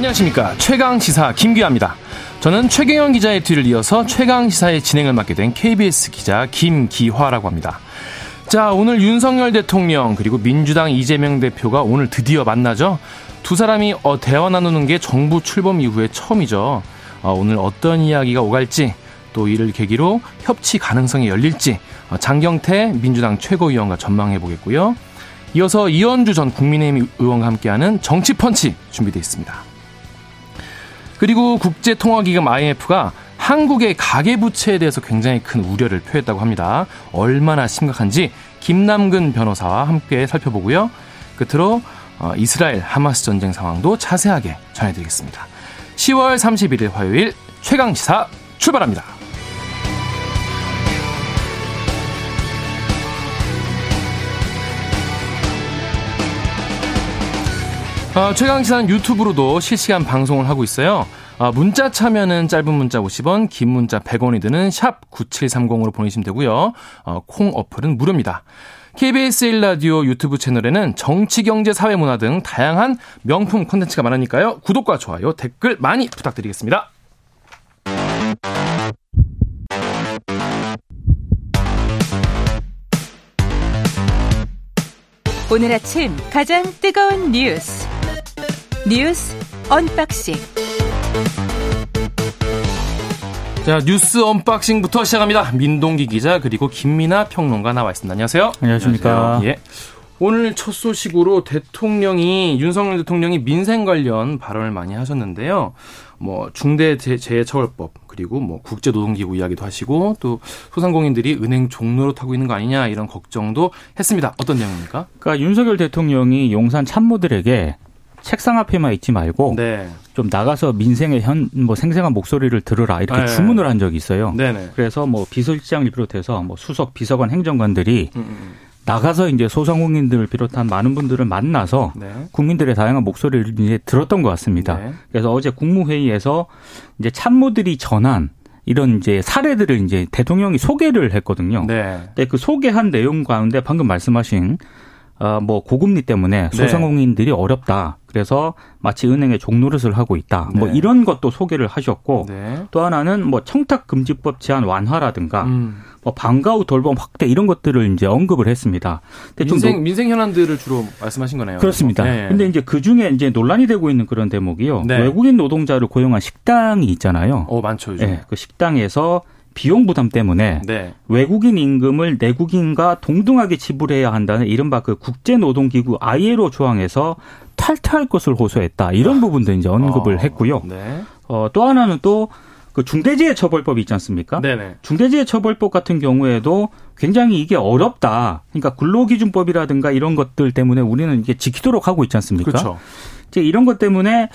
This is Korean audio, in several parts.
안녕하십니까. 최강시사 김기아입니다. 저는 최경영 기자의 뒤를 이어서 최강시사의 진행을 맡게 된 KBS 기자 김기화라고 합니다. 자, 오늘 윤석열 대통령 그리고 민주당 이재명 대표가 오늘 드디어 만나죠. 두 사람이 어, 대화 나누는 게 정부 출범 이후에 처음이죠. 어, 오늘 어떤 이야기가 오갈지 또 이를 계기로 협치 가능성이 열릴지 어, 장경태 민주당 최고위원과 전망해 보겠고요. 이어서 이현주 전 국민의힘 의원과 함께하는 정치펀치 준비되어 있습니다. 그리고 국제통화기금 IMF가 한국의 가계부채에 대해서 굉장히 큰 우려를 표했다고 합니다. 얼마나 심각한지 김남근 변호사와 함께 살펴보고요. 끝으로 어, 이스라엘 하마스 전쟁 상황도 자세하게 전해드리겠습니다. 10월 31일 화요일 최강시사 출발합니다. 어, 최강시사는 유튜브로도 실시간 방송을 하고 있어요. 어, 문자 참여는 짧은 문자 50원, 긴 문자 100원이 드는 샵 9730으로 보내시면 되고요. 어, 콩 어플은 무료입니다. KBS 1라디오 유튜브 채널에는 정치, 경제, 사회, 문화 등 다양한 명품 콘텐츠가 많으니까요. 구독과 좋아요, 댓글 많이 부탁드리겠습니다. 오늘 아침 가장 뜨거운 뉴스 뉴스 언박싱 자 뉴스 언박싱부터 시작합니다. 민동기 기자 그리고 김민아 평론가 나와 있습니다. 안녕하세요. 안녕하십니까. 안녕하세요. 예. 오늘 첫 소식으로 대통령이 윤석열 대통령이 민생 관련 발언을 많이 하셨는데요. 뭐 중대재해처벌법 그리고 뭐 국제노동기구 이야기도 하시고 또 소상공인들이 은행 종로로 타고 있는 거 아니냐 이런 걱정도 했습니다. 어떤 내용입니까? 그러니까 윤석열 대통령이 용산 참모들에게 책상 앞에만 있지 말고 네. 좀 나가서 민생의 현 뭐 생생한 목소리를 들으라 이렇게 네. 주문을 한 적이 있어요. 네네. 그래서 뭐 비서실장을 비롯해서 뭐 수석 비서관 행정관들이 음, 음. 음. 나가서 이제 소상공인들을 비롯한 많은 분들을 만나서 네. 국민들의 다양한 목소리를 이제 들었던 것 같습니다. 네. 그래서 어제 국무회의에서 이제 참모들이 전한 이런 이제 사례들을 이제 대통령이 소개를 했거든요. 네. 근데 그 소개한 내용 가운데 방금 말씀하신 어, 뭐 고금리 때문에 네. 소상공인들이 네. 어렵다. 그래서 마치 은행에 종노릇을 하고 있다. 뭐 네. 뭐 이런 것도 소개를 하셨고 네. 또 하나는 뭐 청탁 금지법 제한 완화라든가 음. 뭐 방과 후 돌봄 확대 이런 것들을 이제 언급을 했습니다. 민생 좀 민생 현안들을 주로 말씀하신 거네요. 그렇습니다. 네. 근데 이제 그 중에 이제 논란이 되고 있는 그런 대목이요. 네. 외국인 노동자를 고용한 식당이 있잖아요. 어 많죠. 요즘. 네. 그 식당에서 비용 부담 때문에 네. 외국인 임금을 내국인과 동등하게 지불해야 한다는 이른바 그 국제노동기구 ILO 조항에서 탈퇴할 것을 호소했다. 이런 아. 부분도 이제 언급을 어. 했고요. 네. 어, 또 하나는 또 그 중대재해 처벌법이 있지 않습니까? 네네. 중대재해 처벌법 같은 경우에도 굉장히 이게 어렵다. 그러니까 근로기준법이라든가 이런 것들 때문에 우리는 이게 지키도록 하고 있지 않습니까? 그렇죠. 이제 이런 것 때문에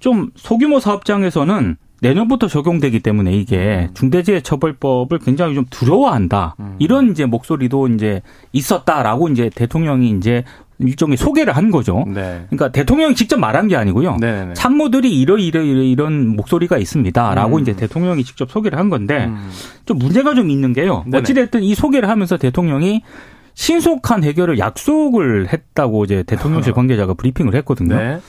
좀 소규모 사업장에서는 내년부터 적용되기 때문에 이게 음. 중대재해처벌법을 굉장히 좀 두려워한다. 음. 이런 이제 목소리도 이제 있었다라고 이제 대통령이 이제 일종의 소개를 한 거죠. 네. 그러니까 대통령이 직접 말한 게 아니고요. 네네. 네. 참모들이 이러 이러 이런 목소리가 있습니다라고 음. 이제 대통령이 직접 소개를 한 건데 음. 좀 문제가 좀 있는 게요. 어찌됐든 이 소개를 하면서 대통령이 신속한 해결을 약속을 했다고 이제 대통령실 관계자가 브리핑을 했거든요. 네.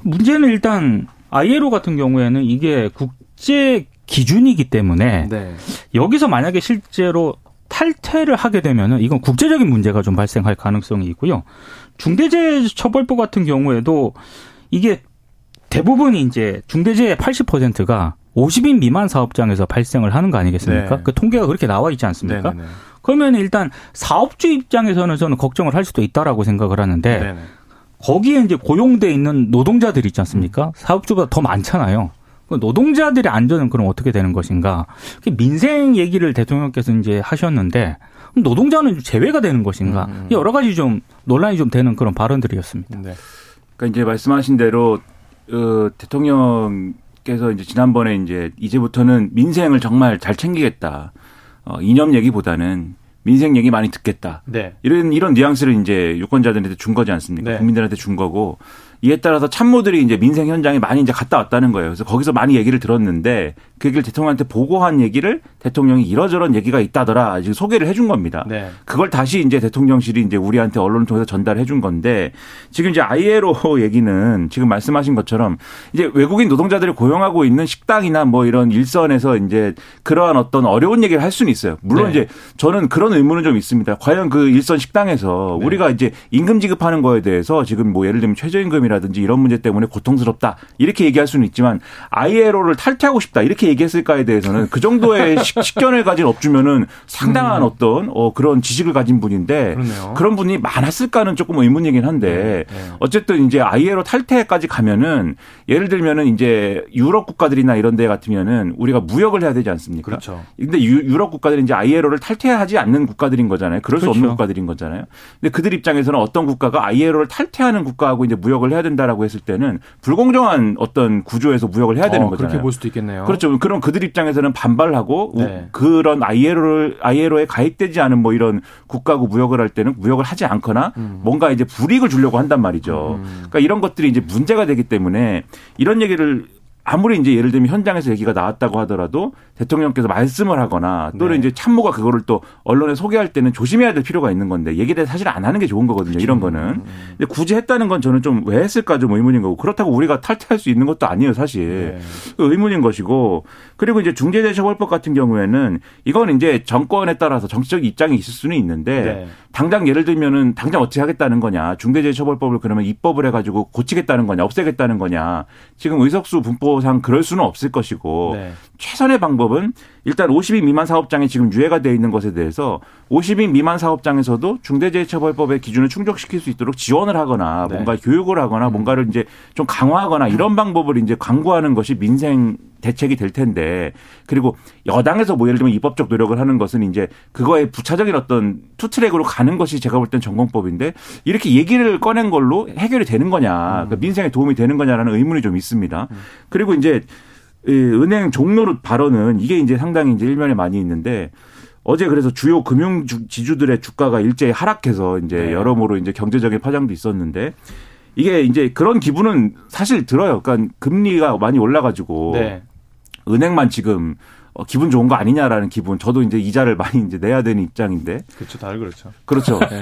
문제는 일단 ILO 같은 경우에는 이게 국제 기준이기 때문에 네. 여기서 만약에 실제로 탈퇴를 하게 되면은 이건 국제적인 문제가 좀 발생할 가능성이 있고요. 중대재해처벌법 같은 경우에도 이게 대부분이 이제 중대재해 80%가 50인 미만 사업장에서 발생을 하는 거 아니겠습니까? 네. 그 통계가 그렇게 나와 있지 않습니까? 네네네. 그러면 일단 사업주 입장에서는 저는 걱정을 할 수도 있다라고 생각을 하는데 네네. 거기에 이제 고용돼 있는 노동자들 있지 않습니까? 음. 사업주보다 더 많잖아요. 그 노동자들의 안전은 그럼 어떻게 되는 것인가? 민생 얘기를 대통령께서 이제 하셨는데 노동자는 제외가 되는 것인가? 음. 여러 가지 좀 논란이 좀 되는 그런 발언들이었습니다. 네. 그러니까 이제 말씀하신 대로 어, 대통령께서 이제 지난번에 이제 이제부터는 민생을 정말 잘 챙기겠다. 어, 이념 얘기보다는 민생 얘기 많이 듣겠다. 네. 이런 이런 뉘앙스를 이제 유권자들한테 준 거지 않습니까? 네. 국민들한테 준 거고 이에 따라서 참모들이 이제 민생 현장에 많이 이제 갔다 왔다는 거예요. 그래서 거기서 많이 얘기를 들었는데 그 얘기를 대통령한테 보고한 얘기를 대통령이 이러저런 얘기가 있다더라 지금 소개를 해준 겁니다. 네. 그걸 다시 이제 대통령실이 이제 우리한테 언론을 통해서 전달해 준 건데 지금 이제 ILO 얘기는 지금 말씀하신 것처럼 이제 외국인 노동자들이 고용하고 있는 식당이나 뭐 이런 일선에서 이제 그러한 어떤 어려운 얘기를 할 수는 있어요. 물론 네. 이제 저는 그런 의문은 좀 있습니다. 과연 그 일선 식당에서 네. 우리가 이제 임금 지급하는 거에 대해서 지금 뭐 예를 들면 최저임금이 라든지 이런 문제 때문에 고통스럽다 이렇게 얘기할 수는 있지만 ILO를 탈퇴하고 싶다 이렇게 얘기했을까에 대해서는 그 정도의 식 견을 가진 업주면은 상당한 음. 어떤 어 그런 지식을 가진 분인데 그러네요. 그런 분이 많았을까는 조금 의문이긴 한데 네, 네. 어쨌든 이제 ILO 탈퇴까지 가면은 예를 들면은 이제 유럽 국가들이나 이런 데 같으면은 우리가 무역을 해야 되지 않습니까? 그렇죠. 근데 유 럽 국가들이 이제 ILO를 탈퇴하지 않는 국가들인 거잖아요. 그럴 그렇죠. 수 없는 국가들인 거잖아요. 근데 그들 입장에서는 어떤 국가가 ILO를 탈퇴하는 국가하고 이제 무역을 해야 된다라고 했을 때는 불공정한 어떤 구조에서 무역을 해야 되는 어, 거잖아요. 그렇게 볼 수도 있겠네요. 그렇죠. 그럼 그들 입장에서는 반발하고 네. 그런 ILO를 ILO에 가입되지 않은 뭐 이런 국가하고 무역을 할 때는 무역을 하지 않거나 음. 뭔가 이제 불이익을 주려고 한단 말이죠. 음. 그러니까 이런 것들이 이제 문제가 되기 때문에 이런 얘기를 아무리 이제 예를 들면 현장에서 얘기가 나왔다고 하더라도 대통령께서 말씀을 하거나 또는 네. 이제 참모가 그거를 또 언론에 소개할 때는 조심해야 될 필요가 있는 건데 얘기를 사실 안 하는 게 좋은 거거든요. 그렇죠. 이런 거는. 음. 근데 굳이 했다는 건 저는 좀 왜 했을까 좀 의문인 거고 그렇다고 우리가 탈퇴할 수 있는 것도 아니에요, 사실. 네. 그 의문인 것이고 그리고 이제 중재재처벌법 같은 경우에는 이건 이제 정권에 따라서 정치적 입장이 있을 수는 있는데 네. 당장 예를 들면은 당장 어떻게 하겠다는 거냐. 중대재해처벌법을 그러면 입법을 해가지고 고치겠다는 거냐, 없애겠다는 거냐. 지금 의석수 분포 상 그럴 수는 없을 것이고 네. 최선의 방법은 일단 50인 미만 사업장에 지금 유예가 되어 있는 것에 대해서 50인 미만 사업장에서도 중대재해처벌법의 기준을 충족시킬 수 있도록 지원을 하거나 네. 뭔가 교육을 하거나 음. 뭔가를 이제 좀 강화하거나 이런 방법을 이제 강구하는 것이 민생 대책이 될 텐데 그리고 여당에서 뭐 예를 들면 입법적 노력을 하는 것은 이제 그거에 부차적인 어떤 투트랙으로 가는 것이 제가 볼 땐 전공법인데 이렇게 얘기를 꺼낸 걸로 해결이 되는 거냐 그러니까 민생에 도움이 되는 거냐라는 의문이 좀 있습니다. 그리고 이제 은행 종로릇 발언은 이게 이제 상당히 이제 일면에 많이 있는데 어제 그래서 주요 금융 지주들의 주가가 일제히 하락해서 이제 네. 여러모로 이제 경제적인 파장도 있었는데 이게 이제 그런 기분은 사실 들어요. 그러니까 금리가 많이 올라가지고 네. 은행만 지금 어, 기분 좋은 거 아니냐라는 기분. 저도 이제 이자를 많이 이제 내야 되는 입장인데. 그렇죠. 다들 그렇죠. 그렇죠. 네.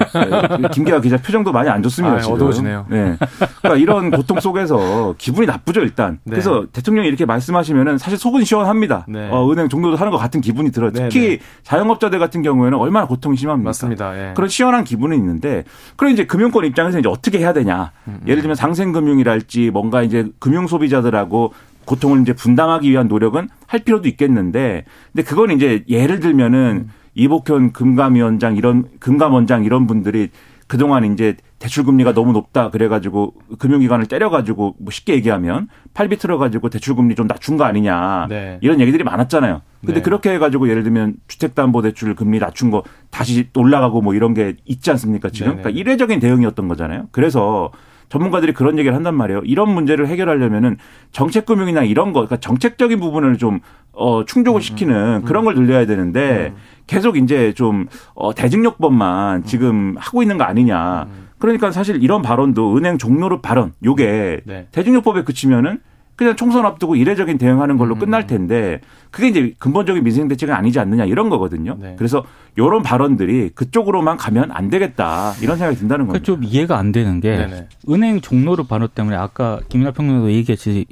네. 김기아 기자 표정도 많이 안 좋습니다. 아, 지금. 어두워지네요. 네. 그러니까 이런 고통 속에서 기분이 나쁘죠, 일단. 네. 그래서 대통령이 이렇게 말씀하시면은 사실 속은 시원합니다. 네. 어, 은행 종료도 하는 것 같은 기분이 들어요. 네, 특히 네. 자영업자들 같은 경우에는 얼마나 고통이 심합니까? 맞습니다. 예. 그런 시원한 기분은 있는데 그럼 이제 금융권 입장에서 이제 어떻게 해야 되냐. 음, 음. 예를 들면 상생금융이랄지 뭔가 이제 금융 소비자들하고 고통을 이제 분담하기 위한 노력은 할 필요도 있겠는데, 근데 그건 이제 예를 들면은 음. 이복현 금감위원장 이런 금감원장 이런 분들이 그동안 이제 대출 금리가 너무 높다 그래 가지고 금융기관을 때려 가지고 뭐 쉽게 얘기하면 팔 비 틀어 가지고 대출 금리 좀 낮춘 거 아니냐 네. 이런 얘기들이 많았잖아요. 근데 네. 그렇게 해 가지고 예를 들면 주택담보대출 금리 낮춘 거 다시 올라가고 뭐 이런 게 있지 않습니까 지금? 네, 네. 그러니까 이례적인 대응이었던 거잖아요. 그래서 전문가들이 그런 얘기를 한단 말이에요. 이런 문제를 해결하려면은 정책금융이나 이런 거, 그러니까 정책적인 부분을 좀 어, 충족을 음, 시키는 음, 음. 그런 걸 늘려야 되는데 계속 이제 좀 어, 대증요법만 지금 하고 있는 거 아니냐. 그러니까 사실 이런 발언도 은행 종료로 발언, 요게 네. 대증요법에 그치면은 그냥 총선 앞두고 이례적인 대응하는 걸로 음. 끝날 텐데 그게 이제 근본적인 민생 대책은 아니지 않느냐 이런 거거든요. 네. 그래서 이런 발언들이 그쪽으로만 가면 안 되겠다 이런 생각이 든다는 거죠. 좀 이해가 안 되는 게 네네. 은행 종로를 발언 때문에 아까 김민하 평론도 얘기했지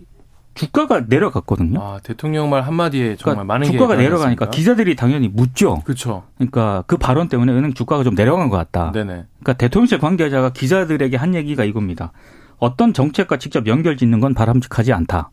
주가가 내려갔거든요. 아, 대통령 말 한마디에 정말 그러니까 많은 주가가 내려가니까 기자들이 당연히 묻죠. 그렇죠. 그러니까 그 발언 때문에 은행 주가가 좀 내려간 것 같다. 네네. 그러니까 대통령실 관계자가 기자들에게 한 얘기가 이겁니다. 어떤 정책과 직접 연결 짓는 건 바람직하지 않다.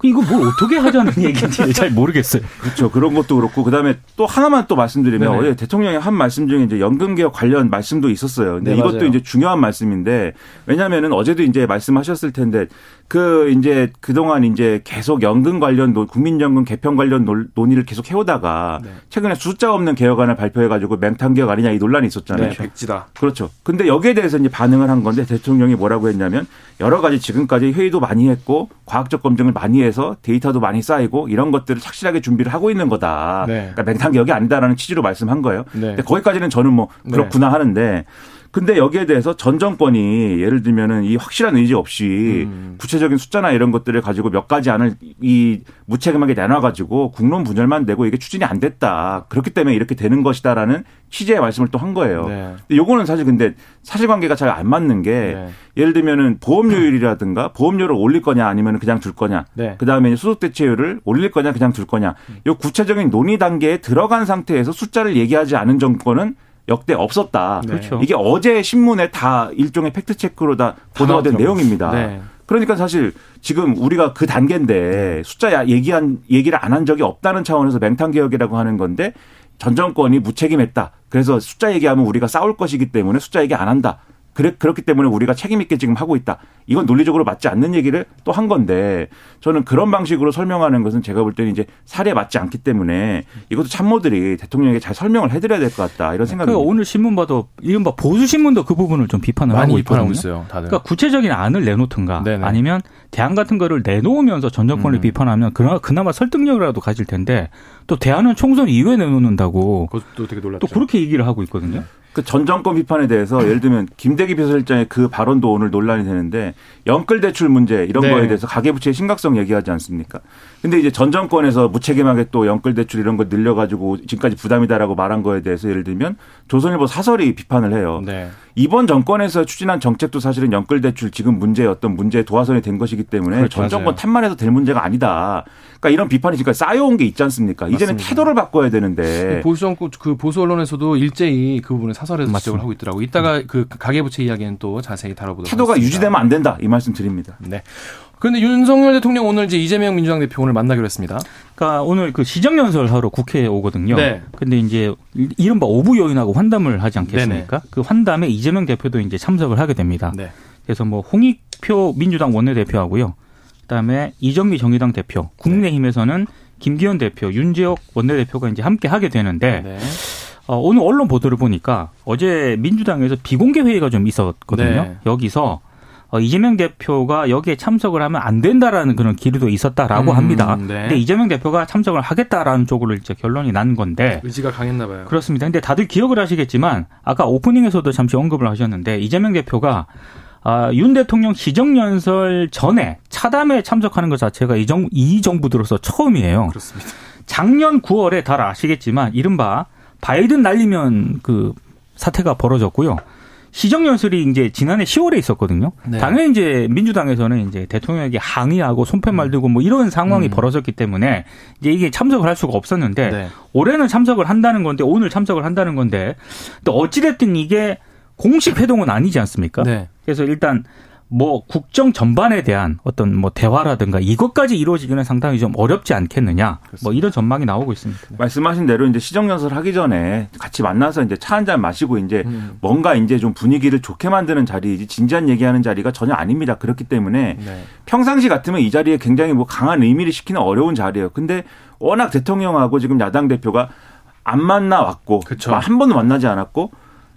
그 이거 뭘 어떻게 하자는 얘기인지 잘 모르겠어요. 그렇죠. 그런 것도 그렇고 그다음에 또 하나만 또 말씀드리면 네네. 어제 대통령이 한 말씀 중에 이제 연금 개혁 관련 말씀도 있었어요. 근데 네, 이것도 맞아요. 이제 중요한 말씀인데 왜냐면은 어제도 이제 말씀하셨을 텐데 그 이제 그동안 이제 계속 연금 관련 국민연금 개편 관련 논 의를 계속 해오다가 네. 최근에 숫자 없는 개혁안을 발표해가지고 맹탕 개혁 아니냐 이 논란이 있었잖아요. 네, 백지다. 그렇죠. 근데 여기에 대해서 이제 반응을 한 건데 대통령이 뭐라고 했냐면 여러 가지 지금까지 회의도 많이 했고 과학적 검증을 많이 해서 데이터도 많이 쌓이고 이런 것들을 착실하게 준비를 하고 있는 거다. 네. 그러니까 맹탕 개혁이 아니다라는 취지로 말씀한 거예요. 네. 근데 거기까지는 저는 뭐 네. 그렇구나 하는데 근데 여기에 대해서 전 정권이 예를 들면은 이 확실한 의지 없이 음. 구체적인 숫자나 이런 것들을 가지고 몇 가지 안을 이 무책임하게 내놔가지고 국론 분열만 내고 이게 추진이 안 됐다. 그렇기 때문에 이렇게 되는 것이다라는 취지의 말씀을 또 한 거예요. 네. 요거는 사실 근데 사실관계가 잘 안 맞는 게 네. 예를 들면은 보험료율이라든가 보험료를 올릴 거냐 아니면 그냥 둘 거냐. 네. 그 다음에 수속 대체율을 올릴 거냐 그냥 둘 거냐. 요 구체적인 논의 단계에 들어간 상태에서 숫자를 얘기하지 않은 정권은 역대 없었다. 네. 그렇죠. 이게 어제 신문에 다 일종의 팩트 체크로 다 보도가 된 내용입니다. 네. 그러니까 사실 지금 우리가 그 단계인데 숫자 얘기한 얘기를 안 한 적이 없다는 차원에서 맹탕 개혁이라고 하는 건데 전 정권이 무책임했다. 그래서 숫자 얘기하면 우리가 싸울 것이기 때문에 숫자 얘기 안 한다. 그래, 그렇기 때문에 우리가 책임있게 지금 하고 있다. 이건 논리적으로 맞지 않는 얘기를 또 한 건데 저는 그런 방식으로 설명하는 것은 제가 볼 때는 이제 사례에 맞지 않기 때문에 이것도 참모들이 대통령에게 잘 설명을 해드려야 될 것 같다. 이런 생각이 그러니까 오늘 신문 봐도 이른바 보수신문도 그 부분을 좀 비판을 하고 있거든요. 있어요, 다들. 그러니까 구체적인 안을 내놓든가 네네. 아니면 대안 같은 거를 내놓으면서 전 정권을 음. 비판하면 그나마, 그나마 설득력이라도 가질 텐데 또 대안은 총선 이후에 내놓는다고 그것도 되게 놀랍죠. 또 그렇게 얘기를 하고 있거든요. 그 전 정권 비판에 대해서 예를 들면 김대기 비서실장의 그 발언도 오늘 논란이 되는데 연끌 대출 문제 이런 네. 거에 대해서 가계부채의 심각성 얘기하지 않습니까? 근데 이제 전 정권에서 무책임하게 또 연끌 대출 이런 거 늘려가지고 지금까지 부담이다라고 말한 거에 대해서 예를 들면 조선일보 사설이 비판을 해요. 네. 이번 정권에서 추진한 정책도 사실은 연끌 대출 지금 문제의 어떤 문제의 도화선이 된 것이기 때문에 그렇죠. 전 정권 탓만 해서 될 문제가 아니다. 그러니까 이런 비판이 지금 쌓여온 게 있지 않습니까? 맞습니다. 이제는 태도를 바꿔야 되는데 보수 정권 그 보수 언론에서도 일제히 그 부분을 사설에서 지적을 하고 있더라고. 이따가 그 가계부채 이야기는 또 자세히 다뤄보도록 태도가 하겠습니다. 유지되면 안 된다 이 말씀 드립니다. 네. 그런데 윤석열 대통령 오늘 이제 이재명 민주당 대표 오늘 만나기로 했습니다. 그러니까 오늘 그 시정연설 하러 국회에 오거든요. 네. 근데 이제 이른바 오부 요인하고 환담을 하지 않겠습니까? 네네. 그 환담에 이재명 대표도 이제 참석을 하게 됩니다. 네. 그래서 뭐 홍익표 민주당 원내대표하고요. 그다음에 이정미 정의당 대표, 국민의힘에서는 김기현 대표, 윤재옥 원내대표가 이제 함께 하게 되는데 네. 어, 오늘 언론 보도를 보니까 어제 민주당에서 비공개 회의가 좀 있었거든요. 네. 여기서 어, 이재명 대표가 여기에 참석을 하면 안 된다라는 그런 기류도 있었다라고 음, 합니다. 네. 근데 이재명 대표가 참석을 하겠다라는 쪽으로 이제 결론이 난 건데 의지가 강했나 봐요. 그렇습니다. 근데 다들 기억을 하시겠지만 아까 오프닝에서도 잠시 언급을 하셨는데 이재명 대표가 아, 윤 대통령 시정연설 전에 차담에 참석하는 것 자체가 이, 정, 이 정부 들어서 처음이에요. 그렇습니다. 작년 9월에 다 아시겠지만 이른바 바이든 날리면 그 사태가 벌어졌고요. 시정연설이 이제 지난해 10월에 있었거든요. 네. 당연히 이제 민주당에서는 이제 대통령에게 항의하고 손팻말 들고 뭐 이런 상황이 음. 벌어졌기 때문에 이제 이게 참석을 할 수가 없었는데 네. 올해는 참석을 한다는 건데 오늘 참석을 한다는 건데 또 어찌됐든 이게 공식 회동은 아니지 않습니까? 네. 그래서 일단 뭐 국정 전반에 대한 어떤 뭐 대화라든가 이것까지 이루어지기는 상당히 좀 어렵지 않겠느냐. 뭐 그렇습니다. 뭐 이런 전망이 나오고 있습니다. 말씀하신 대로 이제 시정 연설 하기 전에 같이 만나서 이제 차 한 잔 마시고 이제 음. 뭔가 이제 좀 분위기를 좋게 만드는 자리이지 진지한 얘기하는 자리가 전혀 아닙니다. 그렇기 때문에 네. 평상시 같으면 이 자리에 굉장히 뭐 강한 의미를 시키는 어려운 자리예요. 근데 워낙 대통령하고 지금 야당 대표가 안 만나 왔고 한 번도 만나지 않았고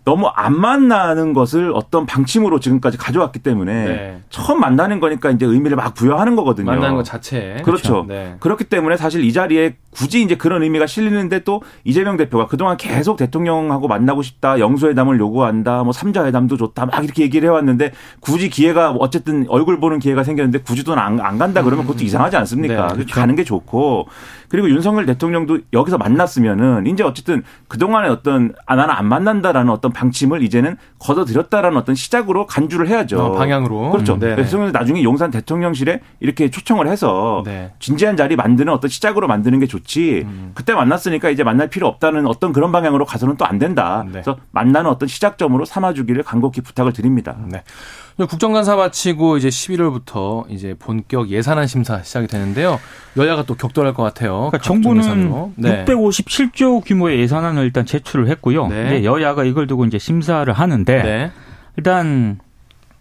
너무 안 만나는 것을 어떤 방침으로 지금까지 가져왔기 때문에 네. 처음 만나는 거니까 이제 의미를 막 부여하는 거거든요. 만나는 것 자체. 그렇죠. 그렇죠. 네. 그렇기 때문에 사실 이 자리에 굳이 이제 그런 의미가 실리는데 또 이재명 대표가 그동안 계속 대통령하고 만나고 싶다, 영수회담을 요구한다, 뭐 삼자회담도 좋다, 막 이렇게 얘기를 해왔는데 굳이 기회가 어쨌든 얼굴 보는 기회가 생겼는데 굳이 또 안 안 간다 그러면 그것도 음. 이상하지 않습니까? 네, 그렇죠. 가는 게 좋고 그리고 윤석열 대통령도 여기서 만났으면은 이제 어쨌든 그동안의 어떤 아 나는 안 만난다라는 어떤 방침을 이제는 걷어들였다라는 어떤 시작으로 간주를 해야죠. 어, 방향으로. 그렇죠. 음, 네. 그래서 나중에 용산 대통령실에 이렇게 초청을 해서 네. 진지한 자리 만드는 어떤 시작으로 만드는 게 좋지. 음. 그때 만났으니까 이제 만날 필요 없다는 어떤 그런 방향으로 가서는 또 안 된다. 네. 그래서 만나는 어떤 시작점으로 삼아주기를 간곡히 부탁을 드립니다. 네. 국정감사 마치고 이제 11월부터 이제 본격 예산안 심사 시작이 되는데요. 여야가 또 격돌할 것 같아요. 그러니까 정부는 네. 657조 규모의 예산안을 일단 제출을 했고요. 네. 여야가 이걸 두고 이제 심사를 하는데 네. 일단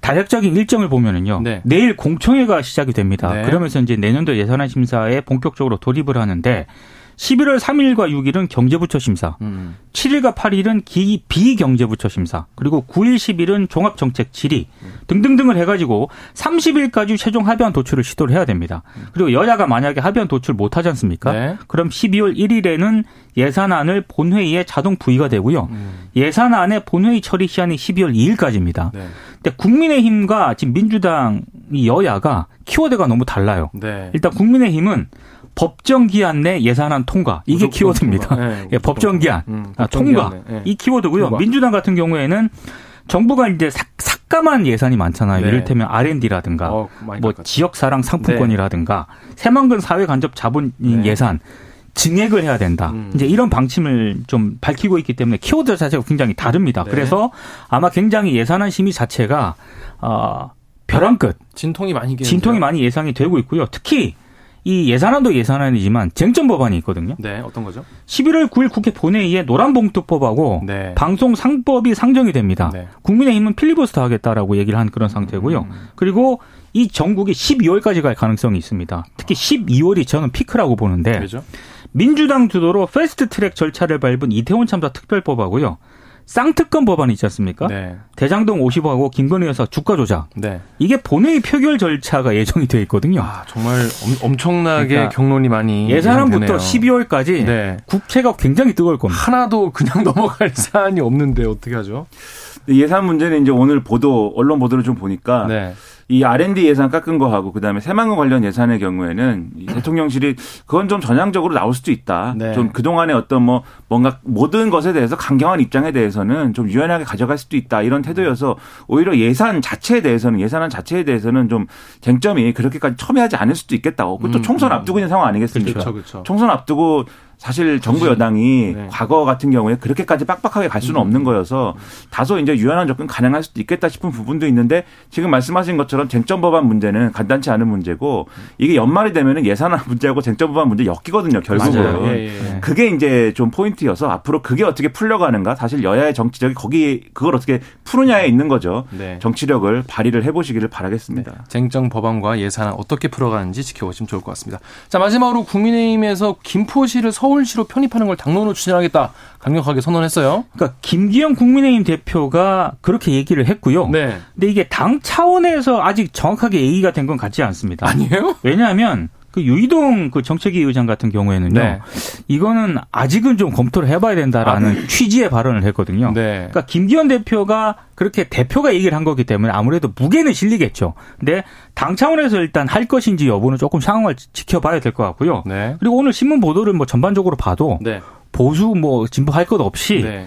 다략적인 일정을 보면은요. 네. 내일 공청회가 시작이 됩니다. 네. 그러면서 이제 내년도 예산안 심사에 본격적으로 돌입을 하는데 11월 3일과 6일은 경제부처 심사, 음. 7일과 8일은 기, 비경제부처 심사, 그리고 9일, 10일은 종합정책 질의 등등등을 해가지고 30일까지 최종 합의안 도출을 시도를 해야 됩니다. 그리고 여야가 만약에 합의안 도출 못하지 않습니까? 네. 그럼 12월 1일에는 예산안을 본회의에 자동 부의가 되고요. 음. 예산안의 본회의 처리 시한이 12월 2일까지입니다. 네. 근데 국민의힘과 지금 민주당 이 여야가 키워드가 너무 달라요. 네. 일단 국민의힘은 법정 기한 내 예산안 통과 이게 키워드입니다. 네, 예, 법정 기한 음, 아, 통과 네. 이 키워드고요. 통과. 민주당 같은 경우에는 정부가 이제 삭, 삭감한 예산이 많잖아요. 네. 이를테면 R&D라든가 어, 뭐 지역사랑 상품권이라든가 네. 새만금 사회 간접 자본 네. 예산 증액을 해야 된다. 음. 이제 이런 방침을 좀 밝히고 있기 때문에 키워드 자체가 굉장히 다릅니다. 네. 그래서 아마 굉장히 예산안 심의 자체가 어, 벼랑 끝 진통이 많이 진통이 많이 예상이 되고 있고요. 특히 이 예산안도 예산안이지만 쟁점 법안이 있거든요. 네, 어떤 거죠? 11월 9일 국회 본회의에 노란봉투법하고 네. 방송 3법이 상정이 됩니다. 네. 국민의힘은 필리버스터 하겠다라고 얘기를 한 그런 상태고요. 음. 그리고 이 정국이 12월까지 갈 가능성이 있습니다. 특히 12월이 저는 피크라고 보는데 그렇죠? 민주당 주도로 패스트 트랙 절차를 밟은 이태원 참사 특별법하고요. 쌍특검 법안이 있지 않습니까? 네. 대장동 50하고 김건희 여사 주가 조작. 네. 이게 본회의 표결 절차가 예정이 되어 있거든요. 아, 정말 엄, 청나게 그러니까 경론이 많이 예산안부터 12월까지 네. 국채가 굉장히 뜨거울 겁니다. 하나도 그냥 넘어갈 사안이 없는데 어떻게 하죠? 예산 문제는 이제 오늘 보도 언론 보도를 좀 보니까 네. 이 R&D 예산 깎은 거하고 그다음에 새만금 관련 예산의 경우에는 대통령실이 그건 좀 전향적으로 나올 수도 있다. 네. 좀 그동안의 어떤 뭐 뭔가 모든 것에 대해서 강경한 입장에 대해서는 좀 유연하게 가져갈 수도 있다. 이런 태도여서 오히려 예산 자체에 대해서는 예산안 자체에 대해서는 좀 쟁점이 그렇게까지 첨예하지 않을 수도 있겠다고. 그것도 음, 총선 음. 앞두고 있는 상황 아니겠습니까? 그렇죠, 그렇죠. 총선 앞두고 사실 정부 여당이 네. 과거 같은 경우에 그렇게까지 빡빡하게 갈 수는 음. 없는 거여서 다소 이제 유연한 접근 가능할 수도 있겠다 싶은 부분도 있는데 지금 말씀하신 것처럼 쟁점 법안 문제는 간단치 않은 문제고 이게 연말이 되면은 예산안 문제하고 쟁점 법안 문제 엮이거든요 결국은 예, 예. 그게 이제 좀 포인트여서 앞으로 그게 어떻게 풀려가는가 사실 여야의 정치력이 거기 그걸 어떻게 푸느냐에 있는 거죠 네. 정치력을 발휘를 해보시기를 바라겠습니다. 네. 쟁점 법안과 예산안 어떻게 풀어가는지 지켜보시면 좋을 것 같습니다. 자 마지막으로 국민의힘에서 김포시를 서울 서울시로 편입하는 걸 당론으로 추진하겠다 강력하게 선언했어요. 그러니까 김기현 국민의힘 대표가 그렇게 얘기를 했고요. 네. 근데 이게 당 차원에서 아직 정확하게 얘기가 된 건 같지 않습니다. 아니에요? 왜냐하면 그 유이동 그 정책위 의장 같은 경우에는요. 네. 이거는 아직은 좀 검토를 해봐야 된다라는 아, 네. 취지의 발언을 했거든요. 네. 그러니까 김기현 대표가 그렇게 대표가 얘기를 한 거기 때문에 아무래도 무게는 실리겠죠. 근데 당 차원에서 일단 할 것인지 여부는 조금 상황을 지켜봐야 될 것 같고요. 네. 그리고 오늘 신문 보도를 뭐 전반적으로 봐도 네. 보수 뭐 진보 할 것 없이 네.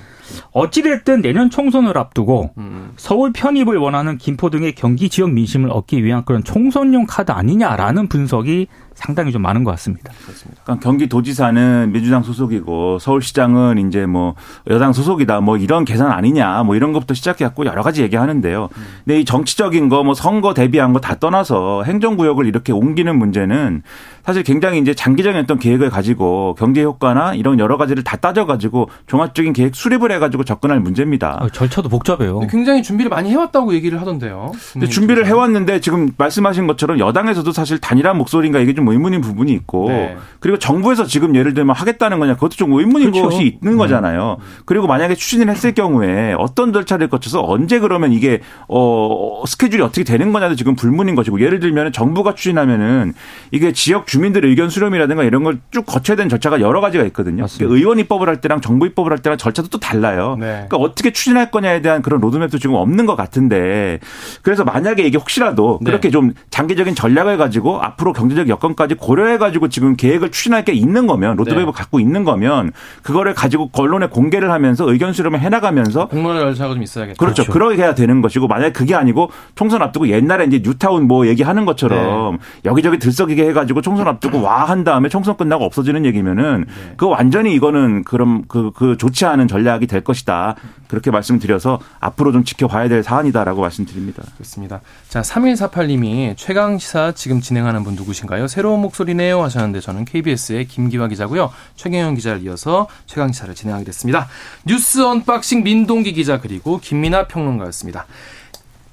어찌됐든 내년 총선을 앞두고 음. 서울 편입을 원하는 김포 등의 경기 지역 민심을 얻기 위한 그런 총선용 카드 아니냐라는 분석이 상당히 좀 많은 것 같습니다. 그렇습니다. 그러니까 경기도지사는 민주당 소속이고 서울시장은 이제 뭐 여당 소속이다 뭐 이런 계산 아니냐 뭐 이런 것부터 시작해갖고 여러 가지 얘기하는데요. 음. 근데 이 정치적인 거 뭐 선거 대비한 거 다 떠나서 행정구역을 이렇게 옮기는 문제는 사실 굉장히 이제 장기적인 어떤 계획을 가지고 경제 효과나 이런 여러 가지를 다 따져가지고 종합적인 계획 수립을 해가지고 접근할 문제입니다. 아, 절차도 복잡해요. 굉장히 준비를 많이 해왔다고 얘기를 하던데요. 근데 준비를 해왔는데 지금 말씀하신 것처럼 여당에서도 사실 단일한 목소리인가 이게 좀 의문인 부분이 있고 네. 그리고 정부에서 지금 예를 들면 하겠다는 거냐 그것도 좀 의문인 그렇죠. 것이 있는 네. 거잖아요. 그리고 만약에 추진을 했을 경우에 어떤 절차를 거쳐서 언제 그러면 이게 어 스케줄이 어떻게 되는 거냐도 지금 불문인 것이고 예를 들면 정부가 추진하면은 이게 지역 주민들 의견 수렴이라든가 이런 걸 쭉 거쳐야 되는 절차가 여러 가지가 있거든요. 그러니까 의원 입법을 할 때랑 정부 입법을 할 때랑 절차도 또 달라요. 네. 그러니까 어떻게 추진할 거냐에 대한 그런 로드맵도 지금 없는 것 같은데 그래서 만약에 이게 혹시라도 네. 그렇게 좀 장기적인 전략을 가지고 앞으로 경제적 여건 까지 고려해 가지고 지금 계획을 추진할 게 있는 거면 로드맵을 네. 갖고 있는 거면 그거를 가지고 언론에 공개를 하면서 의견 수렴을 해 나가면서 공론화 절차가 좀 있어야겠죠. 그렇죠. 그렇죠. 그렇게 해야 되는 것이고 만약에 그게 아니고 총선 앞두고 옛날에 이제 뉴타운 뭐 얘기하는 것처럼 네. 여기저기 들썩이게 해 가지고 총선 앞두고 와 한 다음에 총선 끝나고 없어지는 얘기면은 네. 그 완전히 이거는 그럼 그, 그 좋지 않은 전략이 될 것이다. 그렇게 말씀드려서 앞으로 좀 지켜봐야 될 사안이다라고 말씀드립니다. 그렇습니다. 자, 3148님이 최강 시사 지금 진행하는 분 누구신가요? 새로운 목소리네요 하셨는데 저는 KBS의 김기화 기자고요. 최경영 기자를 이어서 최강 시사를 진행하게 됐습니다. 뉴스 unboxing 민동기 기자 그리고 김민아 평론가였습니다.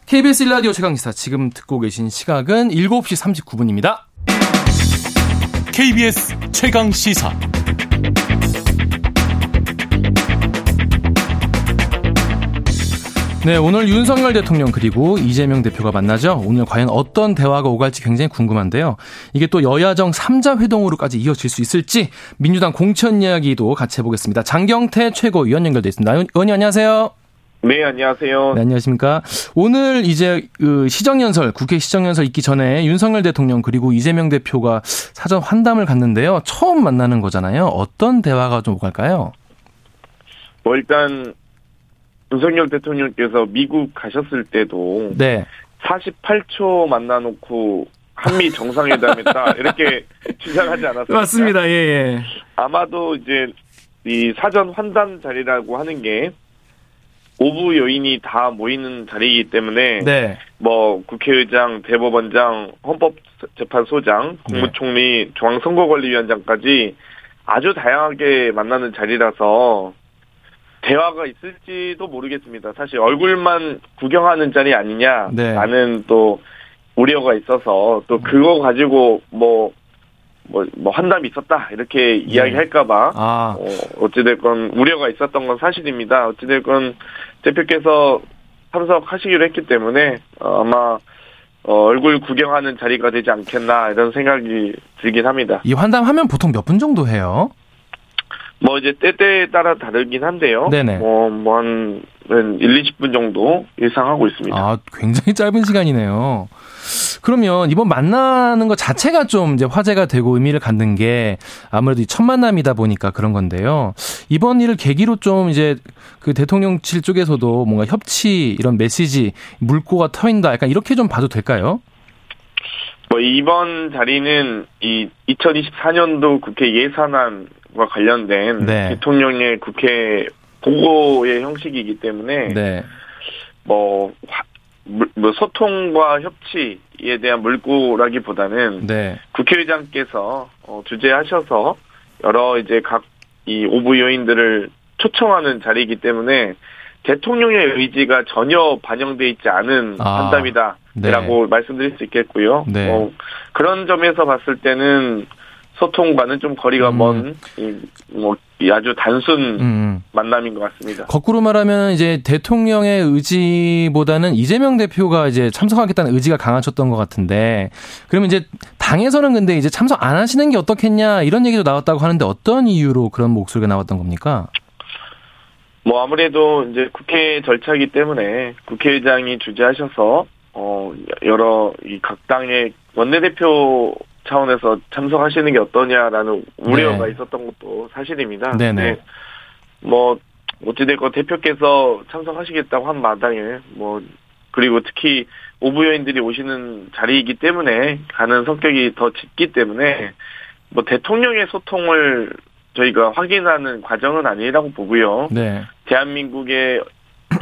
KBS 1라디오 최강시사 지금 듣고 계신 시각은 7시 39분입니다. KBS 최강 시사 네, 오늘 윤석열 대통령 그리고 이재명 대표가 만나죠. 오늘 과연 어떤 대화가 오갈지 굉장히 궁금한데요. 이게 또 여야정 3자 회동으로까지 이어질 수 있을지 민주당 공천 이야기도 같이 해보겠습니다. 장경태 최고위원 연결돼 있습니다. 의원님 안녕하세요. 네, 안녕하세요. 네, 안녕하십니까. 오늘 이제 그 시정연설, 국회 시정연설 있기 전에 윤석열 대통령 그리고 이재명 대표가 사전 환담을 갔는데요. 처음 만나는 거잖아요. 어떤 대화가 좀 오갈까요? 뭐 일단 윤석열 대통령께서 미국 가셨을 때도 네. 48초 만나놓고 한미 정상회담했다 이렇게 주장하지 않았습니까? 맞습니다. 예, 예. 아마도 이제 이 사전 환담 자리라고 하는 게 오부 요인이 다 모이는 자리이기 때문에 네. 뭐 국회의장, 대법원장, 헌법재판소장, 국무총리, 네. 중앙선거관리위원장까지 아주 다양하게 만나는 자리라서 대화가 있을지도 모르겠습니다. 사실 얼굴만 구경하는 자리 아니냐라는 네. 또 우려가 있어서 또 그거 가지고 뭐 뭐, 뭐, 환담이 있었다, 이렇게 네. 이야기할까봐, 아. 어, 어찌됐건, 우려가 있었던 건 사실입니다. 어찌됐건, 대표께서 참석하시기로 했기 때문에, 어, 아마, 어, 얼굴 구경하는 자리가 되지 않겠나, 이런 생각이 들긴 합니다. 이 환담하면 보통 몇 분 정도 해요? 뭐 이제 때때에 따라 다르긴 한데요. 네네. 뭐, 뭐 한, 한 1, 20분 정도 예상하고 있습니다. 아, 굉장히 짧은 시간이네요. 그러면 이번 만나는 것 자체가 좀 이제 화제가 되고 의미를 갖는 게 아무래도 첫 만남이다 보니까 그런 건데요. 이번 일을 계기로 좀 이제 그 대통령실 쪽에서도 뭔가 협치 이런 메시지 물꼬가 터인다 약간 이렇게 좀 봐도 될까요? 뭐 이번 자리는 이 2024년도 국회 예산안 과 관련된 네. 대통령의 국회 보고의 형식이기 때문에 네. 뭐, 뭐 소통과 협치에 대한 물꼬라기보다는 네. 국회의장께서 어, 주재하셔서 여러 이제 각 이 오부 요인들을 초청하는 자리이기 때문에 대통령의 의지가 전혀 반영돼 있지 않은 아, 판답이다라고 네. 말씀드릴 수 있겠고요. 네. 어, 그런 점에서 봤을 때는 소통과는 좀 거리가 음. 먼, 뭐, 아주 단순 음. 만남인 것 같습니다. 거꾸로 말하면 이제 대통령의 의지보다는 이재명 대표가 이제 참석하겠다는 의지가 강하셨던 것 같은데, 그러면 이제 당에서는 근데 이제 참석 안 하시는 게 어떻겠냐 이런 얘기도 나왔다고 하는데 어떤 이유로 그런 목소리가 나왔던 겁니까? 뭐 아무래도 이제 국회 절차이기 때문에 국회의장이 주재하셔서 어 여러 이 각 당의 원내대표 차원에서 참석하시는 게 어떠냐라는 우려가 네. 있었던 것도 사실입니다. 네네. 네. 뭐 어찌됐건 대표께서 참석하시겠다고 한 마당에 뭐 그리고 특히 오부여인들이 오시는 자리이기 때문에 가는 성격이 더 짙기 때문에 뭐 대통령의 소통을 저희가 확인하는 과정은 아니라고 보고요. 네. 대한민국의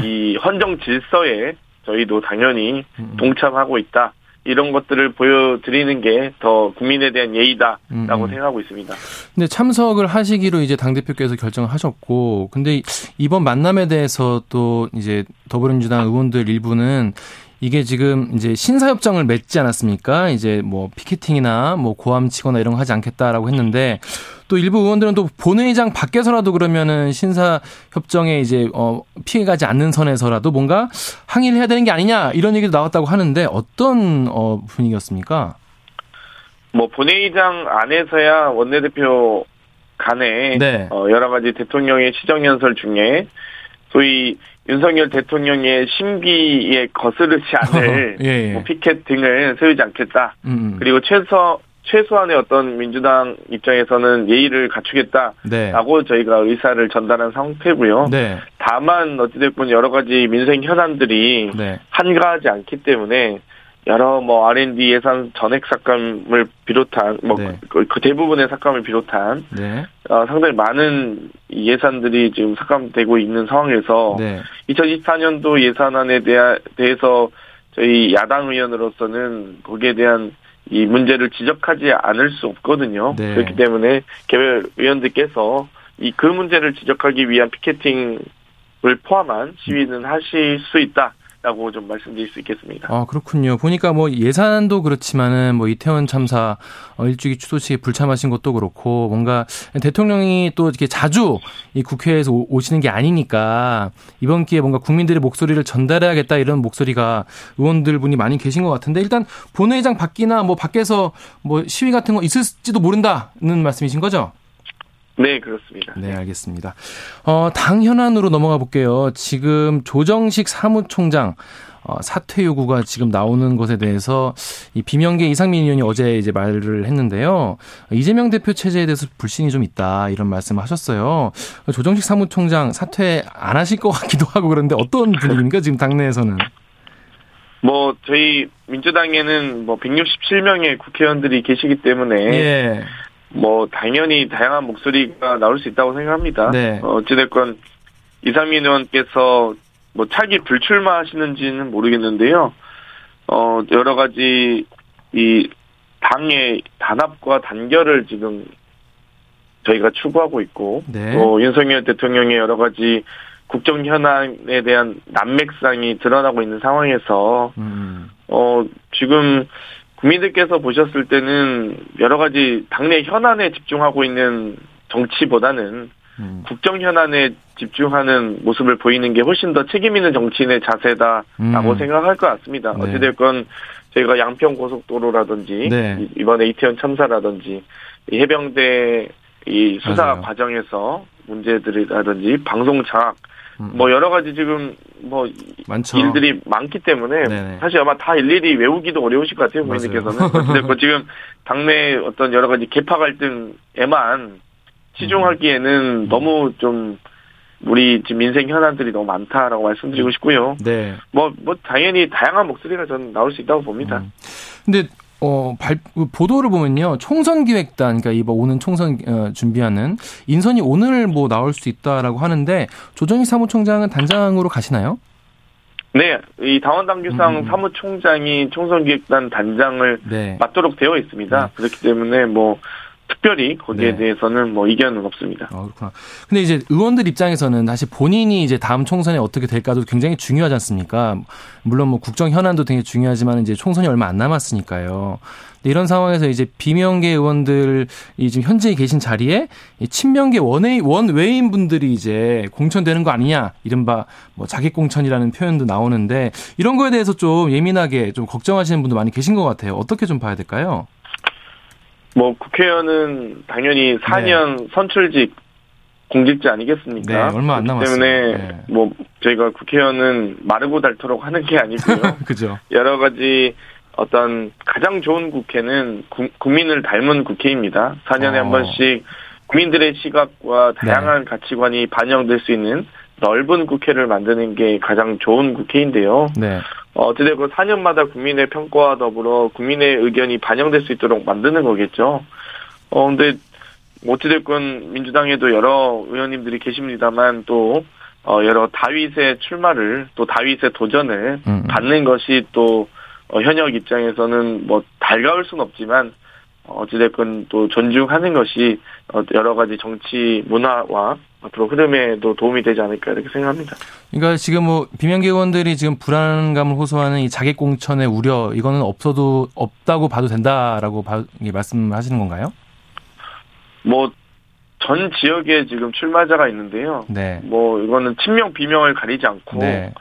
이 헌정 질서에 저희도 당연히 음. 동참하고 있다. 이런 것들을 보여드리는 게 더 국민에 대한 예의다라고 음. 생각하고 있습니다. 근데 참석을 하시기로 이제 당 대표께서 결정을 하셨고, 근데 이번 만남에 대해서 또 이제 더불어민주당 의원들 일부는 이게 지금 이제 신사협정을 맺지 않았습니까? 이제 뭐 피켓팅이나 뭐 고함 치거나 이런 거 하지 않겠다라고 했는데 또 일부 의원들은 또 본회의장 밖에서라도 그러면은 신사협정에 이제 어 피해가지 않는 선에서라도 뭔가 항의를 해야 되는 게 아니냐 이런 얘기도 나왔다고 하는데 어떤 어 분위기였습니까? 뭐 본회의장 안에서야 원내대표 간에 네. 어 여러 가지 대통령의 시정연설 중에 소위 윤석열 대통령의 심기에 거스르지 않을 예, 예. 뭐 피켓 등을 세우지 않겠다. 음, 음. 그리고 최소 최소한의 어떤 민주당 입장에서는 예의를 갖추겠다라고 네. 저희가 의사를 전달한 상태고요. 네. 다만 어찌됐건 여러 가지 민생 현안들이 네. 한가하지 않기 때문에 여러 뭐 R&D 예산 전액 삭감을 비롯한 뭐 네. 그, 그, 대부분의 삭감을 비롯한 네. 어, 상당히 많은 예산들이 지금 삭감되고 있는 상황에서 네. 2024년도 예산안에 대하, 대해서 저희 야당 의원으로서는 거기에 대한 이 문제를 지적하지 않을 수 없거든요. 네. 그렇기 때문에 개별 의원들께서 이 그 문제를 지적하기 위한 피켓팅을 포함한 시위는 하실 수 있다. 라고 좀 말씀드릴 수 있겠습니다. 아, 그렇군요. 보니까 뭐 예산도 그렇지만은 뭐 이태원 참사 어, 일주기 추도식에 불참하신 것도 그렇고 뭔가 대통령이 또 이렇게 자주 이 국회에서 오시는 게 아니니까 이번 기회에 뭔가 국민들의 목소리를 전달해야겠다 이런 목소리가 의원들 분이 많이 계신 것 같은데 일단 본회의장 밖이나 뭐 밖에서 뭐 시위 같은 거 있을지도 모른다는 말씀이신 거죠? 네, 그렇습니다. 네, 알겠습니다. 어, 당 현안으로 넘어가 볼게요. 지금 조정식 사무총장 어, 사퇴 요구가 지금 나오는 것에 대해서 이 비명계 이상민 의원이 어제 이제 말을 했는데요. 이재명 대표 체제에 대해서 불신이 좀 있다 이런 말씀을 하셨어요. 조정식 사무총장 사퇴 안 하실 것 같기도 하고 그런데 어떤 분위기입니까 지금 당내에서는? 뭐 저희 민주당에는 뭐 167명의 국회의원들이 계시기 때문에 예. 뭐 당연히 다양한 목소리가 나올 수 있다고 생각합니다. 네. 어, 어찌됐건 이상민 의원께서 뭐 차기 불출마하시는지는 모르겠는데요. 어 여러 가지 이 당의 단합과 단결을 지금 저희가 추구하고 있고 네. 또 윤석열 대통령의 여러 가지 국정 현안에 대한 난맥상이 드러나고 있는 상황에서 음. 어 지금 국민들께서 보셨을 때는 여러 가지 당내 현안에 집중하고 있는 정치보다는 음. 국정 현안에 집중하는 모습을 보이는 게 훨씬 더 책임 있는 정치인의 자세다라고 음. 생각할 것 같습니다. 네. 어찌됐건 저희가 양평 고속도로라든지 네. 이번에 이태원 참사라든지 해병대 이 수사 맞아요. 과정에서 문제들이라든지 방송 장악 음. 뭐 여러 가지 지금 뭐 많죠. 일들이 많기 때문에 네네. 사실 아마 다 일일이 외우기도 어려우실 것 같아요 국민들께서는. 근데 뭐 지금 당내 어떤 여러 가지 개파 갈등에만 치중하기에는 음. 너무 좀 우리 지금 민생 현안들이 너무 많다라고 말씀드리고 싶고요. 네. 뭐, 뭐, 당연히 다양한 목소리가 저는 나올 수 있다고 봅니다. 음. 근데 어, 발, 그 보도를 보면요. 총선 기획단, 그러니까 이번 오는 총선 어, 준비하는 인선이 오늘 뭐 나올 수 있다라고 하는데 조정희 사무총장은 단장으로 가시나요? 네, 이 당원당규상 음. 사무총장이 총선 기획단 단장을 네. 맡도록 되어 있습니다. 네. 그렇기 때문에 뭐 특별히 거기에 네. 대해서는 뭐 이견은 없습니다. 아, 그렇구나. 근데 이제 의원들 입장에서는 다시 본인이 이제 다음 총선에 어떻게 될까도 굉장히 중요하지 않습니까? 물론 뭐 국정 현안도 되게 중요하지만 이제 총선이 얼마 안 남았으니까요. 이런 상황에서 이제 비명계 의원들이 지금 현재 계신 자리에 친명계 원외 원외인 분들이 이제 공천되는 거 아니냐 이른바 뭐 자객 공천이라는 표현도 나오는데 이런 거에 대해서 좀 예민하게 좀 걱정하시는 분도 많이 계신 것 같아요. 어떻게 좀 봐야 될까요? 뭐 국회의원은 당연히 4년 네. 선출직 공직자 아니겠습니까? 네, 얼마 안 남았어요. 때문에 네. 뭐 저희가 국회의원은 마르고 닳도록 하는 게 아니고요. 그죠. 여러 가지 어떤 가장 좋은 국회는 구, 국민을 닮은 국회입니다. 4년에 어. 한 번씩 국민들의 시각과 다양한 네. 가치관이 반영될 수 있는 넓은 국회를 만드는 게 가장 좋은 국회인데요. 네. 어, 어찌되건 4년마다 국민의 평가와 더불어 국민의 의견이 반영될 수 있도록 만드는 거겠죠. 어, 근데 어찌됐건 민주당에도 여러 의원님들이 계십니다만 또 어, 여러 다윗의 출마를 또 다윗의 도전을 음. 받는 것이 또 어, 현역 입장에서는 뭐 달가울 수는 없지만 어찌됐건 또 존중하는 것이 어, 여러 가지 정치 문화와 앞으로 흐름에도 도움이 되지 않을까 이렇게 생각합니다. 그러니까 지금 뭐 비명계 의원들이 지금 불안감을 호소하는 이 자객 공천의 우려 이거는 없어도 없다고 봐도 된다라고 바, 말씀하시는 건가요? 뭐 전 지역에 지금 출마자가 있는데요. 네. 뭐 이거는 친명 비명을 가리지 않고 네.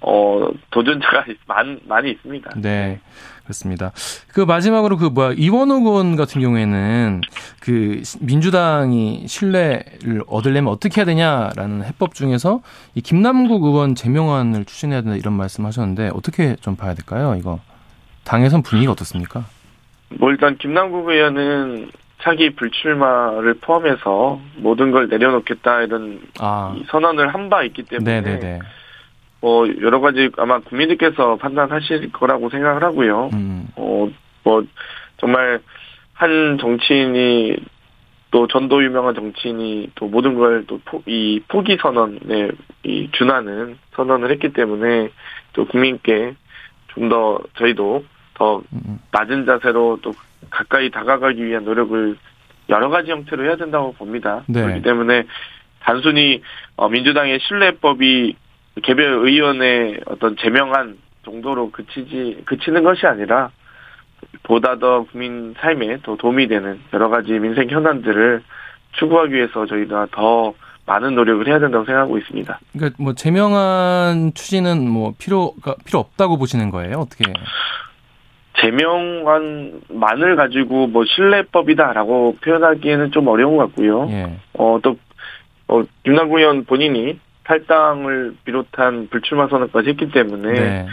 어 도전자가 많, 많이 있습니다. 네. 그렇습니다. 그 마지막으로 그 뭐야 이원호 의원 같은 경우에는 그 민주당이 신뢰를 얻으려면 어떻게 해야 되냐라는 해법 중에서 이 김남국 의원 제명안을 추진해야 된다 이런 말씀하셨는데 어떻게 좀 봐야 될까요? 이거 당에선 분위기가 어떻습니까? 뭐 일단 김남국 의원은 차기 불출마를 포함해서 모든 걸 내려놓겠다 이런 아. 선언을 한 바 있기 때문에 네네네. 뭐 여러 가지 아마 국민들께서 판단하실 거라고 생각을 하고요. 음. 어뭐 정말 한 정치인이 또 전도 유명한 정치인이 또 모든 걸 또 이 포기 선언에 이 준하는 선언을 했기 때문에 또 국민께 좀 더 저희도 더 음. 낮은 자세로 또 가까이 다가가기 위한 노력을 여러 가지 형태로 해야 된다고 봅니다. 네. 그렇기 때문에 단순히 어 민주당의 신뢰법이 개별 의원의 어떤 제명한 정도로 그치지 그치는 것이 아니라 보다 더 국민 삶에 더 도움이 되는 여러 가지 민생 현안들을 추구하기 위해서 저희가 더 많은 노력을 해야 된다고 생각하고 있습니다. 그러니까 뭐 제명한 추진은 뭐 필요가 필요 없다고 보시는 거예요? 어떻게? 제명안만을 가지고 뭐 신뢰법이다라고 표현하기에는 좀 어려운 것 같고요. 예. 어또 어, 김남국 의원 본인이 탈당을 비롯한 불출마 선언까지 했기 때문에 네.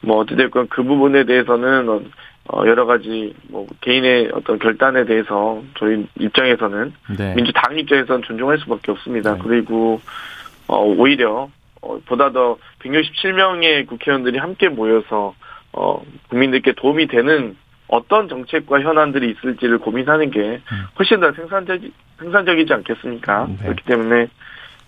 뭐 어찌됐건 그 부분에 대해서는 어 여러 가지 뭐 개인의 어떤 결단에 대해서 저희 입장에서는 네. 민주당 입장에서는 존중할 수밖에 없습니다. 네. 그리고 어 오히려 어 보다 더 167명의 국회의원들이 함께 모여서 어 국민들께 도움이 되는 어떤 정책과 현안들이 있을지를 고민하는 게 음. 훨씬 더 생산적 생산적이지 않겠습니까? 네. 그렇기 때문에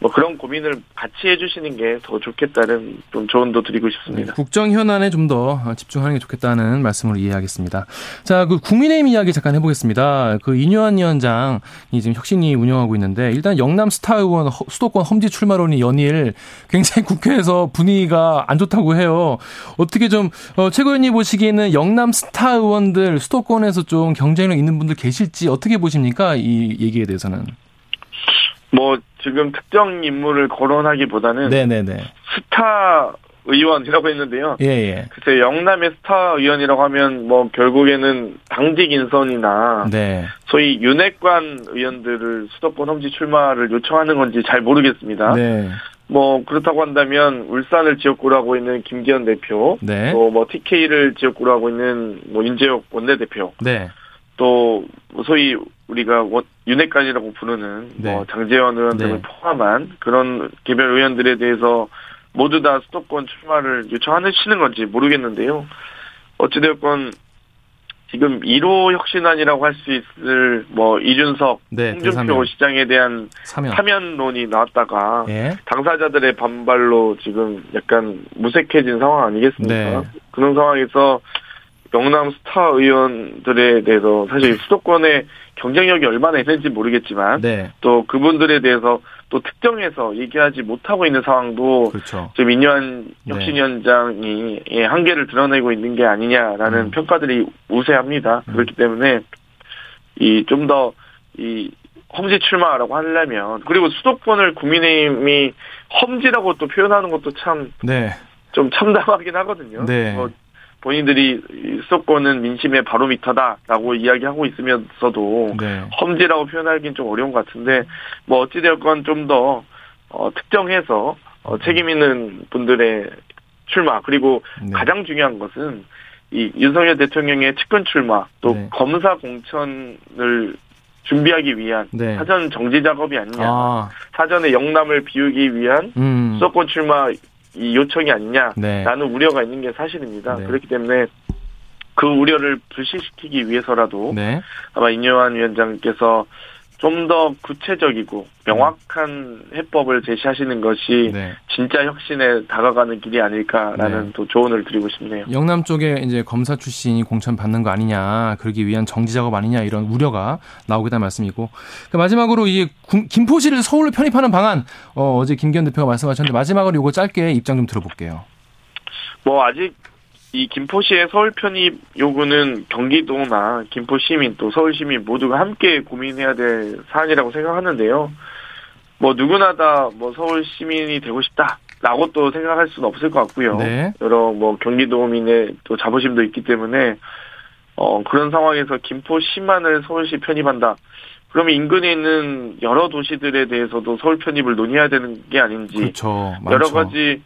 뭐 그런 고민을 같이 해주시는 게 더 좋겠다는 좀 조언도 드리고 싶습니다. 네, 국정 현안에 좀 더 집중하는 게 좋겠다는 말씀으로 이해하겠습니다. 자, 그 국민의힘 이야기 잠깐 해보겠습니다. 그 이뇨한 위원장이 지금 혁신이 운영하고 있는데 일단 영남 스타 의원 수도권 험지 출마론이 연일 굉장히 국회에서 분위기가 안 좋다고 해요. 어떻게 좀 어, 최고위원님 보시기에는 영남 스타 의원들 수도권에서 좀 경쟁력 있는 분들 계실지 어떻게 보십니까? 이 얘기에 대해서는. 뭐 지금 특정 인물을 거론하기보다는 네네네. 스타 의원이라고 했는데요. 예, 예. 글쎄 영남의 스타 의원이라고 하면 뭐 결국에는 당직 인선이나 네. 소위 윤핵관 의원들을 수도권 험지 출마를 요청하는 건지 잘 모르겠습니다. 네. 뭐 그렇다고 한다면 울산을 지역구로 하고 있는 김기현 대표, 네. 또뭐 TK를 지역구로 하고 있는 뭐 인재혁 원내대표, 네. 또 소위 우리가 윤핵관이라고 부르는 네. 뭐 장재원 의원 등을 네. 포함한 그런 개별 의원들에 대해서 모두 다 수도권 출마를 요청하시는 건지 모르겠는데요. 어찌되었건 지금 1호 혁신안이라고 할 수 있을 뭐 이준석, 네, 홍준표. 시장에 대한 사면. 사면론이 나왔다가 예. 당사자들의 반발로 지금 약간 무색해진 상황 아니겠습니까? 네. 그런 상황에서 영남 스타 의원들에 대해서 사실 수도권의 경쟁력이 얼마나 있는지 모르겠지만 네. 또 그분들에 대해서 또 특정해서 얘기하지 못하고 있는 상황도 그렇죠. 지금 인현 네. 혁신위원장이 네. 한계를 드러내고 있는 게 아니냐라는 음. 평가들이 우세합니다. 음. 그렇기 때문에 이 좀 더 이 험지 출마라고 하려면 그리고 수도권을 국민의힘이 험지라고 또 표현하는 것도 참 네. 좀 참담하긴 하거든요. 네. 뭐 본인들이 수도권은 민심의 바로미터다라고 이야기하고 있으면서도 네. 험지라고 표현하기는 좀 어려운 것 같은데 뭐 어찌되었건 좀더 어, 특정해서 어, 책임 있는 분들의 출마 그리고 네. 가장 중요한 것은 이 윤석열 대통령의 측근 출마 또 네. 검사 공천을 준비하기 위한 네. 사전 정지 작업이 아니냐 아. 사전에 영남을 비우기 위한 음. 수도권 출마 이 요청이 아니냐라는 네. 우려가 있는 게 사실입니다. 네. 그렇기 때문에 그 우려를 불식시키기 위해서라도 네. 아마 인요한 위원장께서 좀 더 구체적이고 명확한 해법을 제시하시는 것이 네. 진짜 혁신에 다가가는 길이 아닐까라는 네. 또 조언을 드리고 싶네요. 영남 쪽에 이제 검사 출신이 공천 받는 거 아니냐, 그러기 위한 정지 작업 아니냐 이런 우려가 나오겠다는 말씀이고 그 마지막으로 이 김포시를 서울로 편입하는 방안 어, 어제 김기현 대표가 말씀하셨는데 마지막으로 이거 짧게 입장 좀 들어볼게요. 뭐 아직 이 김포시의 서울 편입 요구는 경기도나 김포 시민 또 서울 시민 모두가 함께 고민해야 될 사안이라고 생각하는데요. 뭐 누구나 다 뭐 서울 시민이 되고 싶다라고 또 생각할 수는 없을 것 같고요. 네. 여러 뭐 경기도민의 또 자부심도 있기 때문에 어 그런 상황에서 김포시만을 서울시 편입한다. 그러면 인근에 있는 여러 도시들에 대해서도 서울 편입을 논의해야 되는 게 아닌지 그렇죠. 여러 가지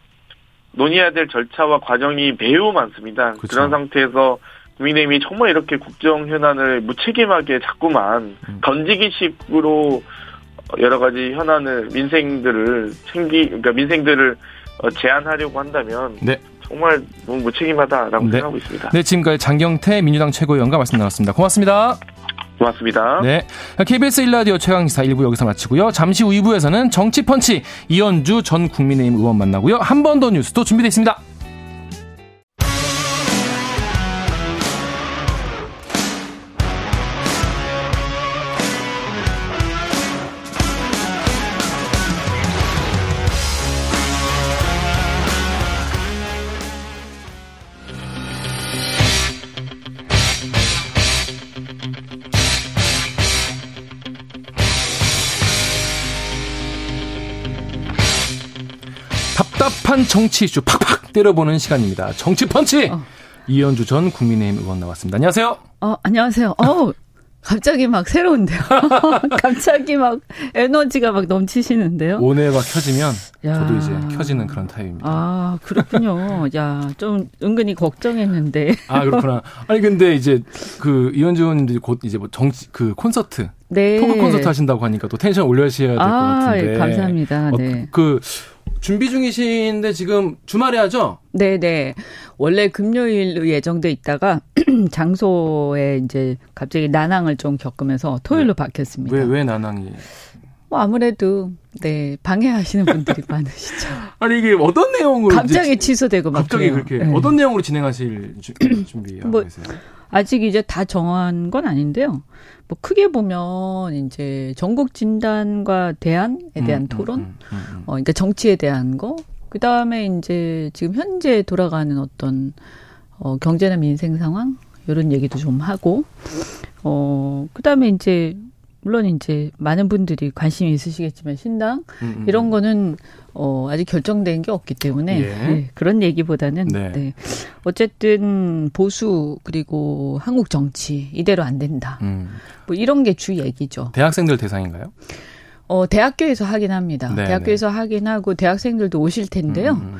논의해야 될 절차와 과정이 매우 많습니다. 그렇죠. 그런 상태에서 국민의힘이 정말 이렇게 국정 현안을 무책임하게 자꾸만 음. 던지기식으로 여러 가지 현안을 민생들을 챙기 그러니까 민생들을 어, 제한하려고 한다면 네. 정말 너무 무책임하다라고 네. 생각하고 있습니다. 네, 지금까지 장경태 민주당 최고위원과 말씀 나눴습니다. 고맙습니다. 고맙습니다. 네. KBS 1라디오 최강시사 1부 여기서 마치고요. 잠시 후 2부에서는 정치펀치 이현주 전 국민의힘 의원 만나고요. 한 번 더 뉴스도 준비되어 있습니다. deep한 정치 이슈 팍팍 때려보는 시간입니다. 정치 펀치! 어. 이언주 전 국민의힘 의원 나왔습니다. 안녕하세요. 어, 안녕하세요. 어 갑자기 막 새로운데요. 갑자기 막 에너지가 막 넘치시는데요. on air가 켜지면 야. 저도 이제 켜지는 그런 타입입니다. 아 그렇군요. 야 좀 은근히 걱정했는데. 아 그렇구나. 아니 근데 이제 그 이언주 의원님들이 곧 이제 뭐 정치 그 콘서트 네. 토크 콘서트 하신다고 하니까 또 텐션 올려주셔야 될것 아, 같은데. 감사합니다. 어, 네. 그 준비 중이신데 지금 주말에 하죠? 네, 네. 원래 금요일 예정돼 있다가 장소에 이제 갑자기 난항을 좀 겪으면서 토요일로 네. 바뀌었습니다. 왜, 왜 난항이? 뭐 아무래도 네 방해하시는 분들이 많으시죠. 아니 이게 어떤 내용으로 갑자기 취소되고 막 갑자기 그래요. 그렇게 네. 어떤 내용으로 진행하실 준비하고 뭐, 계세요? 아직 이제 다 정한 건 아닌데요. 뭐 크게 보면 이제 전국 진단과 대안에 대한 음, 토론, 음, 음, 음, 어 그러니까 정치에 대한 거, 그 다음에 이제 지금 현재 돌아가는 어떤 어 경제나 민생 상황? 이런 얘기도 좀 하고, 어 그 다음에 이제 물론 이제 많은 분들이 관심이 있으시겠지만 신당 음, 음. 이런 거는 어 아직 결정된 게 없기 때문에 예. 네, 그런 얘기보다는 네. 네. 어쨌든 보수 그리고 한국 정치 이대로 안 된다. 음. 뭐 이런 게 주 얘기죠. 대학생들 대상인가요? 어 대학교에서 하긴 합니다. 네, 대학교에서 네. 하긴 하고 대학생들도 오실 텐데요. 음, 음.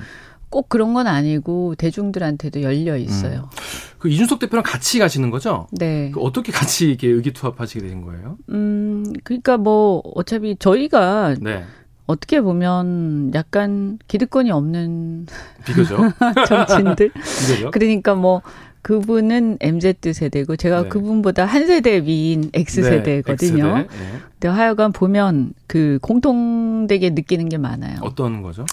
꼭 그런 건 아니고 대중들한테도 열려 있어요. 음. 그 이준석 대표랑 같이 가시는 거죠? 네. 그 어떻게 같이 이렇게 의기투합하시게 된 거예요? 음, 그러니까 뭐 어차피 저희가 네. 어떻게 보면 약간 기득권이 없는 비교죠. 정치인들. 비교죠. 그러니까 뭐 그분은 MZ 세대고 제가 네. 그분보다 한 세대 위인 X 세대거든요. 네, 네. 근데 하여간 보면 그 공통되게 느끼는 게 많아요. 어떤 거죠?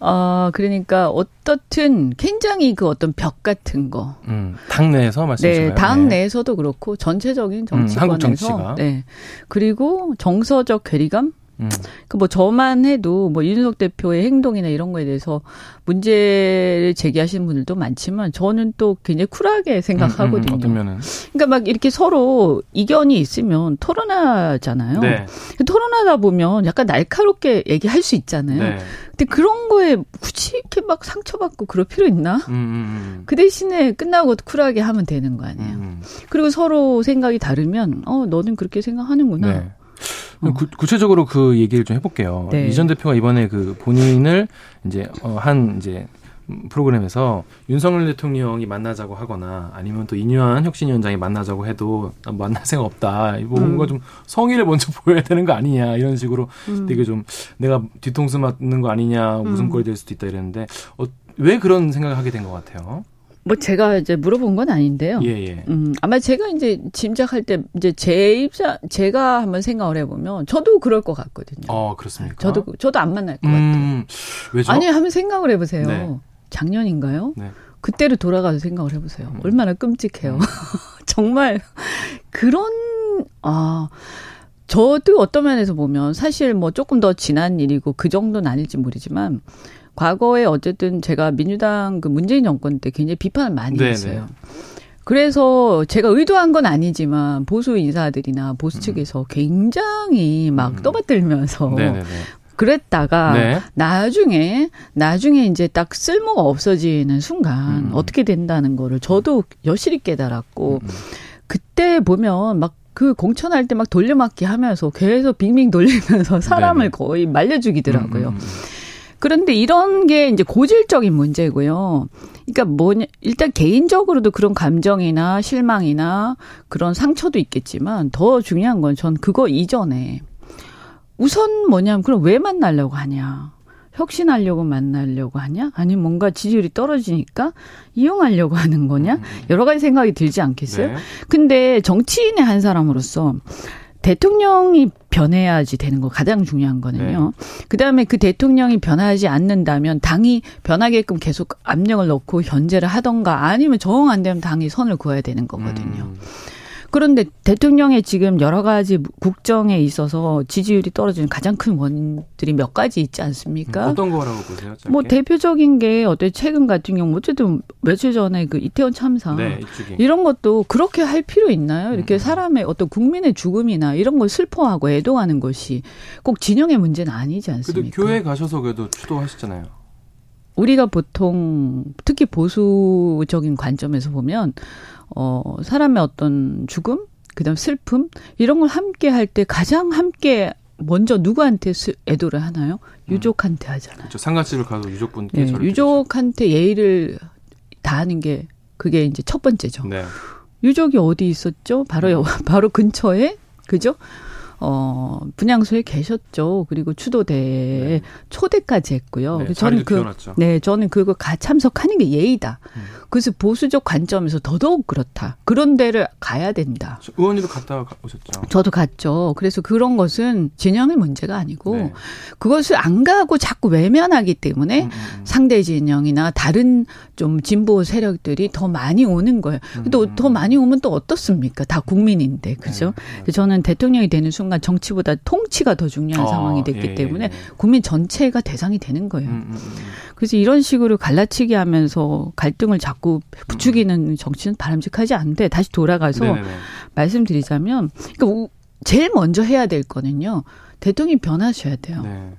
어, 그러니까 어떻든 굉장히 그 어떤 벽 같은 거. 음, 당 내에서 말씀하시나요? 네, 당 네. 내에서도 그렇고 전체적인 정치권에서 음, 네. 그리고 정서적 괴리감 음. 그뭐 저만 해도 뭐 이준석 대표의 행동이나 이런 거에 대해서 문제를 제기하시는 분들도 많지만 저는 또 굉장히 쿨하게 생각하거든요. 음, 음, 면은? 그러니까 막 이렇게 서로 이견이 있으면 토론하잖아요. 네. 토론하다 보면 약간 날카롭게 얘기할 수 있잖아요. 네. 근데 그런 거에 굳이 이렇게 막 상처받고 그럴 필요 있나? 음, 음, 음. 그 대신에 끝나고 쿨하게 하면 되는 거 아니에요. 음. 그리고 서로 생각이 다르면 어 너는 그렇게 생각하는구나. 네. 어. 구, 체적으로 그 얘기를 좀 해볼게요. 네. 이전 대표가 이번에 그 본인을 이제 어, 한 이제 프로그램에서 윤석열 대통령이 만나자고 하거나 아니면 또 이뉴한 혁신위원장이 만나자고 해도 만날 생각 없다. 이거 음. 뭔가 좀 성의를 먼저 보여야 되는 거 아니냐 이런 식으로 음. 되게 좀 내가 뒤통수 맞는 거 아니냐 웃음거리 음. 될 수도 있다 이랬는데 어, 왜 그런 생각을 하게 된 것 같아요? 뭐 제가 이제 물어본 건 아닌데요. 예, 예. 음, 아마 제가 이제 짐작할 때 이제 제 입장 제가 한번 생각을 해보면 저도 그럴 것 같거든요. 어 그렇습니까? 저도 저도 안 만날 것 음, 같아요. 왜죠? 아니 한번 생각을 해보세요. 네. 작년인가요? 네. 그때로 돌아가서 생각을 해보세요. 음. 얼마나 끔찍해요. 음. 정말 그런 아. 저도 어떤 면에서 보면 사실 뭐 조금 더 지난 일이고 그 정도는 아닐지 모르지만 과거에 어쨌든 제가 민주당 그 문재인 정권 때 굉장히 비판을 많이 네네. 했어요. 그래서 제가 의도한 건 아니지만 보수 인사들이나 보수 음. 측에서 굉장히 막 음. 떠받들면서 네네네. 그랬다가 네. 나중에 나중에 이제 딱 쓸모가 없어지는 순간 음. 어떻게 된다는 거를 저도 여실히 깨달았고 음. 그때 보면 막 그 공천할 때 막 돌려막기 하면서 계속 빙빙 돌리면서 사람을 네네. 거의 말려 죽이더라고요. 음. 음 그런데 이런 게 이제 고질적인 문제고요. 그러니까 뭐냐, 일단 개인적으로도 그런 감정이나 실망이나 그런 상처도 있겠지만 더 중요한 건 전 그거 이전에 우선 뭐냐면 그럼 왜 만나려고 하냐. 혁신하려고 만나려고 하냐? 아니면 뭔가 지지율이 떨어지니까 이용하려고 하는 거냐? 음. 여러 가지 생각이 들지 않겠어요? 네. 근데 정치인의 한 사람으로서 대통령이 변해야지 되는 거 가장 중요한 거는요. 네. 그다음에 그 대통령이 변하지 않는다면 당이 변하게끔 계속 압력을 넣고 현재를 하던가 아니면 정안 되면 당이 선을 그어야 되는 거거든요. 음. 그런데 대통령의 지금 여러 가지 국정에 있어서 지지율이 떨어지는 가장 큰 원인들이 몇 가지 있지 않습니까? 음, 어떤 거라고 보세요? 짧게? 뭐 대표적인 게 어떤 최근 같은 경우 어쨌든 며칠 전에 그 이태원 참사 네, 이런 것도 그렇게 할 필요 있나요? 이렇게 음. 사람의 어떤 국민의 죽음이나 이런 걸 슬퍼하고 애도하는 것이 꼭 진영의 문제는 아니지 않습니까? 그래도 교회 가셔서 그래도 추도하시잖아요. 우리가 보통 특히 보수적인 관점에서 보면 어 사람의 어떤 죽음, 그다음 슬픔 이런 걸 함께 할 때 가장 함께 먼저 누구한테 애도를 하나요? 음. 유족한테 하잖아요. 그렇죠. 상가집을 가도 유족분께 네, 유족한테 예의를 다하는 게 그게 이제 첫 번째죠. 네. 유족이 어디 있었죠? 바로 음. 바로 근처에 그죠? 어, 분양소에 계셨죠. 그리고 추도대에 네. 초대까지 했고요. 네, 저는 그, 비워놨죠. 네, 저는 그거 가 참석하는 게 예의다. 음. 그래서 보수적 관점에서 더더욱 그렇다. 그런 데를 가야 된다. 의원님도 갔다 오셨죠? 저도 갔죠. 그래서 그런 것은 진영의 문제가 아니고 네. 그것을 안 가고 자꾸 외면하기 때문에 음, 음, 음. 상대 진영이나 다른 좀 진보 세력들이 더 많이 오는 거예요. 음, 또더 음. 많이 오면 또 어떻습니까? 다 국민인데, 그죠? 네, 저는 대통령이 되는 순간 순간 정치보다 통치가 더 중요한 어, 상황이 됐기 예, 때문에 예. 국민 전체가 대상이 되는 거예요. 음, 음, 음. 그래서 이런 식으로 갈라치기 하면서 갈등을 자꾸 부추기는 정치는 바람직하지 않은데 다시 돌아가서 네네네. 말씀드리자면 그러니까 제일 먼저 해야 될 거는요. 대통령이 변하셔야 돼요. 네.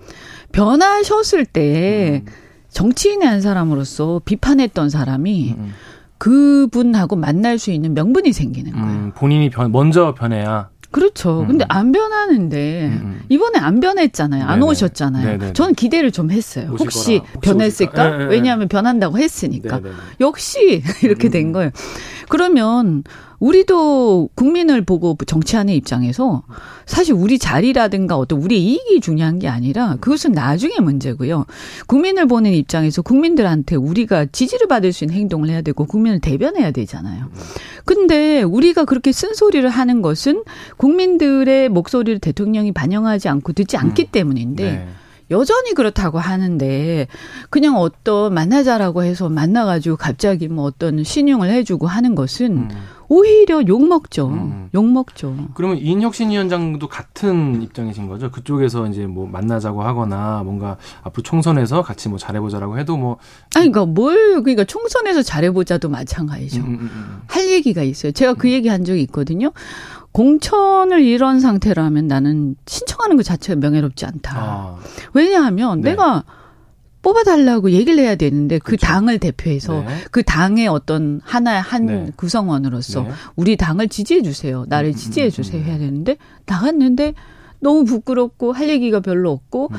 변하셨을 때 음. 정치인의 한 사람으로서 비판했던 사람이 음. 그분하고 만날 수 있는 명분이 생기는 거예요. 음, 본인이 변, 먼저 변해야. 그렇죠. 음. 근데 안 변하는데 음, 음. 이번에 안 변했잖아요. 안 네네. 오셨잖아요. 네네. 저는 기대를 좀 했어요. 혹시 변했을까? 네, 네, 왜냐하면 변한다고 했으니까. 네네. 역시 이렇게 된 음. 거예요. 그러면 우리도 국민을 보고 정치하는 입장에서 사실 우리 자리라든가 어떤 우리 이익이 중요한 게 아니라 그것은 나중에 문제고요. 국민을 보는 입장에서 국민들한테 우리가 지지를 받을 수 있는 행동을 해야 되고 국민을 대변해야 되잖아요. 근데 우리가 그렇게 쓴소리를 하는 것은 국민들의 목소리를 대통령이 반영하지 않고 듣지 않기 음. 때문인데 네. 여전히 그렇다고 하는데 그냥 어떤 만나자라고 해서 만나가지고 갑자기 뭐 어떤 신용을 해주고 하는 것은 음. 오히려 욕 먹죠. 음. 욕 먹죠. 그러면 이인혁신 위원장도 같은 입장이신 거죠? 그쪽에서 이제 뭐 만나자고 하거나 뭔가 앞으로 총선에서 같이 뭐 잘해보자라고 해도 뭐 아니 그러니까 뭘 그러니까 총선에서 잘해보자도 마찬가지죠. 음, 음, 음, 음. 할 얘기가 있어요. 제가 그 얘기 한 적이 있거든요. 공천을 이런 상태로 하면 나는 신청하는 것 자체가 명예롭지 않다. 아. 왜냐하면 네. 내가 뽑아달라고 얘기를 해야 되는데 그 그렇죠. 당을 대표해서 네. 그 당의 어떤 하나의 한 네. 구성원으로서 네. 우리 당을 지지해 주세요. 나를 음, 음 지지해 음, 주세요. 음. 해야 되는데 나갔는데 너무 부끄럽고 할 얘기가 별로 없고 음.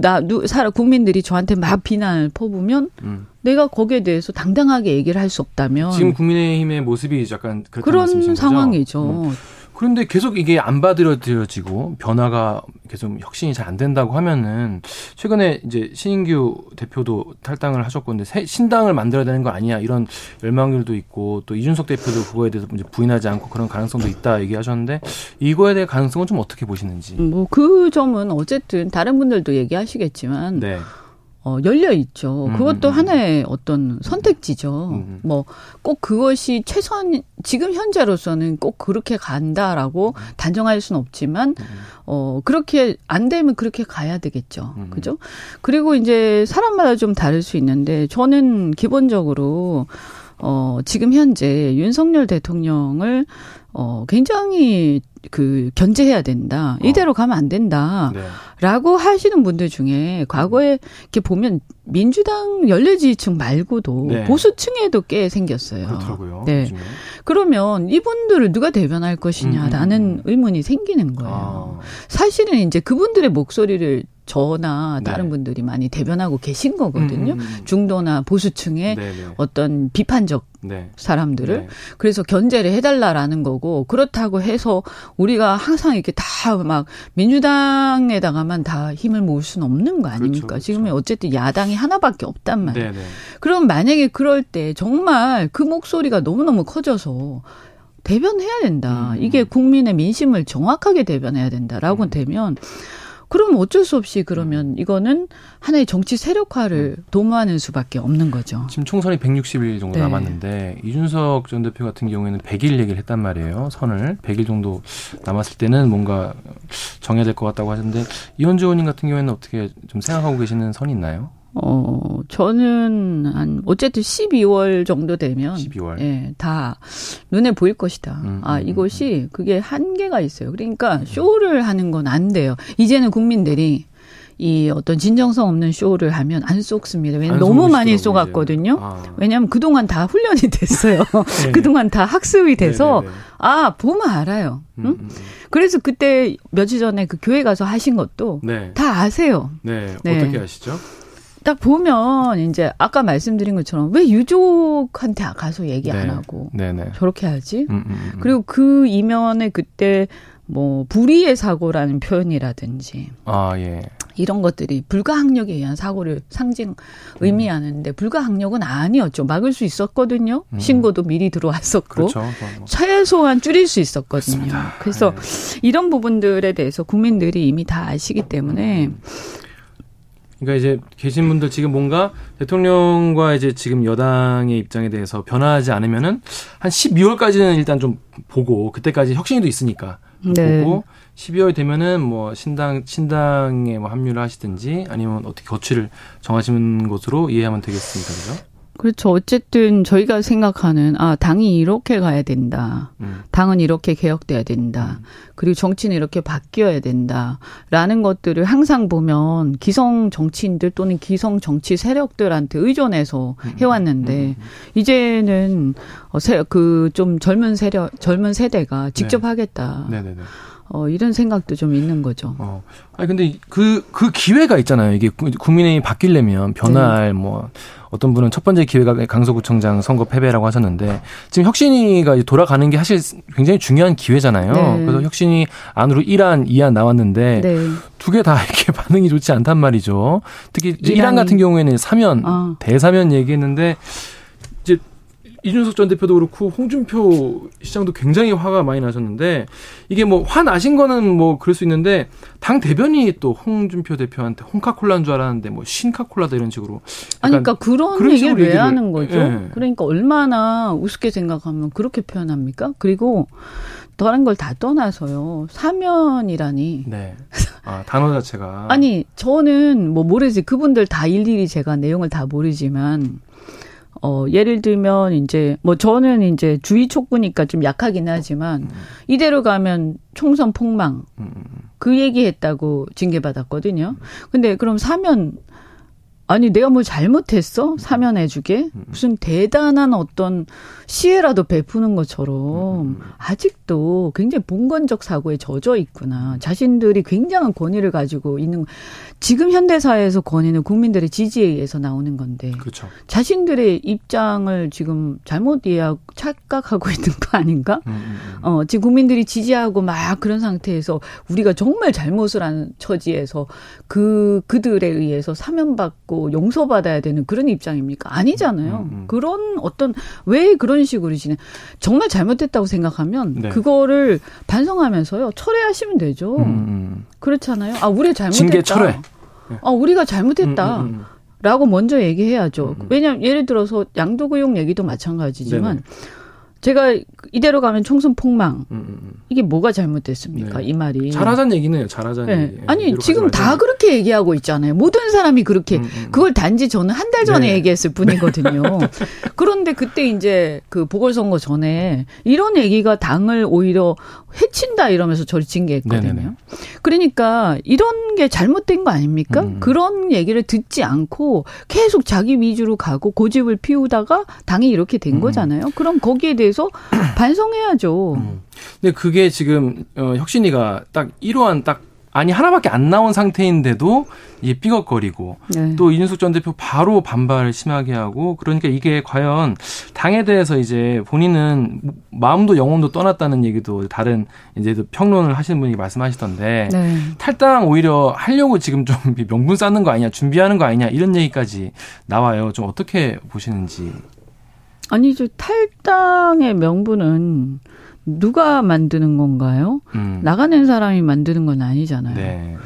나 누, 사람 국민들이 저한테 막 비난을 퍼부면 음. 내가 거기에 대해서 당당하게 얘기를 할 수 없다면 지금 국민의힘의 모습이 약간 그런 상황이죠. 음. 그런데 계속 이게 안 받아들여지고 변화가 계속 혁신이 잘 안 된다고 하면은 최근에 이제 신인규 대표도 탈당을 하셨고 근데 신당을 만들어야 되는 거 아니야 이런 열망들도 있고 또 이준석 대표도 그거에 대해서 이제 부인하지 않고 그런 가능성도 있다 얘기하셨는데 이거에 대해 가능성은 좀 어떻게 보시는지. 뭐 그 점은 어쨌든 다른 분들도 얘기하시겠지만 네. 어, 열려 있죠. 음, 그것도 음, 음, 하나의 어떤 선택지죠. 음. 뭐꼭 그것이 최선, 지금 현재로서는 꼭 그렇게 간다라고 음. 단정할 수는 없지만, 음. 어, 그렇게 안 되면 그렇게 가야 되겠죠. 그죠? 그리고 이제 사람마다 좀 다를 수 있는데, 저는 기본적으로, 어, 지금 현재 윤석열 대통령을 어, 굉장히 그 견제해야 된다. 어. 이대로 가면 안 된다. 네. 라고 하시는 분들 중에 과거에 이렇게 보면 민주당 연례지지층 말고도 네. 보수층에도 꽤 생겼어요. 그렇더라고요. 네. 요즘에. 그러면 이분들을 누가 대변할 것이냐라는 음, 음, 음. 의문이 생기는 거예요. 아. 사실은 이제 그분들의 목소리를 저나 다른 네. 분들이 많이 대변하고 계신 거거든요. 음, 음, 음. 중도나 보수층의 네네. 네. 어떤 비판적 네. 사람들을 네. 그래서 견제를 해달라라는 거고 그렇다고 해서 우리가 항상 이렇게 다 막 민주당에다가만 다 힘을 모을 수는 없는 거 아닙니까? 그렇죠, 그렇죠. 지금은 어쨌든 야당이 하나밖에 없단 말이에요. 네네. 그럼 만약에 그럴 때 정말 그 목소리가 너무너무 커져서 대변해야 된다. 음. 이게 국민의 민심을 정확하게 대변해야 된다라고 음. 되면 그럼 어쩔 수 없이 그러면 음. 이거는 하나의 정치 세력화를 음. 도모하는 수밖에 없는 거죠. 지금 총선이 160일 정도 네. 남았는데 이준석 전 대표 같은 경우에는 100일 얘기를 했단 말이에요. 선을 100일 정도 남았을 때는 뭔가 정해야 될 것 같다고 하셨는데 이현주 의원님 같은 경우에는 어떻게 좀 생각하고 계시는 선이 있나요? 어, 저는 한 어쨌든 12월 정도 되면 12월. 예, 다 눈에 보일 것이다. 음, 아, 음, 이것이 음. 그게 한계가 있어요. 그러니까 쇼를 하는 건 안 돼요. 이제는 국민들이 이 어떤 진정성 없는 쇼를 하면 안 쏟습니다. 왜냐면 너무 많이 쏟았거든요. 아. 왜냐하면 그동안 다 훈련이 됐어요. 네. 그동안 다 학습이 돼서 네네네. 아 보면 알아요. 응? 음, 음, 음. 그래서 그때 며칠 전에 그 교회 가서 하신 것도 네. 다 아세요. 네. 네. 어떻게 아시죠? 딱 보면 이제 아까 말씀드린 것처럼 왜 유족한테 가서 얘기 네. 안 하고 네네. 저렇게 하지? 음, 음, 음. 그리고 그 이면에 그때 뭐 불의의 사고라는 표현이라든지 아 예. 이런 것들이 불가항력에 의한 사고를 상징 의미하는데 불가항력은 아니었죠. 막을 수 있었거든요. 음. 신고도 미리 들어왔었고 그렇죠. 뭐. 최소한 줄일 수 있었거든요. 그렇습니다. 그래서 네. 이런 부분들에 대해서 국민들이 이미 다 아시기 때문에 음. 그러니까 이제 계신 분들 지금 뭔가 대통령과 이제 지금 여당의 입장에 대해서 변화하지 않으면은 한 12월까지는 일단 좀 보고 그때까지 혁신이도 있으니까 네. 보고 12월 되면은 뭐 신당 신당에 뭐 합류를 하시든지 아니면 어떻게 거취를 정하시는 것으로 이해하면 되겠습니다. 그죠? 그렇죠. 어쨌든 저희가 생각하는 아 당이 이렇게 가야 된다. 음. 당은 이렇게 개혁돼야 된다. 음. 그리고 정치는 이렇게 바뀌어야 된다라는 것들을 항상 보면 기성 정치인들 또는 기성 정치 세력들한테 의존해서 음. 해왔는데 음. 음, 음. 이제는 어, 그좀 젊은 세력 젊은 세대가 직접 네. 하겠다. 네네네. 어, 이런 생각도 좀 있는 거죠. 어. 아니, 근데 그, 그 기회가 있잖아요. 이게 국민의힘이 바뀌려면 변화할 네. 뭐, 어떤 분은 첫 번째 기회가 강서구청장 선거 패배라고 하셨는데 지금 혁신이가 돌아가는 게 사실 굉장히 중요한 기회잖아요. 네. 그래서 혁신이 안으로 1안, 2안 나왔는데 네. 두개 다 이렇게 반응이 좋지 않단 말이죠. 특히 1안 같은 경우에는 사면, 아. 대사면 얘기했는데 이준석 전 대표도 그렇고 홍준표 시장도 굉장히 화가 많이 나셨는데 이게 뭐 화 나신 거는 뭐 그럴 수 있는데 당 대변이 또 홍준표 대표한테 홍카콜라인 줄 알았는데 뭐 신카콜라다 이런 식으로 아니 그러니까 그런, 그런 얘기를 왜 얘기를, 하는 거죠? 예. 그러니까 얼마나 우습게 생각하면 그렇게 표현합니까? 그리고 다른 걸 다 떠나서요. 사면이라니. 네. 아, 단어 자체가. 아니, 저는 뭐 모르지. 그분들 다 일일이 제가 내용을 다 모르지만 어, 예를 들면 이제 뭐 저는 이제 주의 촉구니까 좀 약하긴 하지만 음. 이대로 가면 총선 폭망 음. 그 얘기 했다고 징계받았거든요. 근데 그럼 사면 아니 내가 뭘 잘못했어? 사면해주게 무슨 대단한 어떤 시혜라도 베푸는 것처럼 아직도 굉장히 봉건적 사고에 젖어 있구나. 자신들이 굉장한 권위를 가지고 있는 지금 현대사회에서 권위는 국민들의 지지에 의해서 나오는 건데 그렇죠. 자신들의 입장을 지금 잘못 이해하고 착각하고 있는 거 아닌가? 음, 음, 음. 어, 지금 국민들이 지지하고 막 그런 상태에서 우리가 정말 잘못을 하는 처지에서 그 그들에 의해서 사면받고 용서받아야 되는 그런 입장입니까? 아니잖아요. 음, 음. 그런 어떤 왜 그런 식으로 지내 정말 잘못했다고 생각하면 네. 그거를 반성하면서요 철회하시면 되죠. 음, 그렇잖아요. 아 우리 잘못했다. 징계 철회. 아 우리가 잘못했다. 라고 먼저 얘기해야죠. 왜냐하면 예를 들어서 양도구용 얘기도 마찬가지지만 네네. 제가 이대로 가면 총선 폭망. 음, 음, 음. 이게 뭐가 잘못됐습니까? 네. 이 말이. 잘하자는 얘기네요. 잘하자는 네. 얘기. 아니 지금 다 그렇게 얘기하고 있잖아요. 모든 사람이 그렇게 음, 음. 그걸 단지 저는 한 달 전에 네. 얘기했을 뿐이거든요. 그런데 그때 이제 그 보궐선거 전에 이런 얘기가 당을 오히려 해친다 이러면서 저를 징계했거든요. 네네네. 그러니까 이런 게 잘못된 거 아닙니까? 음. 그런 얘기를 듣지 않고 계속 자기 위주로 가고 고집을 피우다가 당이 이렇게 된 거잖아요. 그럼 거기에 대해 대해서 반성해야죠. 음. 근데 그게 지금 어, 혁신이가 딱 이러한 딱 아니 하나밖에 안 나온 상태인데도 이게 삐걱거리고 네. 또 이준석 전 대표 바로 반발을 심하게 하고 그러니까 이게 과연 당에 대해서 이제 본인은 마음도 영혼도 떠났다는 얘기도 다른 이제 평론을 하시는 분이 말씀하시던데 네. 탈당 오히려 하려고 지금 좀 명분 쌓는 거 아니냐 준비하는 거 아니냐 이런 얘기까지 나와요. 좀 어떻게 보시는지. 아니죠. 탈당의 명분은 누가 만드는 건가요? 음. 나가는 사람이 만드는 건 아니잖아요. 네.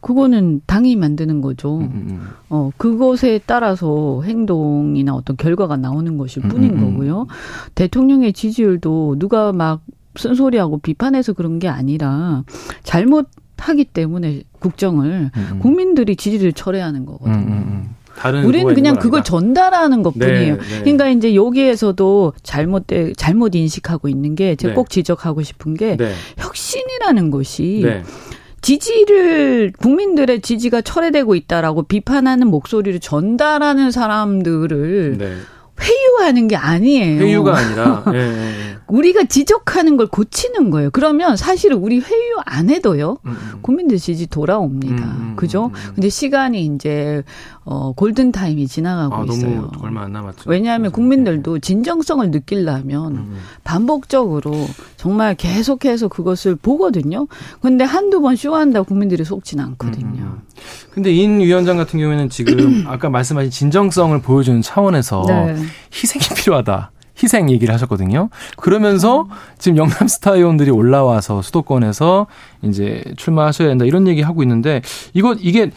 그거는 당이 만드는 거죠. 음, 음, 음. 어, 그것에 따라서 행동이나 어떤 결과가 나오는 것일 음, 뿐인 음, 거고요. 대통령의 지지율도 누가 막 쓴소리하고 비판해서 그런 게 아니라 잘못 하기 때문에 국정을 국민들이 지지를 철회하는 거거든요. 우리는 그냥 그걸 전달하는 것뿐이에요. 네, 네. 그러니까 이제 여기에서도 잘못돼 잘못 인식하고 있는 게 제가 네. 꼭 지적하고 싶은 게 네. 혁신이라는 것이 네. 지지를 국민들의 지지가 철회되고 있다라고 비판하는 목소리를 전달하는 사람들을 네. 회유하는 게 아니에요. 회유가 아니라 예, 예, 예. 우리가 지적하는 걸 고치는 거예요. 그러면 사실은 우리 회유 안 해도요. 음, 음. 국민들 지지 돌아옵니다. 음, 음 그죠? 음, 음. 근데 시간이 이제 어 골든 타임이 지나가고 아, 있어요. 얼마 안 남았죠. 왜냐하면 국민들도 진정성을 느끼려면 반복적으로 정말 계속해서 그것을 보거든요. 근데 한두 번 쇼한다고 국민들이 속진 않거든요. 근데 인 위원장 같은 경우에는 지금 아까 말씀하신 진정성을 보여주는 차원에서 네. 희생이 필요하다. 희생 얘기를 하셨거든요. 그러면서 지금 영남 스타 의원들이 올라와서 수도권에서 이제 출마하셔야 된다 이런 얘기 하고 있는데 이거 이게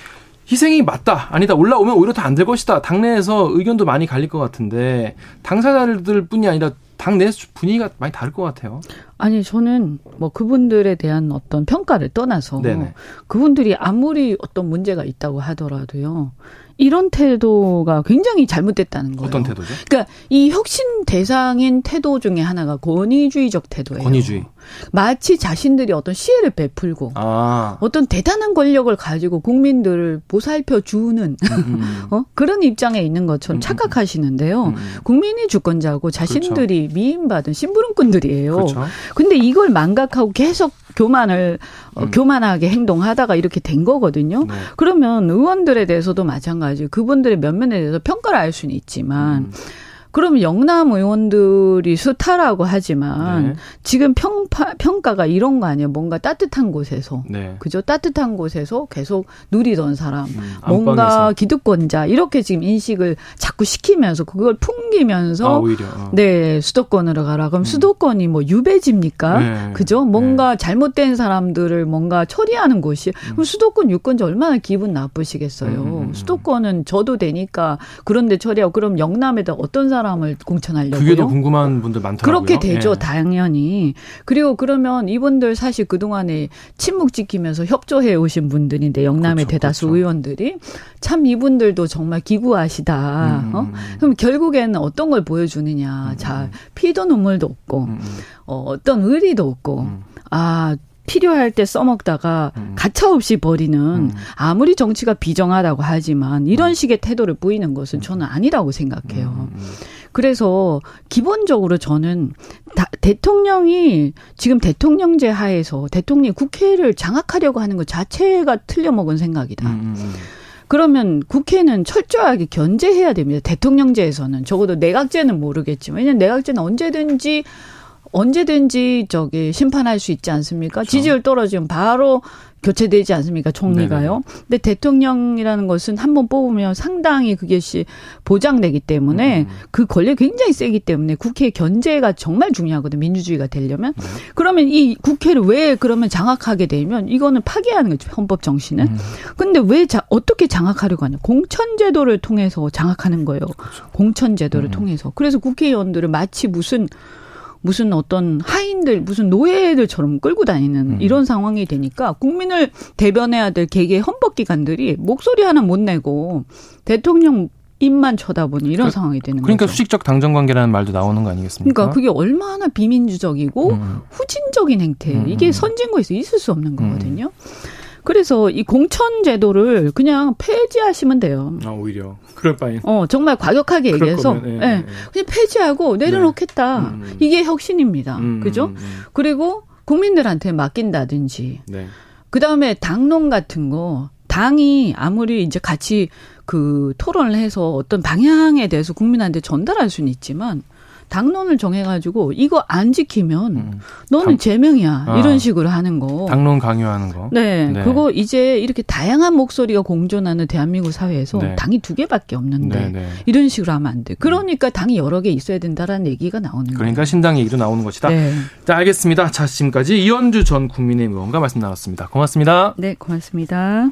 희생이 맞다 아니다 올라오면 오히려 더 안 될 것이다 당내에서 의견도 많이 갈릴 것 같은데 당사자들 뿐이 아니라 당내 분위기가 많이 다를 것 같아요. 아니 저는 뭐 그분들에 대한 어떤 평가를 떠나서 네네. 그분들이 아무리 어떤 문제가 있다고 하더라도요. 이런 태도가 굉장히 잘못됐다는 거예요. 어떤 태도죠? 그러니까 이 혁신 대상인 태도 중에 하나가 권위주의적 태도예요. 권위주의. 마치 자신들이 어떤 시혜를 베풀고 아. 어떤 대단한 권력을 가지고 국민들을 보살펴 주는 음. 어? 그런 입장에 있는 것처럼 음. 착각하시는데요. 음. 국민이 주권자고 자신들이 그렇죠. 미인받은 심부름꾼들이에요. 그렇죠. 근데 이걸 망각하고 계속 교만을 어, 음. 교만하게 행동하다가 이렇게 된 거거든요. 네. 그러면 의원들에 대해서도 마찬가지. 그분들의 면면에 대해서 평가를 할 수는 있지만 음. 그럼 영남 의원들이 수타라고 하지만 네. 지금 평파, 평가가 이런 거 아니에요. 뭔가 따뜻한 곳에서. 네. 그죠? 따뜻한 곳에서 계속 누리던 사람. 음, 뭔가 기득권자. 이렇게 지금 인식을 자꾸 시키면서 그걸 풍기면서. 아, 오히려. 어. 네, 수도권으로 가라. 그럼 음. 수도권이 뭐 유배지입니까? 네. 그죠? 뭔가 네. 잘못된 사람들을 뭔가 처리하는 곳이. 음. 그럼 수도권 유권자 얼마나 기분 나쁘시겠어요. 음, 음, 음. 수도권은 저도 되니까 그런데 처리하고 그럼 영남에다 어떤 사람 사람을 공천하려고요. 그게 더 궁금한 분들 많더라고요. 그렇게 되죠, 예. 당연히. 그리고 그러면 이분들 사실 그 동안에 침묵 지키면서 협조해 오신 분들인데 영남의 그렇죠, 대다수 그렇죠. 의원들이 참 이분들도 정말 기구하시다. 음, 어? 음, 음. 그럼 결국에는 어떤 걸 보여주느냐. 음, 자, 피도 눈물도 없고, 음, 어, 어떤 의리도 없고, 아 필요할 때 써먹다가 음. 가차없이 버리는 음. 아무리 정치가 비정하다고 하지만 이런 음. 식의 태도를 보이는 것은 저는 아니라고 생각해요. 음, 음, 그래서 기본적으로 저는 다, 대통령이 지금 대통령제 하에서 대통령이 국회를 장악하려고 하는 것 자체가 틀려먹은 생각이다. 음, 그러면 국회는 철저하게 견제해야 됩니다. 대통령제에서는 적어도 내각제는 모르겠지만 왜냐면 내각제는 언제든지 언제든지 저기 심판할 수 있지 않습니까? 그렇죠. 지지율 떨어지면 바로 교체되지 않습니까? 총리가요. 네네. 근데 대통령이라는 것은 한 번 뽑으면 상당히 그것이 보장되기 때문에 음. 그 권력이 굉장히 세기 때문에 국회 견제가 정말 중요하거든요. 민주주의가 되려면. 네. 그러면 이 국회를 왜 그러면 장악하게 되면 이거는 파괴하는 거죠. 헌법 정신은. 음. 근데 왜 자, 어떻게 장악하려고 하냐? 공천 제도를 통해서 장악하는 거예요. 그렇죠. 공천 제도를 음. 통해서. 그래서 국회의원들을 마치 무슨 무슨 어떤 하인들, 무슨 노예들처럼 끌고 다니는 음. 이런 상황이 되니까 국민을 대변해야 될 개개 헌법기관들이 목소리 하나 못 내고 대통령 입만 쳐다보는 이런 그, 상황이 되는 그러니까 거죠. 수직적 당정 관계라는 말도 나오는 거 아니겠습니까? 그러니까 그게 얼마나 비민주적이고 음. 후진적인 행태. 음. 이게 선진국에서 있을 수 없는 거거든요. 음. 그래서 이 공천 제도를 그냥 폐지하시면 돼요. 아, 오히려. 그럴 바에. 어, 정말 과격하게 얘기해서 거면, 예, 예, 예. 그냥 폐지하고 내려놓겠다. 네. 음, 음. 이게 혁신입니다. 음, 그죠? 음, 음. 그리고 국민들한테 맡긴다든지. 네. 그다음에 당론 같은 거 당이 아무리 이제 같이 그 토론을 해서 어떤 방향에 대해서 국민한테 전달할 수는 있지만 당론을 정해가지고 이거 안 지키면 음. 너는 당, 제명이야 아, 이런 식으로 하는 거. 당론 강요하는 거. 네, 네, 그거 이제 이렇게 다양한 목소리가 공존하는 대한민국 사회에서 네. 당이 두 개밖에 없는데 네, 네. 이런 식으로 하면 안 돼. 그러니까 당이 여러 개 있어야 된다라는 얘기가 나오는 거예요. 그러니까 신당 얘기도 나오는 것이다. 네. 자, 알겠습니다. 자, 지금까지 이현주 전 국민의힘 의원과 말씀 나눴습니다. 고맙습니다. 네, 고맙습니다.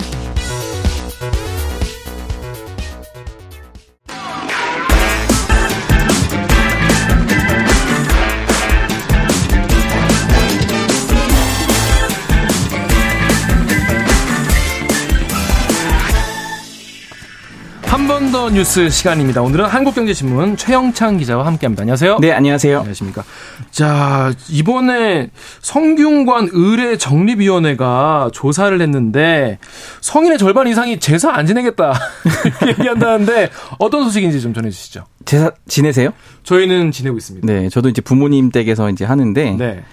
더 뉴스 시간입니다. 오늘은 한국경제신문 최영창 기자와 함께합니다. 안녕하세요. 네, 안녕하세요. 안녕하십니까. 자, 이번에 성균관 의뢰 정립위원회가 조사를 했는데 성인의 절반 이상이 제사 안 지내겠다 얘기한다는데 어떤 소식인지 좀 전해주시죠. 제사 지내세요? 저희는 지내고 있습니다. 네, 저도 이제 부모님 댁에서 이제 하는데 네.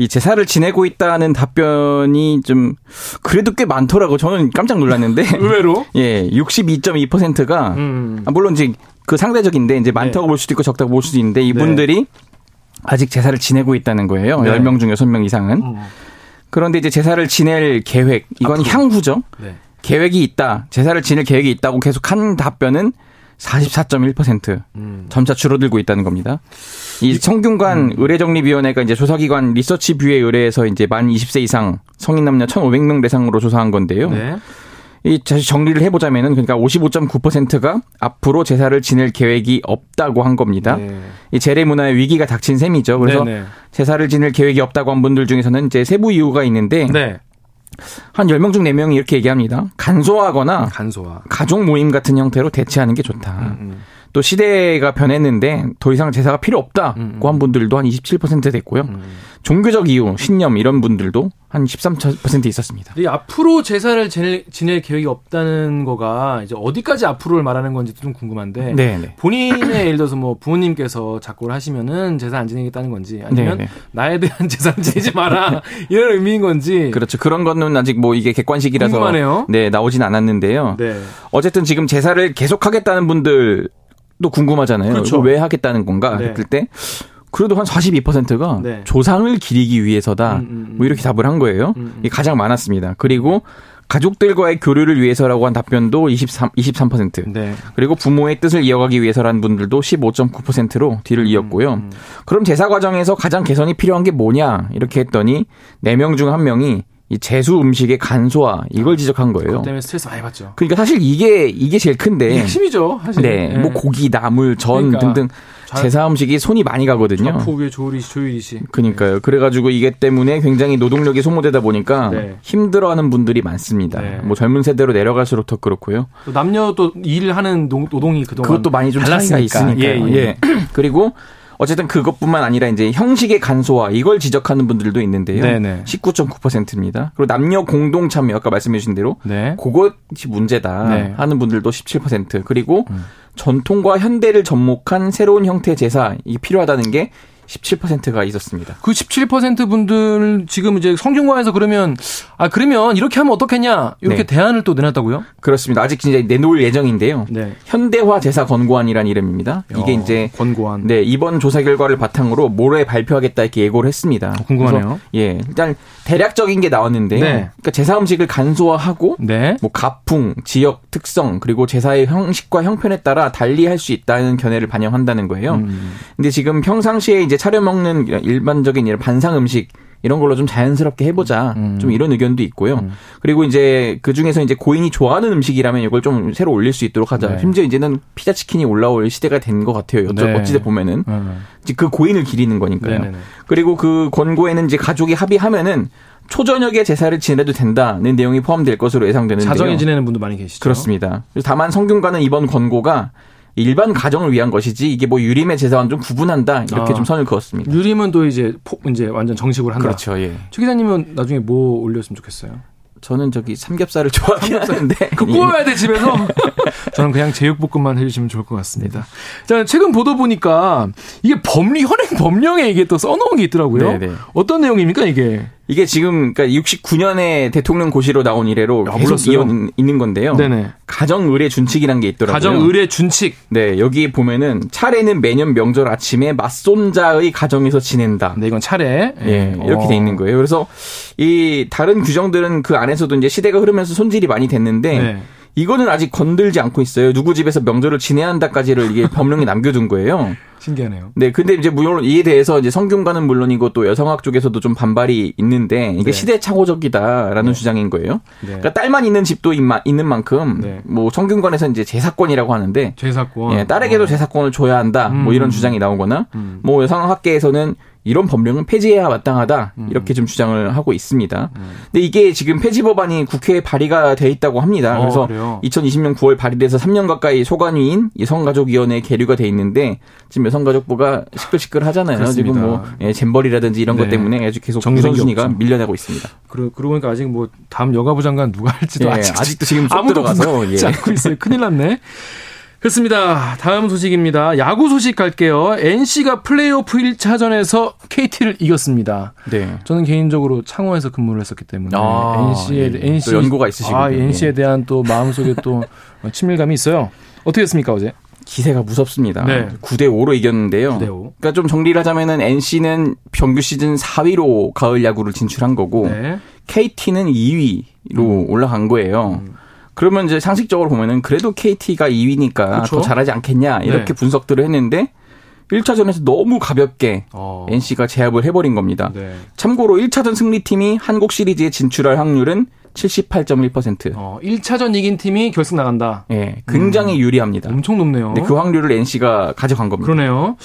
이 제사를 지내고 있다는 답변이 좀 그래도 꽤 많더라고. 저는 깜짝 놀랐는데. 의외로? 예, 62.2%가 음. 아, 물론 이제 그 상대적인데 이제 많다고 네. 볼 수도 있고 적다고 볼 수도 있는데 이분들이 네. 아직 제사를 지내고 있다는 거예요. 네. 10명 중 6명 이상은. 음. 그런데 이제 제사를 지낼 계획, 이건 앞으로. 향후죠. 네. 계획이 있다. 제사를 지낼 계획이 있다고 계속 한 답변은 44.1% 음. 점차 줄어들고 있다는 겁니다. 이 성균관 음. 의뢰정립위원회가 이제 조사기관 리서치뷰에 의뢰해서 이제 만 20세 이상 성인 남녀 1,500명 대상으로 조사한 건데요. 네. 이 다시 정리를 해보자면은 그러니까 55.9%가 앞으로 제사를 지낼 계획이 없다고 한 겁니다. 네. 이 재래 문화의 위기가 닥친 셈이죠. 그래서 네네. 제사를 지낼 계획이 없다고 한 분들 중에서는 이제 세부 이유가 있는데 네. 한 10명 중 4명이 이렇게 얘기합니다. 간소화하거나 간소화. 가족 모임 같은 형태로 대체하는 게 좋다. 음, 음. 또 시대가 변했는데 더 이상 제사가 필요 없다고 음, 음. 한 분들도 한 27% 됐고요. 음. 종교적 이유, 신념 이런 분들도 한 13% 있었습니다. 이 앞으로 제사를 지낼, 지낼, 계획이 없다는 거가 이제 어디까지 앞으로를 말하는 건지 좀 궁금한데 네네. 네. 본인의 예를 들어서 뭐 부모님께서 작고를 하시면은 제사 안 지내겠다는 건지 아니면 네네. 네. 나에 대한 제사 지내지 마라 이런 의미인 건지 그렇죠. 그런 거는 아직 뭐 이게 객관식이라서 궁금하네요. 네 나오진 않았는데요. 네. 어쨌든 지금 제사를 계속하겠다는 분들 또 궁금하잖아요. 그렇죠. 왜 하겠다는 건가 네. 했을 때 그래도 한 42%가 네. 조상을 기리기 위해서다. 음, 음, 음. 뭐 이렇게 답을 한 거예요. 음, 음. 이게 가장 많았습니다. 그리고 가족들과의 교류를 위해서라고 한 답변도 23, 23%. 네. 그리고 부모의 뜻을 이어가기 위해서라는 분들도 15.9%로 뒤를 음, 이었고요. 음. 그럼 제사 과정에서 가장 개선이 필요한 게 뭐냐? 이렇게 했더니 4명 중 1명이 이 재수 음식의 간소화 이걸 지적한 거예요. 때문에 스트레스 많이 받죠. 그러니까 사실 이게 이게 제일 큰데 핵심이죠. 사실. 네, 네. 뭐 고기, 나물, 전 그러니까. 등등 제사 음식이 손이 많이 가거든요. 포기 조리시 조리시. 그러니까요. 그래가지고 이게 때문에 굉장히 노동력이 소모되다 보니까 네. 힘들어하는 분들이 많습니다. 네. 뭐 젊은 세대로 내려갈수록 더 그렇고요. 남녀 또 일을 하는 노동이 그동안 그것도 많이 좀 달랐으니까. 차이가 있으니까. 예, 예. 예. 그리고 어쨌든 그것뿐만 아니라 이제 형식의 간소화 이걸 지적하는 분들도 있는데요. 네네. 19.9%입니다. 그리고 남녀 공동 참여 아까 말씀해 주신 대로 네. 그것이 문제다 네. 하는 분들도 17% 그리고 음. 전통과 현대를 접목한 새로운 형태 제사 이 필요하다는 게 17%가 있었습니다. 그 17% 분들 지금 이제 성균관에서 그러면 아 그러면 이렇게 하면 어떻겠냐 이렇게 네. 대안을 또 내놨다고요? 그렇습니다. 아직 이제 내놓을 예정인데요. 네. 현대화 제사 권고안이라는 이름입니다. 이게 어, 이제 권고안. 네 이번 조사 결과를 바탕으로 모레 발표하겠다 이렇게 예고를 했습니다. 어, 궁금하네요. 예 일단 대략적인 게 나왔는데요. 네. 그러니까 제사 음식을 간소화하고 네. 뭐 가풍, 지역 특성 그리고 제사의 형식과 형편에 따라 달리 할 수 있다는 견해를 반영한다는 거예요. 음. 근데 지금 평상시에 이제 차려 먹는 일반적인 이런 반상 음식 이런 걸로 좀 자연스럽게 해보자. 음. 좀 이런 의견도 있고요. 음. 그리고 이제 그 중에서 이제 고인이 좋아하는 음식이라면 이걸 좀 새로 올릴 수 있도록 하자. 네. 심지어 이제는 피자 치킨이 올라올 시대가 된 것 같아요. 네. 어찌돼 보면은 음. 그 고인을 기리는 거니까요. 네네네. 그리고 그 권고에는 이제 가족이 합의하면은 초저녁에 제사를 지내도 된다는 내용이 포함될 것으로 예상되는데요. 자정에 지내는 분도 많이 계시죠. 그렇습니다. 다만 성균관은 이번 권고가 일반 가정을 위한 것이지 이게 뭐 유림의 제사와는 좀 구분한다 이렇게 아, 좀 선을 그었습니다. 유림은 또 이제 포, 이제 완전 정식으로 한다. 그렇죠. 예. 최 기자님은 나중에 뭐 올렸으면 좋겠어요? 저는 저기 삼겹살을 좋아하긴 하는데 그 구워야 돼 집에서 저는 그냥 제육볶음만 해주시면 좋을 것 같습니다. 자 최근 보도 보니까 이게 법리 현행 법령에 이게 또 써놓은 게 있더라고요. 네네. 어떤 내용입니까 이게? 이게 지금 그러니까 69년에 대통령 고시로 나온 이래로 야, 계속 이어 있는 건데요. 네네. 가정 의례 준칙이란 게 있더라고요. 가정 의례 준칙. 네, 여기 보면은 차례는 매년 명절 아침에 맞손자의 가정에서 지낸다. 네, 이건 차례. 예, 네, 이렇게 돼 있는 거예요. 그래서 이 다른 규정들은 그 안에서도 이제 시대가 흐르면서 손질이 많이 됐는데 네. 이거는 아직 건들지 않고 있어요. 누구 집에서 명절을 지내야 한다까지를 이게 법령에 남겨둔 거예요. 신기하네요. 네, 근데 이제 물론 이에 대해서 이제 성균관은 물론이고 또 여성학 쪽에서도 좀 반발이 있는데 이게 네. 시대착오적이다라는 네. 주장인 거예요. 네. 그러니까 딸만 있는 집도 있는 만큼 네. 뭐 성균관에서 이제 재사권이라고 하는데 재사권. 예, 딸에게도 어. 재사권을 줘야 한다. 뭐 이런 음. 주장이 나오거나 음. 뭐 여성학계에서는 이런 법령은 폐지해야 마땅하다 음. 이렇게 좀 주장을 하고 있습니다. 음. 근데 이게 지금 폐지 법안이 국회에 발의가 돼 있다고 합니다. 어, 그래서 그래요? 2020년 9월 발의돼서 3년 가까이 소관위인 여성가족위원회에 계류가 돼 있는데 지금 여성가족부가 시끌시끌 하잖아요. 그렇습니다. 지금 뭐 예, 잼버리라든지 이런 네. 것 때문에 아주 계속 정선순위가 밀려나고 있습니다. 그러, 그러고 보니까 아직 뭐 다음 여가부 장관 누가 할지도 예, 아직, 아직도 지금 쏙 들어가서 예. 않고 있어요. 큰일 났네. 그렇습니다. 다음 소식입니다. 야구 소식 갈게요. NC가 플레이오프 1차전에서 KT를 이겼습니다. 네. 저는 개인적으로 창원에서 근무를 했었기 때문에 아, NC에 예. NC 연고가 있으시고 아, NC에 대한 또 마음속에 또 친밀감이 있어요. 어떻게 했습니까, 어제? 기세가 무섭습니다. 네. 9대 5로 이겼는데요. 9대 5. 그러니까 좀 정리를 하자면은 NC는 정규 시즌 4위로 가을 야구를 진출한 거고 네. KT는 2위로 음. 올라간 거예요. 음. 그러면 이제 상식적으로 보면은 그래도 KT가 2위니까 그쵸? 더 잘하지 않겠냐 이렇게 네. 분석들을 했는데 1차전에서 너무 가볍게 어. NC가 제압을 해버린 겁니다. 네. 참고로 1차전 승리팀이 한국 시리즈에 진출할 확률은 78.1%. 어, 1차전 이긴 팀이 결승 나간다. 예, 네, 굉장히 음. 유리합니다. 엄청 높네요. 그 확률을 NC가 가져간 겁니다. 그러네요.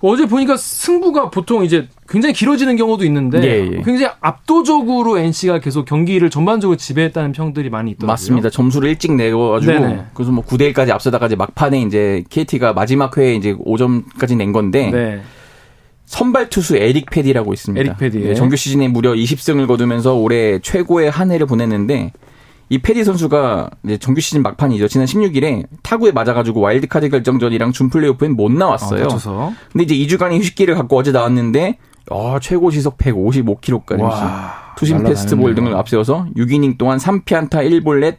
어제 보니까 승부가 보통 이제 굉장히 길어지는 경우도 있는데 예, 예. 굉장히 압도적으로 NC가 계속 경기를 전반적으로 지배했다는 평들이 많이 있더라고요. 맞습니다. 점수를 일찍 내가지고 네 그래서 뭐 9대 1까지 앞서다가 이제 막판에 이제 KT가 마지막 회에 이제 5점까지 낸 건데 네. 선발 투수 에릭 패디라고 있습니다. 에릭 패디. 네, 정규 시즌에 무려 20승을 거두면서 올해 최고의 한 해를 보냈는데 이 페디 선수가 이제 정규 시즌 막판이죠. 지난 16일에 타구에 맞아가지고 와일드카드 결정전이랑 준 플레이오프엔 못 나왔어요. 아, 근데 이제 2주간의 휴식기를 갖고 어제 나왔는데 어, 최고 시속 155km까지 투심 패스트볼 등을 앞세워서 6이닝 동안 3피안타 1볼넷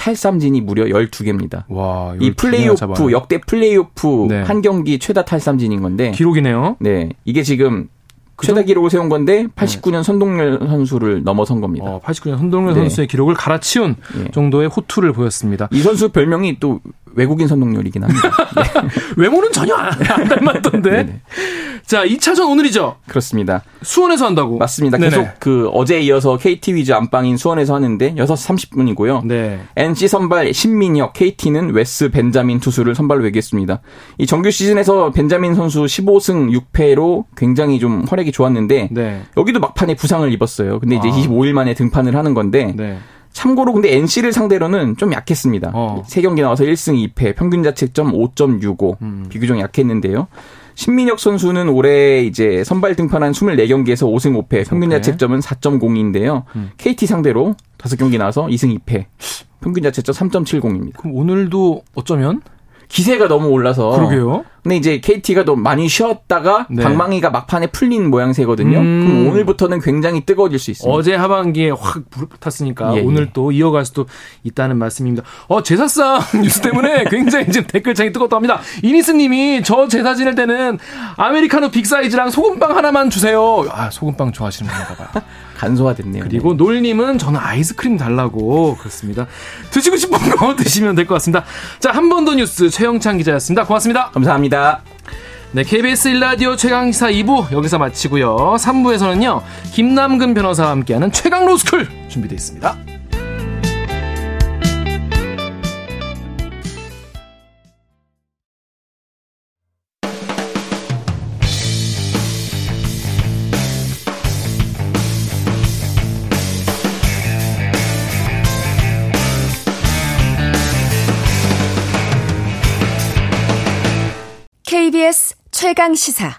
탈삼진이 무려 12개입니다. 와, 이 플레이오프 역대 플레이오프 네. 한 경기 최다 탈삼진인 건데 기록이네요. 네. 이게 지금 그 최다 기록을 세운 건데 89년 네. 선동열 선수를 넘어선 겁니다. 어, 89년 선동열 네. 선수의 기록을 갈아치운 네. 정도의 호투를 보였습니다. 이 선수 별명이 또 외국인 선동열이긴 합니다. 네. 외모는 전혀 안, 안 닮았던데. 자, 2차전 오늘이죠? 그렇습니다. 수원에서 한다고? 맞습니다. 네네. 계속 그 어제에 이어서 KT 위즈 안방인 수원에서 하는데 6시 30분이고요. 네. NC 선발 신민혁, KT는 웨스 벤자민 투수를 선발로 외겠습니다. 이 정규 시즌에서 벤자민 선수 15승 6패로 굉장히 좀 활약이 좋았는데 네. 여기도 막판에 부상을 입었어요. 근데 이제 아. 25일 만에 등판을 하는 건데 네. 참고로 근데 NC를 상대로는 좀 약했습니다. 어. 3경기 나와서 1승 2패, 평균 자책점 5.65. 음. 비교적 약했는데요. 신민혁 선수는 올해 이제 선발 등판한 24경기에서 5승 5패, 평균 자책점은 4.02인데요. 음. KT 상대로 5경기 나와서 2승 2패. 평균 자책점 3.70입니다. 그럼 오늘도 어쩌면 기세가 너무 올라서 그러게요. 근데 이제 KT가 또 많이 쉬었다가 네. 방망이가 막판에 풀린 모양새거든요. 음. 그럼 오늘부터는 굉장히 뜨거워질 수 있습니다. 어제 하반기에 확 불탔으니까 예, 오늘 예. 또 이어갈 수도 있다는 말씀입니다. 어 제사상 뉴스 때문에 굉장히 지금 댓글창이 뜨겁답니다. 이니스님이 저 제사 지낼 때는 아메리카노 빅 사이즈랑 소금빵 하나만 주세요. 아 소금빵 좋아하시는 분인가 봐요. 간소화됐네요. 그리고 네. 놀님은 저는 아이스크림 달라고 그렇습니다. 드시고 싶은 거 드시면 될 것 같습니다. 자 한 번 더 뉴스 최영찬 기자였습니다. 고맙습니다. 감사합니다. 감사합니다. 네, KBS 1라디오 최강시사 2부 여기서 마치고요. 3부에서는요. 김남근 변호사와 함께하는 최강 로스쿨 준비되어 있습니다. KBS 최강 시사.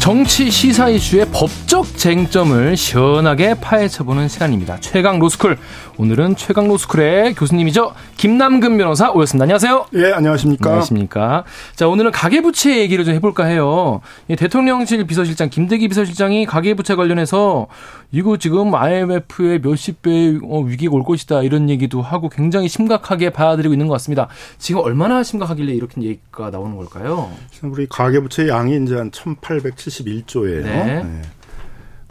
정치 시사 이슈의 법적 쟁점을 시원하게 파헤쳐보는 시간입니다. 최강 로스쿨. 오늘은 최강 로 스쿨의 교수님이죠. 김남근 변호사 오셨습니다. 안녕하세요. 예, 안녕하십니까. 안녕하십니까. 자, 오늘은 가계부채 얘기를 좀 해볼까 해요. 대통령실 비서실장, 김대기 비서실장이 가계부채 관련해서 이거 지금 IMF의 몇십 배의 어, 위기가 올 것이다 이런 얘기도 하고 굉장히 심각하게 받아들이고 있는 것 같습니다. 지금 얼마나 심각하길래 이렇게 얘기가 나오는 걸까요? 우리 가계부채 양이 이제 한 1,870 71조예요. 네. 네.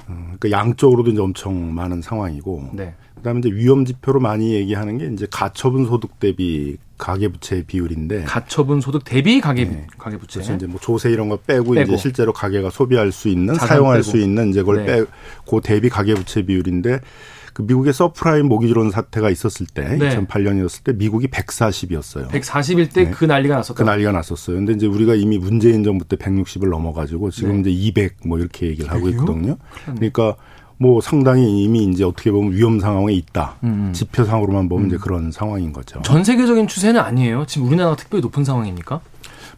어, 그러니까 양쪽으로도 이제 엄청 많은 상황이고. 네. 그다음에 이제 위험 지표로 많이 얘기하는 게 이제 가처분 소득 대비 가계부채 비율인데 가처분 소득 대비 가계 네. 가계부채. 그래서 이제 뭐 조세 이런 거 빼고, 빼고. 이제 실제로 가계가 소비할 수 있는 사용할 빼고. 수 있는 이제 그걸 네. 빼고 대비 가계부채 비율인데 그 미국의 서프라임 모기지론 사태가 있었을 때 네. 2008년이었을 때 미국이 140이었어요. 140일 때그 네. 난리가 났었다. 그 난리가 났었어요. 근데 이제 우리가 이미 문재인 정부 때 160을 넘어가지고 지금 네. 이제 200 뭐 이렇게 얘기를 하고 있거든요. 그러니까 뭐 상당히 이미 이제 어떻게 보면 위험 상황에 있다. 음. 음. 지표상으로만 보면 음. 이제 그런 상황인 거죠. 전 세계적인 추세는 아니에요. 지금 우리나라가 특별히 높은 상황입니까?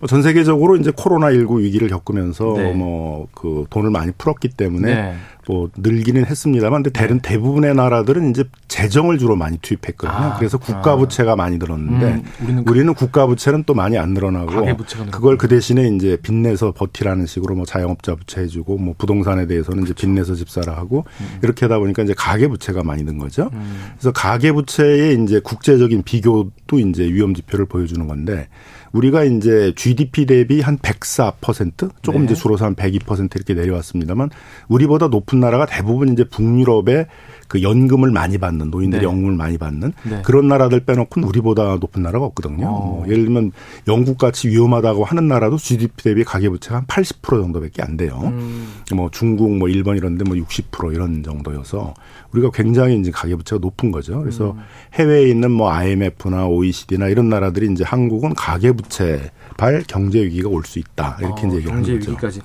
뭐전 세계적으로 이제 코로나 19 위기를 겪으면서 네. 뭐그 돈을 많이 풀었기 때문에 네. 뭐 늘기는 했습니다만 근데 대른 네. 대부분의 나라들은 이제 재정을 주로 많이 투입했거든요. 아, 그래서 국가 부채가 아. 많이 늘었는데 음, 우리는, 그 우리는 국가 부채는 또 많이 안 늘어나고 그걸 그 대신에 이제 빚내서 버티라는 식으로 뭐 자영업자 부채 해 주고 뭐 부동산에 대해서는 이제 빚내서 집사라 하고 음. 이렇게 하다 보니까 이제 가계 부채가 많이 는 거죠. 음. 그래서 가계 부채의 이제 국제적인 비교도 이제 위험 지표를 보여주는 건데 우리가 이제 GDP 대비 한 104% 조금 네. 이제 줄어서 한 102% 이렇게 내려왔습니다만 우리보다 높은 나라가 대부분 이제 북유럽의 그 연금을 많이 받는 노인들이 네. 연금을 많이 받는 네. 그런 나라들 빼놓고는 우리보다 높은 나라가 없거든요. 어. 뭐 예를 들면 영국 같이 위험하다고 하는 나라도 GDP 대비 가계부채가 한 80% 정도밖에 안 돼요. 음. 뭐 중국, 뭐 일본 이런데 뭐 60% 이런 정도여서 우리가 굉장히 이제 가계부채가 높은 거죠. 그래서 음. 해외에 있는 뭐 IMF나 OECD나 이런 나라들이 이제 한국은 가계부채 발 경제 위기가 올 수 있다 이렇게 어, 이제 얘기를 하는 거죠. 위기까지.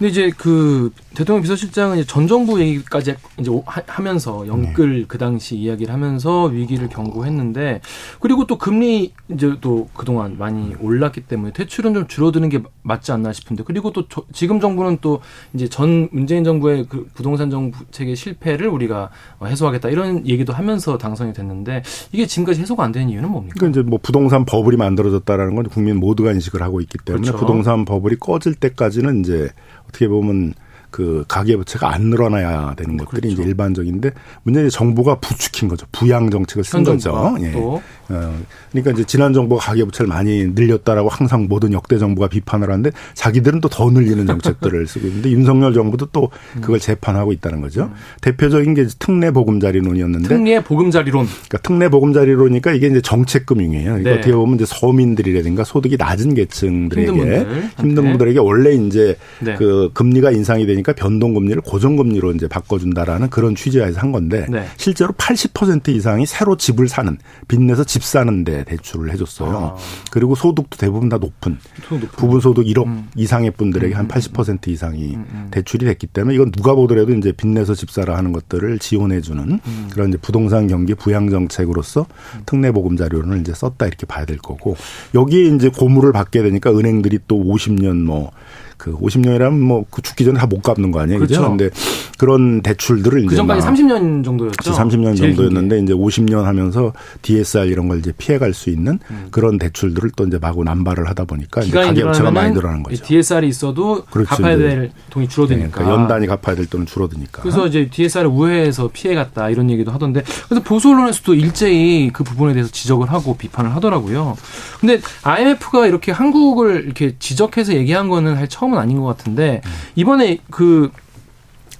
근데 이제 그 대통령 비서실장은 이제 전 정부 얘기까지 이제 하 면서 영끌 네. 그 당시 이야기를 하면서 위기를 경고했는데 그리고 또 금리 이제 또 그동안 많이 올랐기 때문에 대출은 좀 줄어드는 게 맞지 않나 싶은데 그리고 또 저, 지금 정부는 또 이제 전 문재인 정부의 그 부동산 정책의 실패를 우리가 해소하겠다 이런 얘기도 하면서 당선이 됐는데 이게 지금까지 해소가 안 되는 이유는 뭡니까? 그러니까 이제 뭐 부동산 버블이 만들어졌다라는 건 국민 모두가 인식을 하고 있기 때문에 그렇죠. 부동산 버블이 꺼질 때까지는 이제 어떻게 보면 그 가계부채가 안 늘어나야 되는 것들이 그렇죠. 이제 일반적인데 문제는 정부가 부추킨 거죠. 부양 정책을 쓴 거죠. 예. 어, 그러니까 이제 지난 정부가 가계부채를 많이 늘렸다라고 항상 모든 역대 정부가 비판을 하는데 자기들은 또 더 늘리는 정책들을 쓰고 있는데 윤석열 정부도 또 음. 그걸 재판하고 있다는 거죠. 음. 대표적인 게 특례 보금자리론이었는데 특례 보금자리론. 그러니까 특례 보금자리론이니까 이게 이제 정책 금융이에요. 그러니까 네. 어떻게 보면 이제 서민들이라든가 소득이 낮은 계층들에게 힘든, 분들. 힘든 분들에게 원래 이제 네. 그 금리가 인상이 되니까 되니까 변동 금리를 고정 금리로 이제 바꿔준다라는 그런 취지하에서 한 건데 네. 실제로 80% 이상이 새로 집을 사는 빚내서 집 사는데 대출을 해줬어요. 아. 그리고 소득도 대부분 다 높은 소득 부분 소득 1억 음. 이상의 분들에게 한 80% 음, 음, 음. 이상이 대출이 됐기 때문에 이건 누가 보더라도 이제 빚내서 집 사라 하는 것들을 지원해주는 그런 이제 부동산 경기 부양 정책으로서 특례 보금자료를 이제 썼다 이렇게 봐야 될 거고 여기에 이제 고물을 받게 되니까 은행들이 또 50년 뭐 그 50년이라면 뭐 그 죽기 전에 다 못 갚는 거 아니에요. 그렇죠. 그런데 그런 대출들을 그 전까지 30년 정도였죠. 30년 정도였는데 이제 50년 하면서 DSR 이런 걸 이제 피해갈 수 있는 음. 그런 대출들을 또 이제 마구 남발을 하다 보니까 이제 가계부채가 많이 늘어나는 거죠. DSR이 있어도 그렇죠. 갚아야 될 돈이 줄어드니까. 네, 그러니까 연단이 갚아야 될 돈은 줄어드니까. 그래서 이제 DSR을 우회해서 피해갔다 이런 얘기도 하던데 그래서 보수 언론에서도 일제히 그 부분에 대해서 지적을 하고 비판을 하더라고요. 근데 IMF가 이렇게 한국을 이렇게 지적해서 얘기한 거는 할 처음 처음은 아닌 것 같은데 이번에 그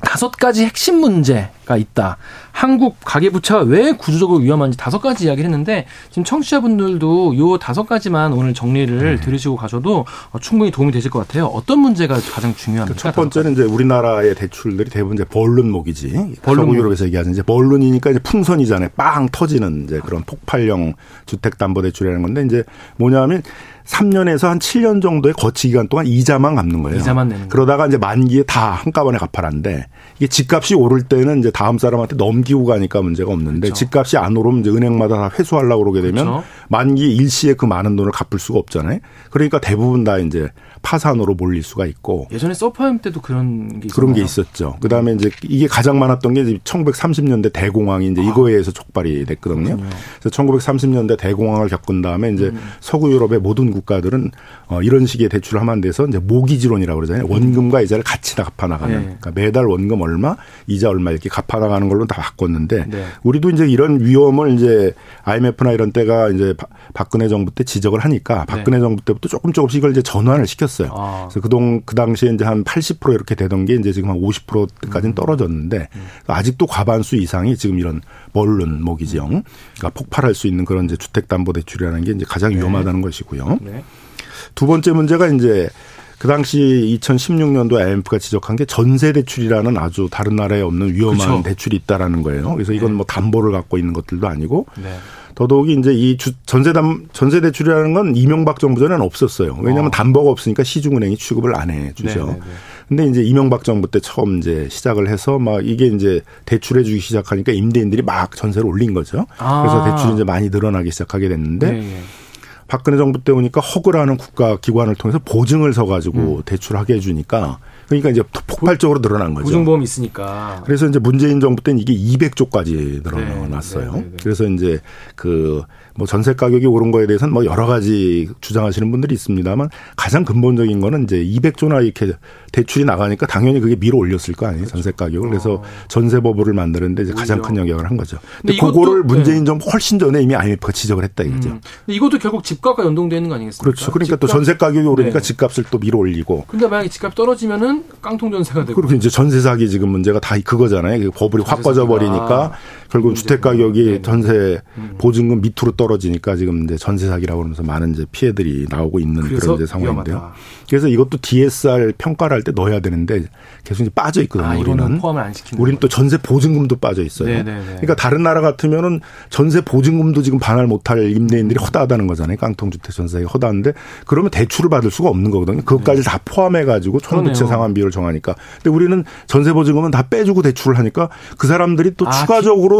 다섯 가지 핵심 문제가 있다. 한국 가계부채가 왜 구조적으로 위험한지 다섯 가지 이야기를 했는데 지금 청취자분들도 요 다섯 가지만 오늘 정리를 네. 들으시고 가셔도 충분히 도움이 되실 것 같아요. 어떤 문제가 가장 중요합니까? 첫 번째는 이제 우리나라의 대출들이 대부분 이제 벌룬목이지. 벌룬 유럽에서 얘기하는 이제 벌룬이니까 이제 풍선이잖아요. 빵 터지는 이제 그런 폭발형 주택담보대출이라는 건데 이제 뭐냐면 3년에서 한 7년 정도의 거치 기간 동안 이자만 갚는 거예요. 이자만 내는 그러다가 이제 만기에 다 한꺼번에 갚아라는데 이게 집값이 오를 때는 이제 다음 사람한테 넘기고 가니까 문제가 없는데 그렇죠. 집값이 안 오르면 이제 은행마다 다 회수하려고 그러게 되면 그렇죠. 만기 일시에 그 많은 돈을 갚을 수가 없잖아요. 그러니까 대부분 다 이제 파산으로 몰릴 수가 있고 예전에 서프라임 때도 그런 게 있었나요? 그런 게 있었죠. 그다음에 이제 이게 가장 많았던 게 1930년대 대공황이 이제 이거에 의해서 촉발이 됐거든요. 그렇군요. 그래서 1930년대 대공황을 겪은 다음에 이제 음. 서구 유럽의 모든 국가들은 어 이런 식의 대출을 하면 안 돼서 이제 모기지론이라고 그러잖아요. 원금과 이자를 같이 다 갚아 나가는. 네. 그러니까 매달 원금 얼마, 이자 얼마 이렇게 갚아 나가는 걸로 다 바꿨는데 네. 우리도 이제 이런 위험을 이제 IMF나 이런 때가 이제 박근혜 정부 때 지적을 하니까 박근혜 네. 정부 때부터 조금 조금씩 이걸 이제 전환을 시켰 어요. 아. 그래서 그동 그 당시에 이제 한 80% 이렇게 되던 게 이제 지금 한 50%까지는 음. 떨어졌는데 음. 아직도 과반수 이상이 지금 이런 멀른 모기지형 그러니까 폭발할 수 있는 그런 이제 주택담보대출이라는 게 이제 가장 네. 위험하다는 것이고요. 네. 두 번째 문제가 이제 그 당시 2016년도 IMF가 지적한 게 전세 대출이라는 아주 다른 나라에 없는 위험한 그렇죠. 대출이 있다라는 거예요. 그래서 이건 네. 뭐 담보를 갖고 있는 것들도 아니고 네. 더더욱이 이제 이 전세담 전세 대출이라는 건 이명박 정부 전에는 없었어요. 왜냐하면 어. 담보가 없으니까 시중은행이 취급을 안 해 주죠. 네, 네, 네. 근데 이제 이명박 정부 때 처음 이제 시작을 해서 막 이게 이제 대출해 주기 시작하니까 임대인들이 막 전세를 올린 거죠. 아. 그래서 대출이 이제 많이 늘어나기 시작하게 됐는데 네. 박근혜 정부 때 오니까 허그라는 국가 기관을 통해서 보증을 서 가지고 음. 대출하게 해 주니까 그러니까 이제 폭발적으로 늘어난 거죠. 보증보험 있으니까. 그래서 이제 문재인 정부 때는 이게 200조까지 늘어났어요. 네, 네, 네, 그래서 이제 그 뭐 전세 가격이 오른 거에 대해서는 뭐 여러 가지 주장하시는 분들이 있습니다만 가장 근본적인 거는 이제 200조나 이렇게 대출이 나가니까 당연히 그게 밀어 올렸을 거 아니에요. 전세 가격을. 그래서 어. 전세법을 만드는데 이제 가장 큰 영향을 한 거죠. 근데, 근데 그거를 문재인 네. 정부 훨씬 전에 이미 IMF가 지적을 했다 이거죠. 음. 이것도 결국 집 값과 연동되는 거 아니겠습니까? 그렇죠. 그러니까 집값. 또 전세 가격이 오르니까 네. 집값을 또 밀어 올리고. 근데 만약에 집값 떨어지면은 깡통 전세가 되고. 그리고 이제 전세 사기 지금 문제가 다 그거잖아요. 그 버블이 확 빠져 버리니까 결국 주택 가격이 네. 전세 음. 보증금 밑으로 떨어지니까 지금 이제 전세 사기라고 그러면서 많은 이제 피해들이 나오고 있는 그런 이제 상황인데요. 위험하다. 그래서 이것도 DSR 평가를 할 때 넣어야 되는데 계속 이제 빠져 있거든요. 아, 우리는 포함을 안 시키는. 우리는 또 전세 보증금도 빠져 있어요. 네네네. 네, 네. 그러니까 다른 나라 같으면은 전세 보증금도 지금 반할 못할 임대인들이 허다하다는 거잖아요. 깡통 주택 전세가 허다한데 그러면 대출을 받을 수가 없는 거거든요. 그것까지 네. 다 포함해 가지고 총부채 상환 비율을 정하니까. 근데 우리는 전세 보증금은 다 빼주고 대출을 하니까 그 사람들이 또 아, 추가적으로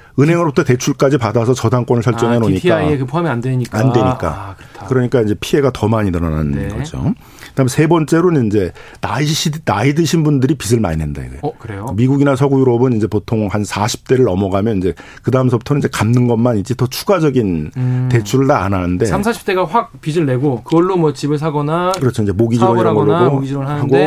은행으로부터 대출까지 받아서 저당권을 설정해 아, 놓으니까 DTI에 그 포함이 안 되니까 안 되니까 아, 그러니까 이제 피해가 더 많이 늘어나는 네. 거죠. 그다음에 세 번째로는 이제 나이 시 나이 드신 분들이 빚을 많이 낸다 이거예요. 어, 그래요? 미국이나 서구 유럽은 이제 보통 한 40대를 넘어가면 이제 그 다음서부터는 이제 갚는 것만 있지 더 추가적인 음. 대출을 다 안 하는데 3, 40대가 확 빚을 내고 그걸로 뭐 집을 사거나 그렇죠. 이제 모기 지원 이런 걸로 하고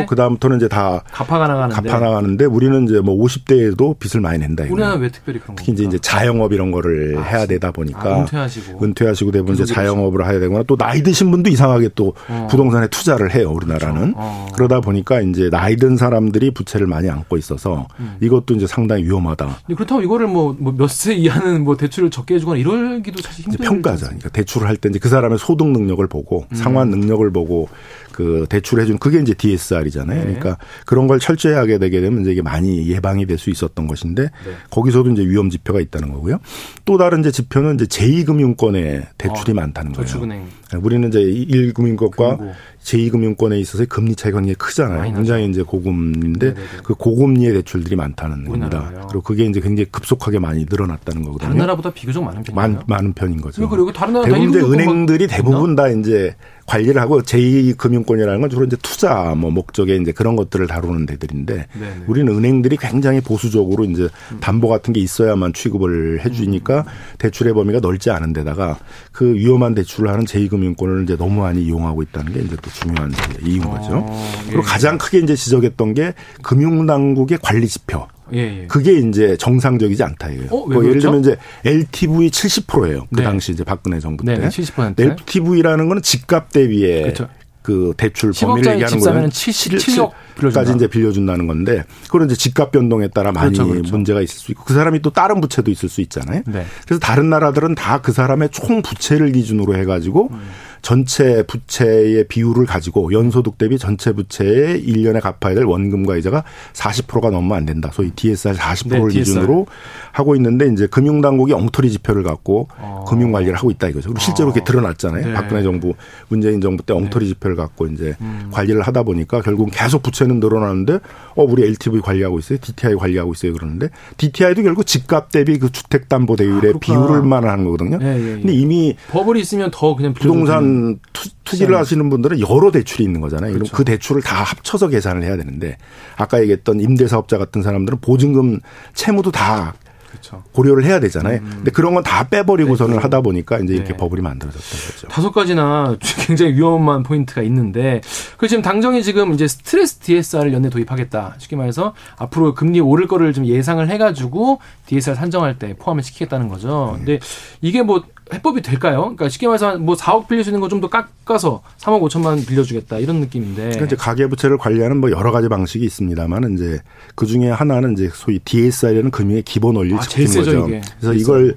그 다음부터는 이제 다 갚아 나가는데 갚아 나가는데 우리는 이제 뭐 50대에도 빚을 많이 낸다 이거예요. 우리나라 왜 특별히 그런 특히 이제, 이제 자영업 이런 거를 아, 해야 되다 보니까 아, 은퇴하시고 은퇴하시고 대부분 이제 자영업을 해야 되거나 또 나이 드신 분도 이상하게 또 어. 부동산에 투자를 해요. 우리나라는. 그렇죠. 어. 그러다 보니까 이제 나이 든 사람들이 부채를 많이 안고 있어서 음. 이것도 이제 상당히 위험하다. 그렇다고 이거를 뭐 몇 세 이하는 뭐 대출을 적게 해주거나 이러기도 사실 힘들 평가죠. 그러니까 대출을 할 때 이제 그 사람의 소득 능력을 보고 음. 상환 능력을 보고 그 대출해준 그게 이제 DSR이잖아요. 네. 그러니까 그런 걸 철저히 하게 되게 되면 이제 이게 많이 예방이 될 수 있었던 것인데 네. 거기서도 이제 위험 지표가 있다는 거고요. 또 다른 이제 지표는 이제 제2금융권에 대출이 어, 많다는 거예요. 저축은행. 우리는 이제 1금융권과 제2금융권에 있어서 금리 차이가 굉장히 크잖아요. 굉장히 이제 고금리인데 네네네. 그 고금리의 대출들이 많다는 겁니다. 그리고 그게 이제 굉장히 급속하게 많이 늘어났다는 거거든요. 다른 나라보다 비교적 많은 편이에요. 많은 편인 거죠. 그리고 다른 나라 대부분 은행들이 대부분 다 이제 관리를 하고 제2금융권이라는 건 주로 이제 투자 뭐 목적의 이제 그런 것들을 다루는 데들인데 네네. 우리는 은행들이 굉장히 보수적으로 이제 담보 같은 게 있어야만 취급을 해주니까 음. 대출의 범위가 넓지 않은 데다가 그 위험한 대출을 하는 제2금융권을 이제 너무 많이 이용하고 있다는 게 이제 또 중요한 이유인 거죠. 어, 예. 그리고 가장 크게 이제 지적했던 게 금융당국의 관리 지표. 예, 예. 그게 이제 정상적이지 않다 이거예요. 어, 뭐 예를 들면 이제 LTV 70%예요. 그 네. 당시 이제 박근혜 정부 때. 네, 70%. LTV라는 거는 집값 대비에 그렇죠. 그 대출 범위를 얘기하는 거는 7억 까지 이제 빌려준다는 건데 그런 이제 집값 변동에 따라 많이 그렇죠, 그렇죠. 문제가 있을 수 있고 그 사람이 또 다른 부채도 있을 수 있잖아요. 네. 그래서 다른 나라들은 다 그 사람의 총 부채를 기준으로 해가지고 음. 전체 부채의 비율을 가지고 연소득 대비 전체 부채의 1년에 갚아야 될 원금과 이자가 40%가 넘으면 안 된다. 소위 DSR 40%를 네, 기준으로 하고 있는데 이제 금융당국이 엉터리 지표를 갖고 어. 금융 관리를 하고 있다 이거죠. 그리고 실제로 어. 드러났잖아요. 네. 박근혜 정부, 문재인 정부 때 엉터리 네. 지표를 갖고 이제 음. 관리를 하다 보니까 결국 계속 부채는 늘어나는데 어 우리 LTV 관리하고 있어요. DTI 관리하고 있어요. 그러는데 DTI도 결국 집값 대비 그 주택담보대출의 아, 비율을만 하는 거거든요. 네, 예, 예. 근데 이미 버블이 있으면 더 그냥 부동산 투, 기를 하시는 분들은 여러 대출이 있는 거잖아요. 그렇죠. 그 대출을 다 합쳐서 계산을 해야 되는데 아까 얘기했던 임대사업자 같은 사람들은 보증금 채무도 다 그렇죠. 고려를 해야 되잖아요. 음. 근데 그런 건 다 빼버리고서는 네. 하다 보니까 이제 이렇게 네. 버블이 만들어졌던 거죠. 다섯 가지나 굉장히 위험한 포인트가 있는데 그 지금 당정이 지금 이제 스트레스 DSR을 연내 도입하겠다. 쉽게 말해서 앞으로 금리 오를 거를 좀 예상을 해가지고 DSR 산정할 때 포함을 시키겠다는 거죠. 네. 근데 이게 뭐 해법이 될까요? 그러니까 쉽게 말해서 뭐 4억 빌릴 수 있는 거 좀 더 깎아서 3억 5천만 빌려주겠다 이런 느낌인데. 그러니까 이제 가계부채를 관리하는 뭐 여러 가지 방식이 있습니다만 이제 그 중에 하나는 이제 소위 DSR이라는 금융의 기본 원리를 아, 지키는 거죠. 이게. 그래서 이걸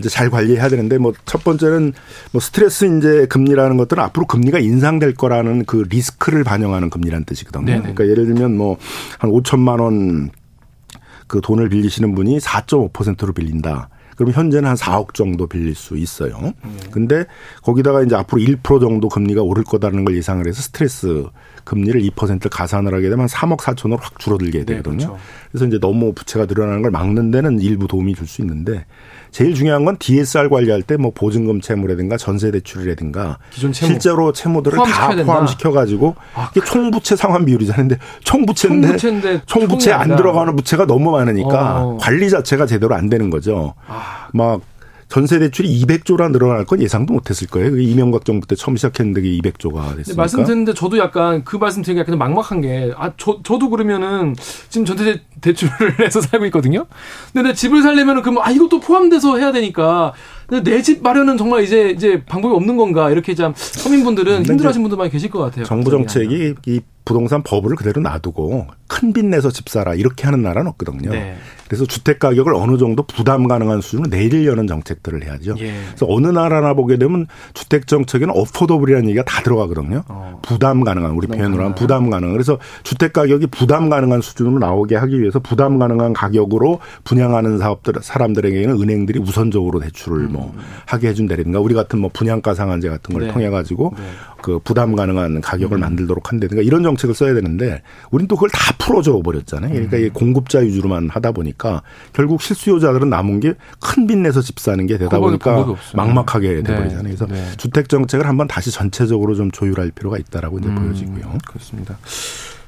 이제 잘 관리해야 되는데 뭐 첫 번째는 뭐 스트레스 이제 금리라는 것들은 앞으로 금리가 인상될 거라는 그 리스크를 반영하는 금리라는 뜻이거든요. 네네. 그러니까 예를 들면 뭐 한 5천만 원 그 돈을 빌리시는 분이 4.5%로 빌린다. 그럼 현재는 한 4억 정도 빌릴 수 있어요. 음. 근데 거기다가 이제 앞으로 1% 정도 금리가 오를 거다라는 걸 예상을 해서 스트레스 금리를 2% 가산을 하게 되면 3억 4천으로 확 줄어들게 네, 되거든요. 네, 그렇죠. 그래서 이제 너무 부채가 늘어나는 걸 막는 데는 일부 도움이 줄 수 있는데 제일 중요한 건 DSR 관리할 때 뭐 보증금 채무라든가 전세 대출이라든가 채무. 실제로 채무들을 다 포함시켜 가지고 아, 이게 총부채 상환 비율이잖아요. 근데 총부채인데, 총부채인데 총부채 안 들어가는 부채가 너무 많으니까 어. 관리 자체가 제대로 안 되는 거죠. 아. 막 전세 대출이 200조라 늘어날 건 예상도 못했을 거예요. 이명박 정부 때 처음 시작했는데 그게 200조가 됐으니까. 말씀 듣는데 저도 약간 그 말씀 드리기 약간 막막한 게, 아, 저, 저도 그러면은 지금 전세 대출을 해서 살고 있거든요. 근데 내 집을 살려면은 그럼 아, 이것도 포함돼서 해야 되니까 내 집 마련은 정말 이제 이제 방법이 없는 건가 이렇게 참 서민분들은 힘들어하신 분들 많이 계실 것 같아요. 정부 정책이 이 부동산 버블을 그대로 놔두고 큰 빚 내서 집 사라 이렇게 하는 나라는 없거든요. 네. 그래서 주택 가격을 어느 정도 부담 가능한 수준으로 내리려는 정책들을 해야죠. 예. 그래서 어느 나라나 보게 되면 주택 정책에는 어포더블이라는 얘기가 다 들어가거든요. 어. 부담 가능한 우리 표현으로 하면 부담 가능. 그래서 주택 가격이 부담 가능한 수준으로 나오게 하기 위해서 부담 가능한 가격으로 분양하는 사업들 사람들에게는 은행들이 우선적으로 대출을 뭐 음. 하게 해준다든가 우리 같은 뭐 분양가 상한제 같은 걸 네. 통해 가지고 네. 그 부담 가능한 가격을 음. 만들도록 한다든가 이런 정책을 써야 되는데 우리는 또 그걸 다 풀어줘 버렸잖아요. 그러니까 음. 공급자 위주로만 하다 보니까 결국 실수요자들은 남은 게 큰 빚 내서 집 사는 게 되다 보니까 막막하게 네. 돼버리잖아요. 그래서 네. 주택 정책을 한번 다시 전체적으로 좀 조율할 필요가 있다라고 이제 음. 보여지고요. 그렇습니다.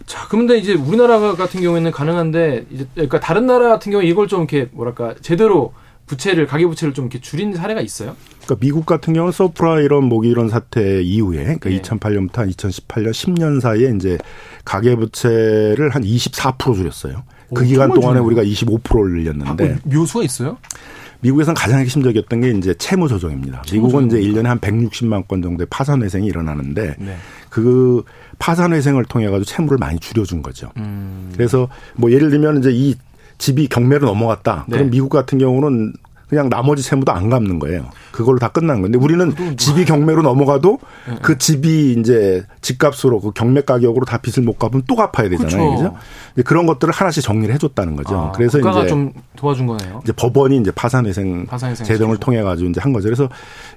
자, 그런데 이제 우리나라 같은 경우에는 가능한데 이제 그러니까 다른 나라 같은 경우 이걸 좀 이렇게 뭐랄까 제대로 부채를 가계 부채를 좀 이렇게 줄인 사례가 있어요? 그러니까 미국 같은 경우는 서프라 이런 모기 이런 사태 이후에 그러니까 네. 2008년부터 2018년 10년 사이에 이제 가계 부채를 한 24% 줄였어요. 그 오, 기간 동안에 줄여요. 우리가 25%를 늘렸는데 아, 묘수가 있어요? 미국에서는 가장 핵심적이었던 게 이제 채무 조정입니다. 미국은 이제 1년에 한 160만 건 정도의 파산 회생이 일어나는데 네. 그 파산 회생을 통해 가지고 채무를 많이 줄여 준 거죠. 음. 그래서 뭐 예를 들면 이제 이 집이 경매로 넘어갔다. 네. 그럼 미국 같은 경우는 그냥 나머지 채무도 안 갚는 거예요. 그걸로 다 끝난 건데 우리는 뭐. 집이 경매로 넘어가도 네. 그 집이 이제 집값으로 그 경매 가격으로 다 빚을 못 갚으면 또 갚아야 되잖아요. 그렇죠. 그죠? 그런 것들을 하나씩 정리를 해줬다는 거죠. 아, 그래서 이제 좀 도와준 거네요. 이제 법원이 이제 파산회생, 파산회생 제정을 통해 가지고 이제 한 거죠. 그래서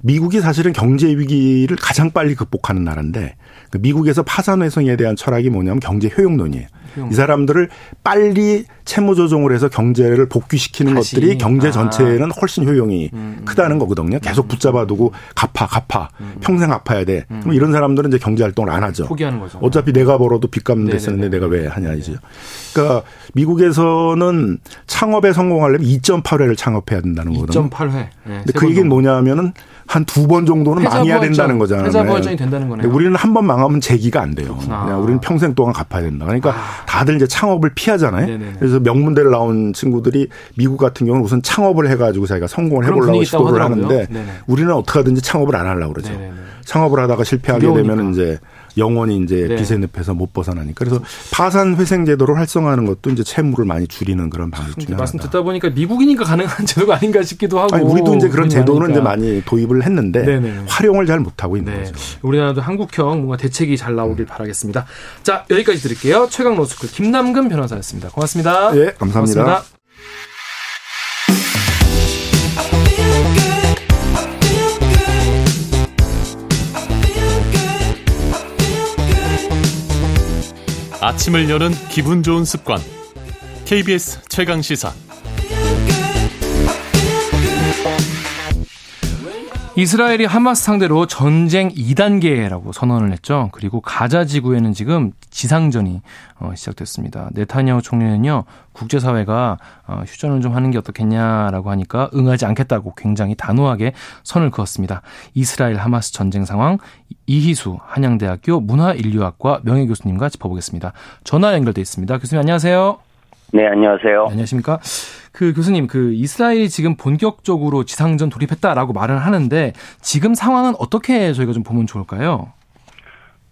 미국이 사실은 경제 위기를 가장 빨리 극복하는 나라인데 그 미국에서 파산회생에 대한 철학이 뭐냐면 경제 효용론이에요. 이 사람들을 빨리 채무 조정을 해서 경제를 복귀시키는 다시. 것들이 경제 아. 전체에는 훨씬 효용이 음, 음. 크다는 거거든요. 계속 붙잡아두고 갚아 갚아 음. 음. 평생 갚아야 돼. 음. 그럼 이런 사람들은 이제 경제 활동을 안 하죠. 포기하는 거죠. 어차피 내가 벌어도 빚 갚는 데 쓰는데 내가 왜 하냐 이죠. 그러니까 미국에서는 창업에 성공하려면 2.8회를 창업해야 된다는 거거든요. 2.8회. 네, 근데 그 얘기는 뭐냐면은 한 두 번 정도는 망해야 된다는 거잖아요. 회자 부활전이 된다는 거네요. 우리는 한 번 망하면 재기가 안 돼요. 그냥 우리는 평생 동안 갚아야 된다. 그러니까 아. 다들 이제 창업을 피하잖아요. 네네네. 그래서 명문대를 나온 친구들이 미국 같은 경우는 우선 창업을 해가지고 자기가 성공을 해보려고 시도를 하는데 네네. 우리는 어떻게 하든지 창업을 안 하려고 그러죠. 네네네. 창업을 하다가 실패하게 되면 이제 영원히 이제 네. 빚의 늪에서 못 벗어나니까 그래서 파산 회생 제도를 활성화하는 것도 이제 채무를 많이 줄이는 그런 방식 중에 말씀 듣다 보니까 미국이니까 가능한 제도가 아닌가 싶기도 하고 아니, 우리도 이제 그런 제도는 이제 많이 도입을 했는데 네네. 활용을 잘 못하고 있는 네. 거죠. 우리나라도 한국형 뭔가 대책이 잘 나오길 음. 바라겠습니다. 자 여기까지 드릴게요. 최강 로스쿨 김남근 변호사였습니다. 고맙습니다. 예, 감사합니다. 고맙습니다. 아침을 여는 기분 좋은 습관. KBS 최강 시사. 이스라엘이 하마스 상대로 전쟁 2단계라고 선언을 했죠. 그리고 가자 지구에는 지금 지상전이 어, 시작됐습니다. 네타냐후 총리는요, 국제사회가 어, 휴전을 좀 하는 게 어떻겠냐라고 하니까 응하지 않겠다고 굉장히 단호하게 선을 그었습니다. 이스라엘 하마스 전쟁 상황 이희수 한양대학교 문화인류학과 명예교수님과 짚어보겠습니다. 전화 연결돼 있습니다. 교수님 안녕하세요. 네, 안녕하세요. 안녕하십니까. 그 교수님, 그 이스라엘이 지금 본격적으로 지상전 돌입했다라고 말을 하는데 지금 상황은 어떻게 저희가 좀 보면 좋을까요?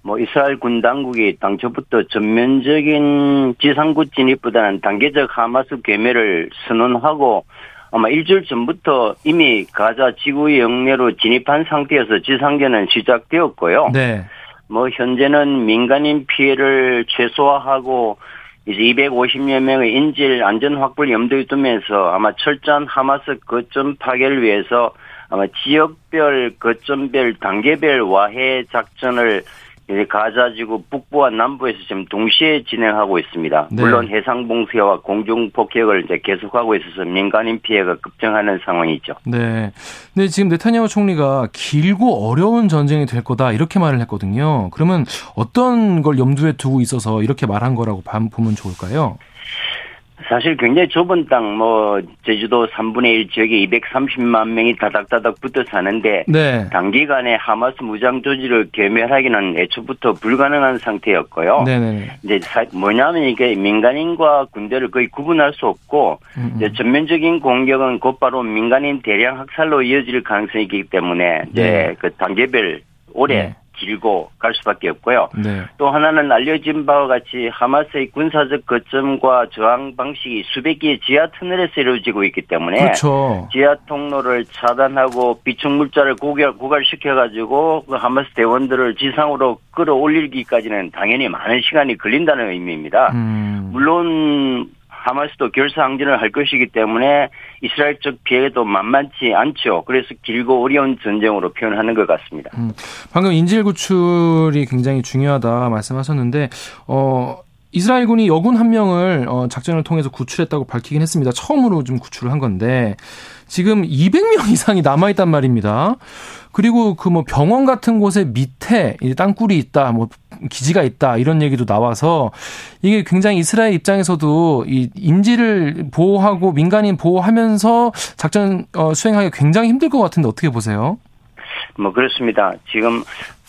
뭐 이스라엘 군 당국이 당초부터 전면적인 지상군 진입보다는 단계적 하마스 괴멸을 선언하고 아마 일주일 전부터 이미 가자 지구의 영내로 진입한 상태에서 지상전은 시작되었고요. 네. 뭐 현재는 민간인 피해를 최소화하고 이제 250여 명의 인질 안전 확보를 염두에 두면서 아마 철저한 하마스 거점 파괴를 위해서 아마 지역별 거점별 단계별 와해 작전을 이제 가자지구 북부와 남부에서 지금 동시에 진행하고 있습니다. 네. 물론 해상 봉쇄와 공중 폭격을 이제 계속하고 있어서 민간인 피해가 급증하는 상황이죠. 네. 근데 지금 네타냐후 총리가 길고 어려운 전쟁이 될 거다 이렇게 말을 했거든요. 그러면 어떤 걸 염두에 두고 있어서 이렇게 말한 거라고 보면 좋을까요? 사실 굉장히 좁은 땅, 뭐, 제주도 3분의 1 지역에 230만 명이 다닥다닥 붙어 사는데, 네. 단기간에 하마스 무장 조직을 괴멸하기는 애초부터 불가능한 상태였고요. 네네. 이제 뭐냐면 이게 민간인과 군대를 거의 구분할 수 없고, 음, 음. 전면적인 공격은 곧바로 민간인 대량 학살로 이어질 가능성이 있기 때문에, 이제 네. 그 단계별 올해 네. 길고 갈 수밖에 없고요. 네. 또 하나는 알려진 바와 같이 하마스의 군사적 거점과 저항 방식이 수백 개의 지하 터널에서 이루어지고 있기 때문에 그렇죠. 지하 통로를 차단하고 비축 물자를 고갈, 고갈시켜 가지고 그 하마스 대원들을 지상으로 끌어올리기까지는 당연히 많은 시간이 걸린다는 의미입니다. 음. 물론 하마스도 결사항전을 할 것이기 때문에 이스라엘 쪽 피해도 만만치 않죠. 그래서 길고 어려운 전쟁으로 표현하는 것 같습니다. 음, 방금 인질 구출이 굉장히 중요하다 말씀하셨는데 어 이스라엘군이 여군 한 명을 어, 작전을 통해서 구출했다고 밝히긴 했습니다. 처음으로 좀 구출을 한 건데 지금 200명 이상이 남아 있단 말입니다. 그리고 그 뭐 병원 같은 곳에 밑에 땅굴이 있다, 뭐 기지가 있다 이런 얘기도 나와서 이게 굉장히 이스라엘 입장에서도 이 인지를 보호하고 민간인 보호하면서 작전 어, 수행하기 굉장히 힘들 것 같은데 어떻게 보세요? 뭐 그렇습니다. 지금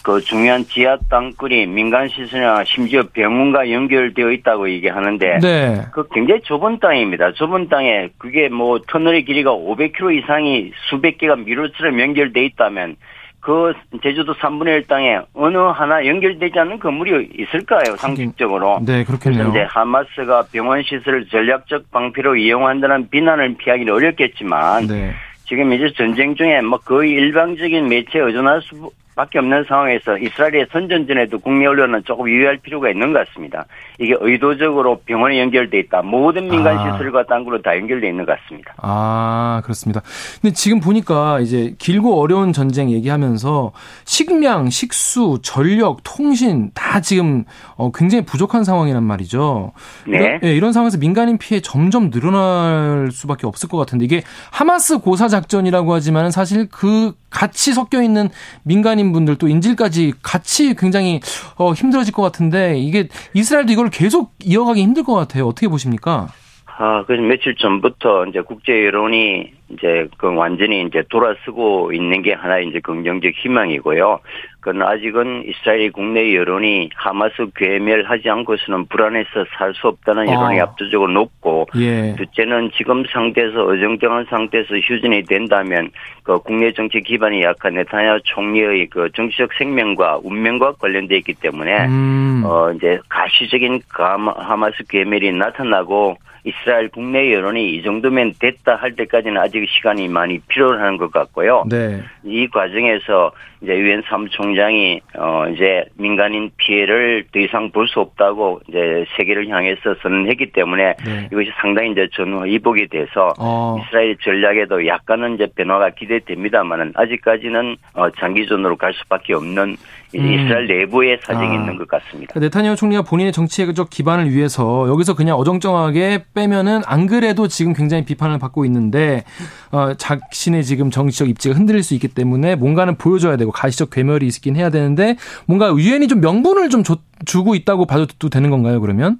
그 중요한 지하 땅굴이 민간 시설이나 심지어 병원과 연결되어 있다고 얘기하는데 네. 그 굉장히 좁은 땅입니다. 좁은 땅에 그게 뭐 터널의 길이가 500km 이상이 수백 개가 미로처럼 연결돼 있다면 그 제주도 3분의 1 땅에 어느 하나 연결되지 않는 건물이 있을까요? 상식적으로. 네, 그렇겠네요. 이제 하마스가 병원 시설을 전략적 방패로 이용한다는 비난을 피하기는 어렵겠지만 네. 지금 이제 전쟁 중에 뭐 거의 일방적인 매체에 의존할 수 밖에 없는 상황에서 이스라엘의 선전전에도 국내 언론은 조금 유의할 필요가 있는 것 같습니다. 이게 의도적으로 병원에 연결돼 있다. 모든 민간 아. 시설과 땅굴로 다 연결돼 있는 것 같습니다. 아 그렇습니다. 근데 지금 보니까 이제 길고 어려운 전쟁 얘기하면서 식량, 식수, 전력, 통신 다 지금 어, 굉장히 부족한 상황이란 말이죠. 네. 이런, 네, 이런 상황에서 민간인 피해 점점 늘어날 수밖에 없을 것 같은데 이게 하마스 고사 작전이라고 하지만 사실 그 같이 섞여 있는 민간인 분들 또 인질까지 같이 굉장히 어, 힘들어질 것 같은데 이게 이스라엘도 이걸 계속 이어가기 힘들 것 같아요. 어떻게 보십니까? 아, 그래서 며칠 전부터 이제 국제 여론이 이제 그 완전히 이제 돌아서고 있는 게 하나 이제 긍정적 희망이고요. 그건 아직은 이스라엘 국내 여론이 하마스 괴멸하지 않고서는 불안해서 살 수 없다는 여론이 아. 압도적으로 높고, 예. 둘째는 지금 상태에서 어정쩡한 상태에서 휴전이 된다면 그 국내 정치 기반이 약한 네타냐 총리의 그 정치적 생명과 운명과 관련돼 있기 때문에 음. 어 이제 가시적인 하마스 괴멸이 나타나고 이스라엘 국내 여론이 이 정도면 됐다 할 때까지는 아직 시간이 많이 필요하는 것 같고요. 네. 이 과정에서 이제 유엔 사무총장이 어 이제 민간인 피해를 더 이상 볼 수 없다고 이제 세계를 향해서 선언했기 때문에 네. 이것이 상당히 이제 전후 이복이 돼서 어. 이스라엘 전략에도 약간은 이제 변화가 기대 됩니다만은 아직까지는 어 장기전으로 갈 수밖에 없는 음. 이스라엘 내부의 사정이 아. 있는 것 같습니다. 그러니까 네타냐후 총리가 본인의 정치적 기반을 위해서 여기서 그냥 어정쩡하게 빼면은 안 그래도 지금 굉장히 비판을 받고 있는데 어, 자신의 지금 정치적 입지가 흔들릴 수 있기 때문에 뭔가는 보여줘야 되고 가시적 괴멸이 있긴 해야 되는데 뭔가 유엔이 좀 명분을 좀 줘, 주고 있다고 봐도 되는 건가요? 그러면?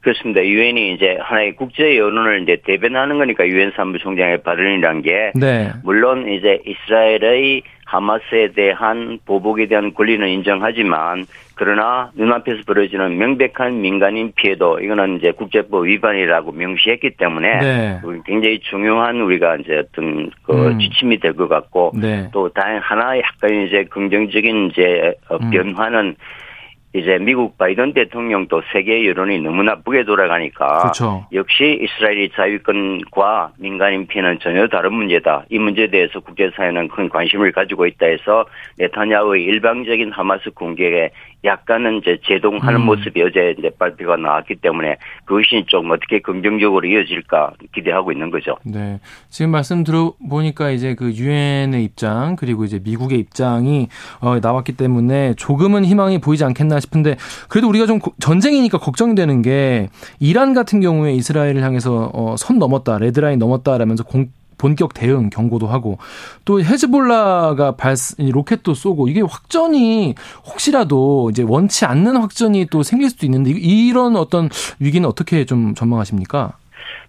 그렇습니다. 유엔이 이제 하나의 국제 여론을 이제 대변하는 거니까 유엔 사무총장의 발언이란 게 네. 물론 이제 이스라엘의 하마스에 대한 보복에 대한 권리는 인정하지만 그러나 눈앞에서 벌어지는 명백한 민간인 피해도 이거는 이제 국제법 위반이라고 명시했기 때문에 네. 굉장히 중요한 우리가 이제 어떤 그 음. 지침이 될 것 같고 네. 또 다른 하나 약간 이제 긍정적인 이제 음. 변화는 음. 이제 미국 바이든 대통령도 세계 여론이 너무 나쁘게 돌아가니까 그렇죠. 역시 이스라엘의 자유권과 민간인 피해는 전혀 다른 문제다. 이 문제에 대해서 국제사회는 큰 관심을 가지고 있다 해서 네타냐후의 일방적인 하마스 공격에 약간은 이제 제동하는 음. 모습이 어제 이제 발표가 나왔기 때문에 그것이 좀 어떻게 긍정적으로 이어질까 기대하고 있는 거죠. 네. 지금 말씀 들어보니까 이제 그 유엔의 입장 그리고 이제 미국의 입장이 어, 나왔기 때문에 조금은 희망이 보이지 않겠나 싶 은데 그래도 우리가 좀 전쟁이니까 걱정되는 게 이란 같은 경우에 이스라엘을 향해서 어, 선 넘었다 레드라인 넘었다라면서 공, 본격 대응 경고도 하고 또 헤즈볼라가 발 로켓도 쏘고 이게 확전이 혹시라도 이제 원치 않는 확전이 또 생길 수도 있는데 이런 어떤 위기는 어떻게 좀 전망하십니까?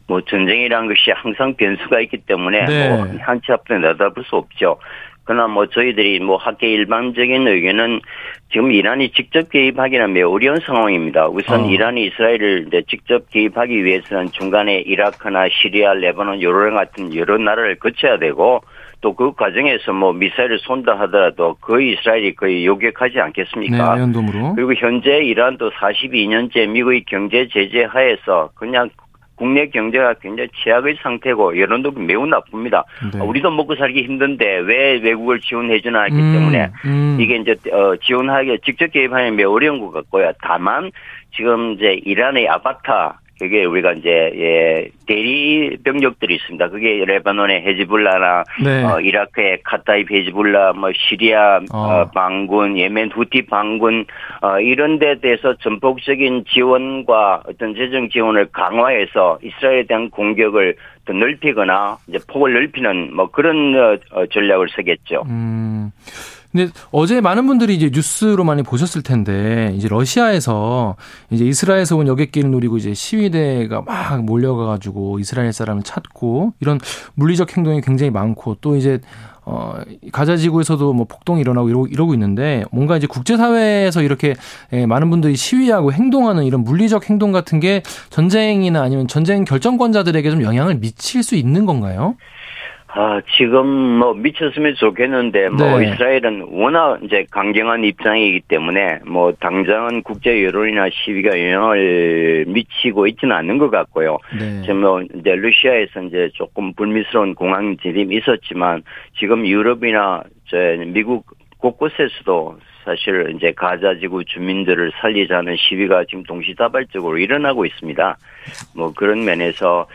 뭐 전쟁이란 것이 항상 변수가 있기 때문에 네. 뭐 한치 앞에 내다볼 수 없죠. 그러나 뭐 저희들이 뭐 학계 일반적인 의견은 지금 이란이 직접 개입하기는 매우 어려운 상황입니다. 우선 어. 이란이 이스라엘을 이제 직접 개입하기 위해서는 중간에 이라크나 시리아, 레바논, 요런 같은 여러 나라를 거쳐야 되고 또 그 과정에서 뭐 미사일을 쏜다 하더라도 거의 이스라엘이 거의 요격하지 않겠습니까? 네, 연동으로. 그리고 현재 이란도 42년째 미국의 경제 제재 하에서 그냥 국내 경제가 굉장히 취약의 상태고 여론도 매우 나쁩니다. 네. 우리도 먹고 살기 힘든데 왜 외국을 지원해 주나 했기 음, 때문에 음. 이게 이제 어, 지원하기 직접 개입하면 매우 어려운 것 같고요. 다만 지금 이제 이란의 아바타 그게 우리가 이제 예 대리 병력들이 있습니다. 그게 레바논의 헤즈불라나 네. 어, 이라크의 카타이 헤즈불라, 뭐 시리아 어. 어, 반군, 예멘 후티 반군 어, 이런 데 대해서 전폭적인 지원과 어떤 재정 지원을 강화해서 이스라엘에 대한 공격을 더 넓히거나 이제 폭을 넓히는 뭐 그런 어, 어 전략을 쓰겠죠. 음. 근데 어제 많은 분들이 이제 뉴스로 많이 보셨을 텐데 이제 러시아에서 이제 이스라엘에서 온 여객기를 노리고 이제 시위대가 막 몰려가 가지고 이스라엘 사람을 찾고 이런 물리적 행동이 굉장히 많고 또 이제 어, 가자 지구에서도 뭐 폭동이 일어나고 이러고, 이러고 있는데 뭔가 이제 국제 사회에서 이렇게 예, 많은 분들이 시위하고 행동하는 이런 물리적 행동 같은 게 전쟁이나 아니면 전쟁 결정권자들에게 좀 영향을 미칠 수 있는 건가요? 아, 지금 뭐 미쳤으면 좋겠는데 뭐 네. 이스라엘은 워낙 이제 강경한 입장이기 때문에 뭐 당장은 국제 여론이나 시위가 영향을 미치고 있지는 않는 것 같고요. 네. 지금 뭐 이제 러시아에서 이제 조금 불미스러운 공항 진입이 있었지만 지금 유럽이나 저 미국 곳곳에서도 사실 이제 가자지구 주민들을 살리자는 시위가 지금 동시다발적으로 일어나고 있습니다. 뭐 그런 면에서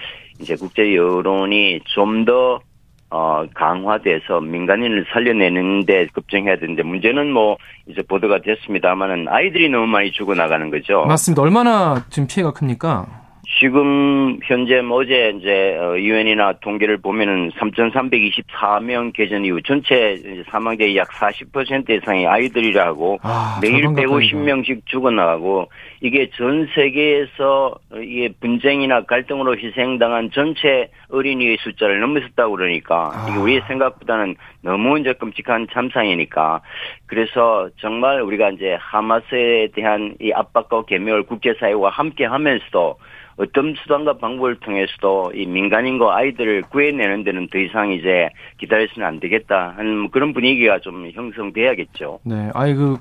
이제 국제 여론이 좀더 어, 강화돼서 민간인을 살려내는데 급정해야 되는데 문제는 뭐 이제 보도가 됐습니다만은 아이들이 너무 많이 죽어나가는 거죠. 맞습니다. 얼마나 지금 피해가 큽니까? 지금 현재 뭐 어제 이제 어, 유엔이나 통계를 보면은 3,324명 개전 이후 전체 사망자의 약 40% 이상이 아이들이라고 아, 매일 150명씩 죽어나가고 이게 전 세계에서 이게 분쟁이나 갈등으로 희생당한 전체 어린이의 숫자를 넘어섰다고 그러니까 아. 이게 우리의 생각보다는 너무 이제 끔찍한 참상이니까 그래서 정말 우리가 이제 하마스에 대한 이 압박과 개멸 국제사회와 함께 하면서도 어떤 수단과 방법을 통해서도 이 민간인과 아이들을 구해내는 데는 더 이상 이제 기다려서는 안 되겠다 하는 그런 분위기가 좀 형성돼야겠죠. 네, 아이 그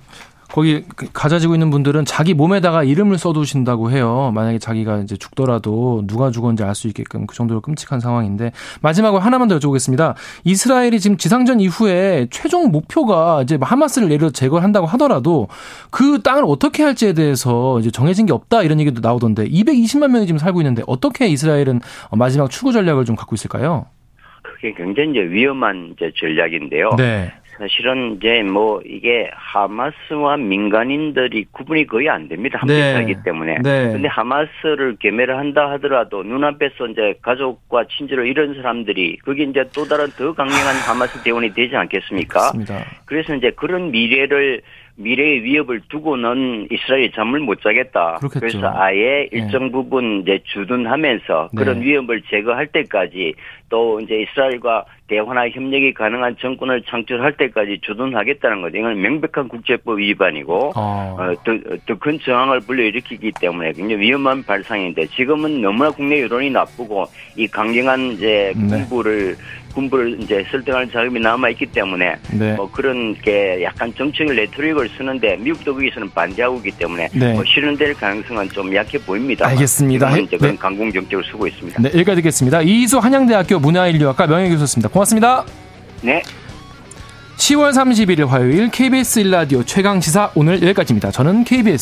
거기 가져지고 있는 분들은 자기 몸에다가 이름을 써두신다고 해요. 만약에 자기가 이제 죽더라도 누가 죽었는지 알 수 있게끔 그 정도로 끔찍한 상황인데 마지막으로 하나만 더 여쭤보겠습니다. 이스라엘이 지금 지상전 이후에 최종 목표가 이제 하마스를 예를 들어 제거를 한다고 하더라도 그 땅을 어떻게 할지에 대해서 이제 정해진 게 없다 이런 얘기도 나오던데 220만 명이 지금 살고 있는데 어떻게 이스라엘은 마지막 추구 전략을 좀 갖고 있을까요? 그게 굉장히 이제 위험한 이제 전략인데요. 네. 사실은 이제 뭐 이게 하마스와 민간인들이 구분이 거의 안 됩니다. 함께 네. 살기 때문에. 네. 근데 하마스를 개매를 한다 하더라도 눈앞에서 이제 가족과 친지를 잃은 사람들이 그게 이제 또 다른 더 강력한 하마스 대원이 되지 않겠습니까? 맞습니다. 그래서 이제 그런 미래를 미래의 위협을 두고는 이스라엘이 잠을 못 자겠다. 그렇겠죠. 그래서 아예 네. 일정 네. 부분 이제 주둔하면서 그런 네. 위협을 제거할 때까지 또 이제 이스라엘과 대화나 협력이 가능한 정권을 창출할 때까지 주둔하겠다는 거죠. 이건 명백한 국제법 위반이고 어. 어, 더큰 정황을 불러일으키기 때문에 굉장히 위험한 발상인데 지금은 너무나 국내 여론이 나쁘고 이 강경한 이제 네. 군부를 군부를 이제 설득할 자금이 남아 있기 때문에 네. 뭐 그런 게 약간 정치적 레토릭을 쓰는데 미국도 거기서는 반대하고 있기 때문에 네. 뭐 실현될 가능성은 좀 약해 보입니다. 알겠습니다. 이제 그런 네. 강공 정책을 쓰고 있습니다. 네, 여기까지 듣겠습니다. 이희수 한양대학교 문화인류학과 명예교수였습니다. 고맙습니다. 네. 10월 31일 화요일 KBS 일라디오 최강 시사 오늘 여기까지입니다. 저는 KBS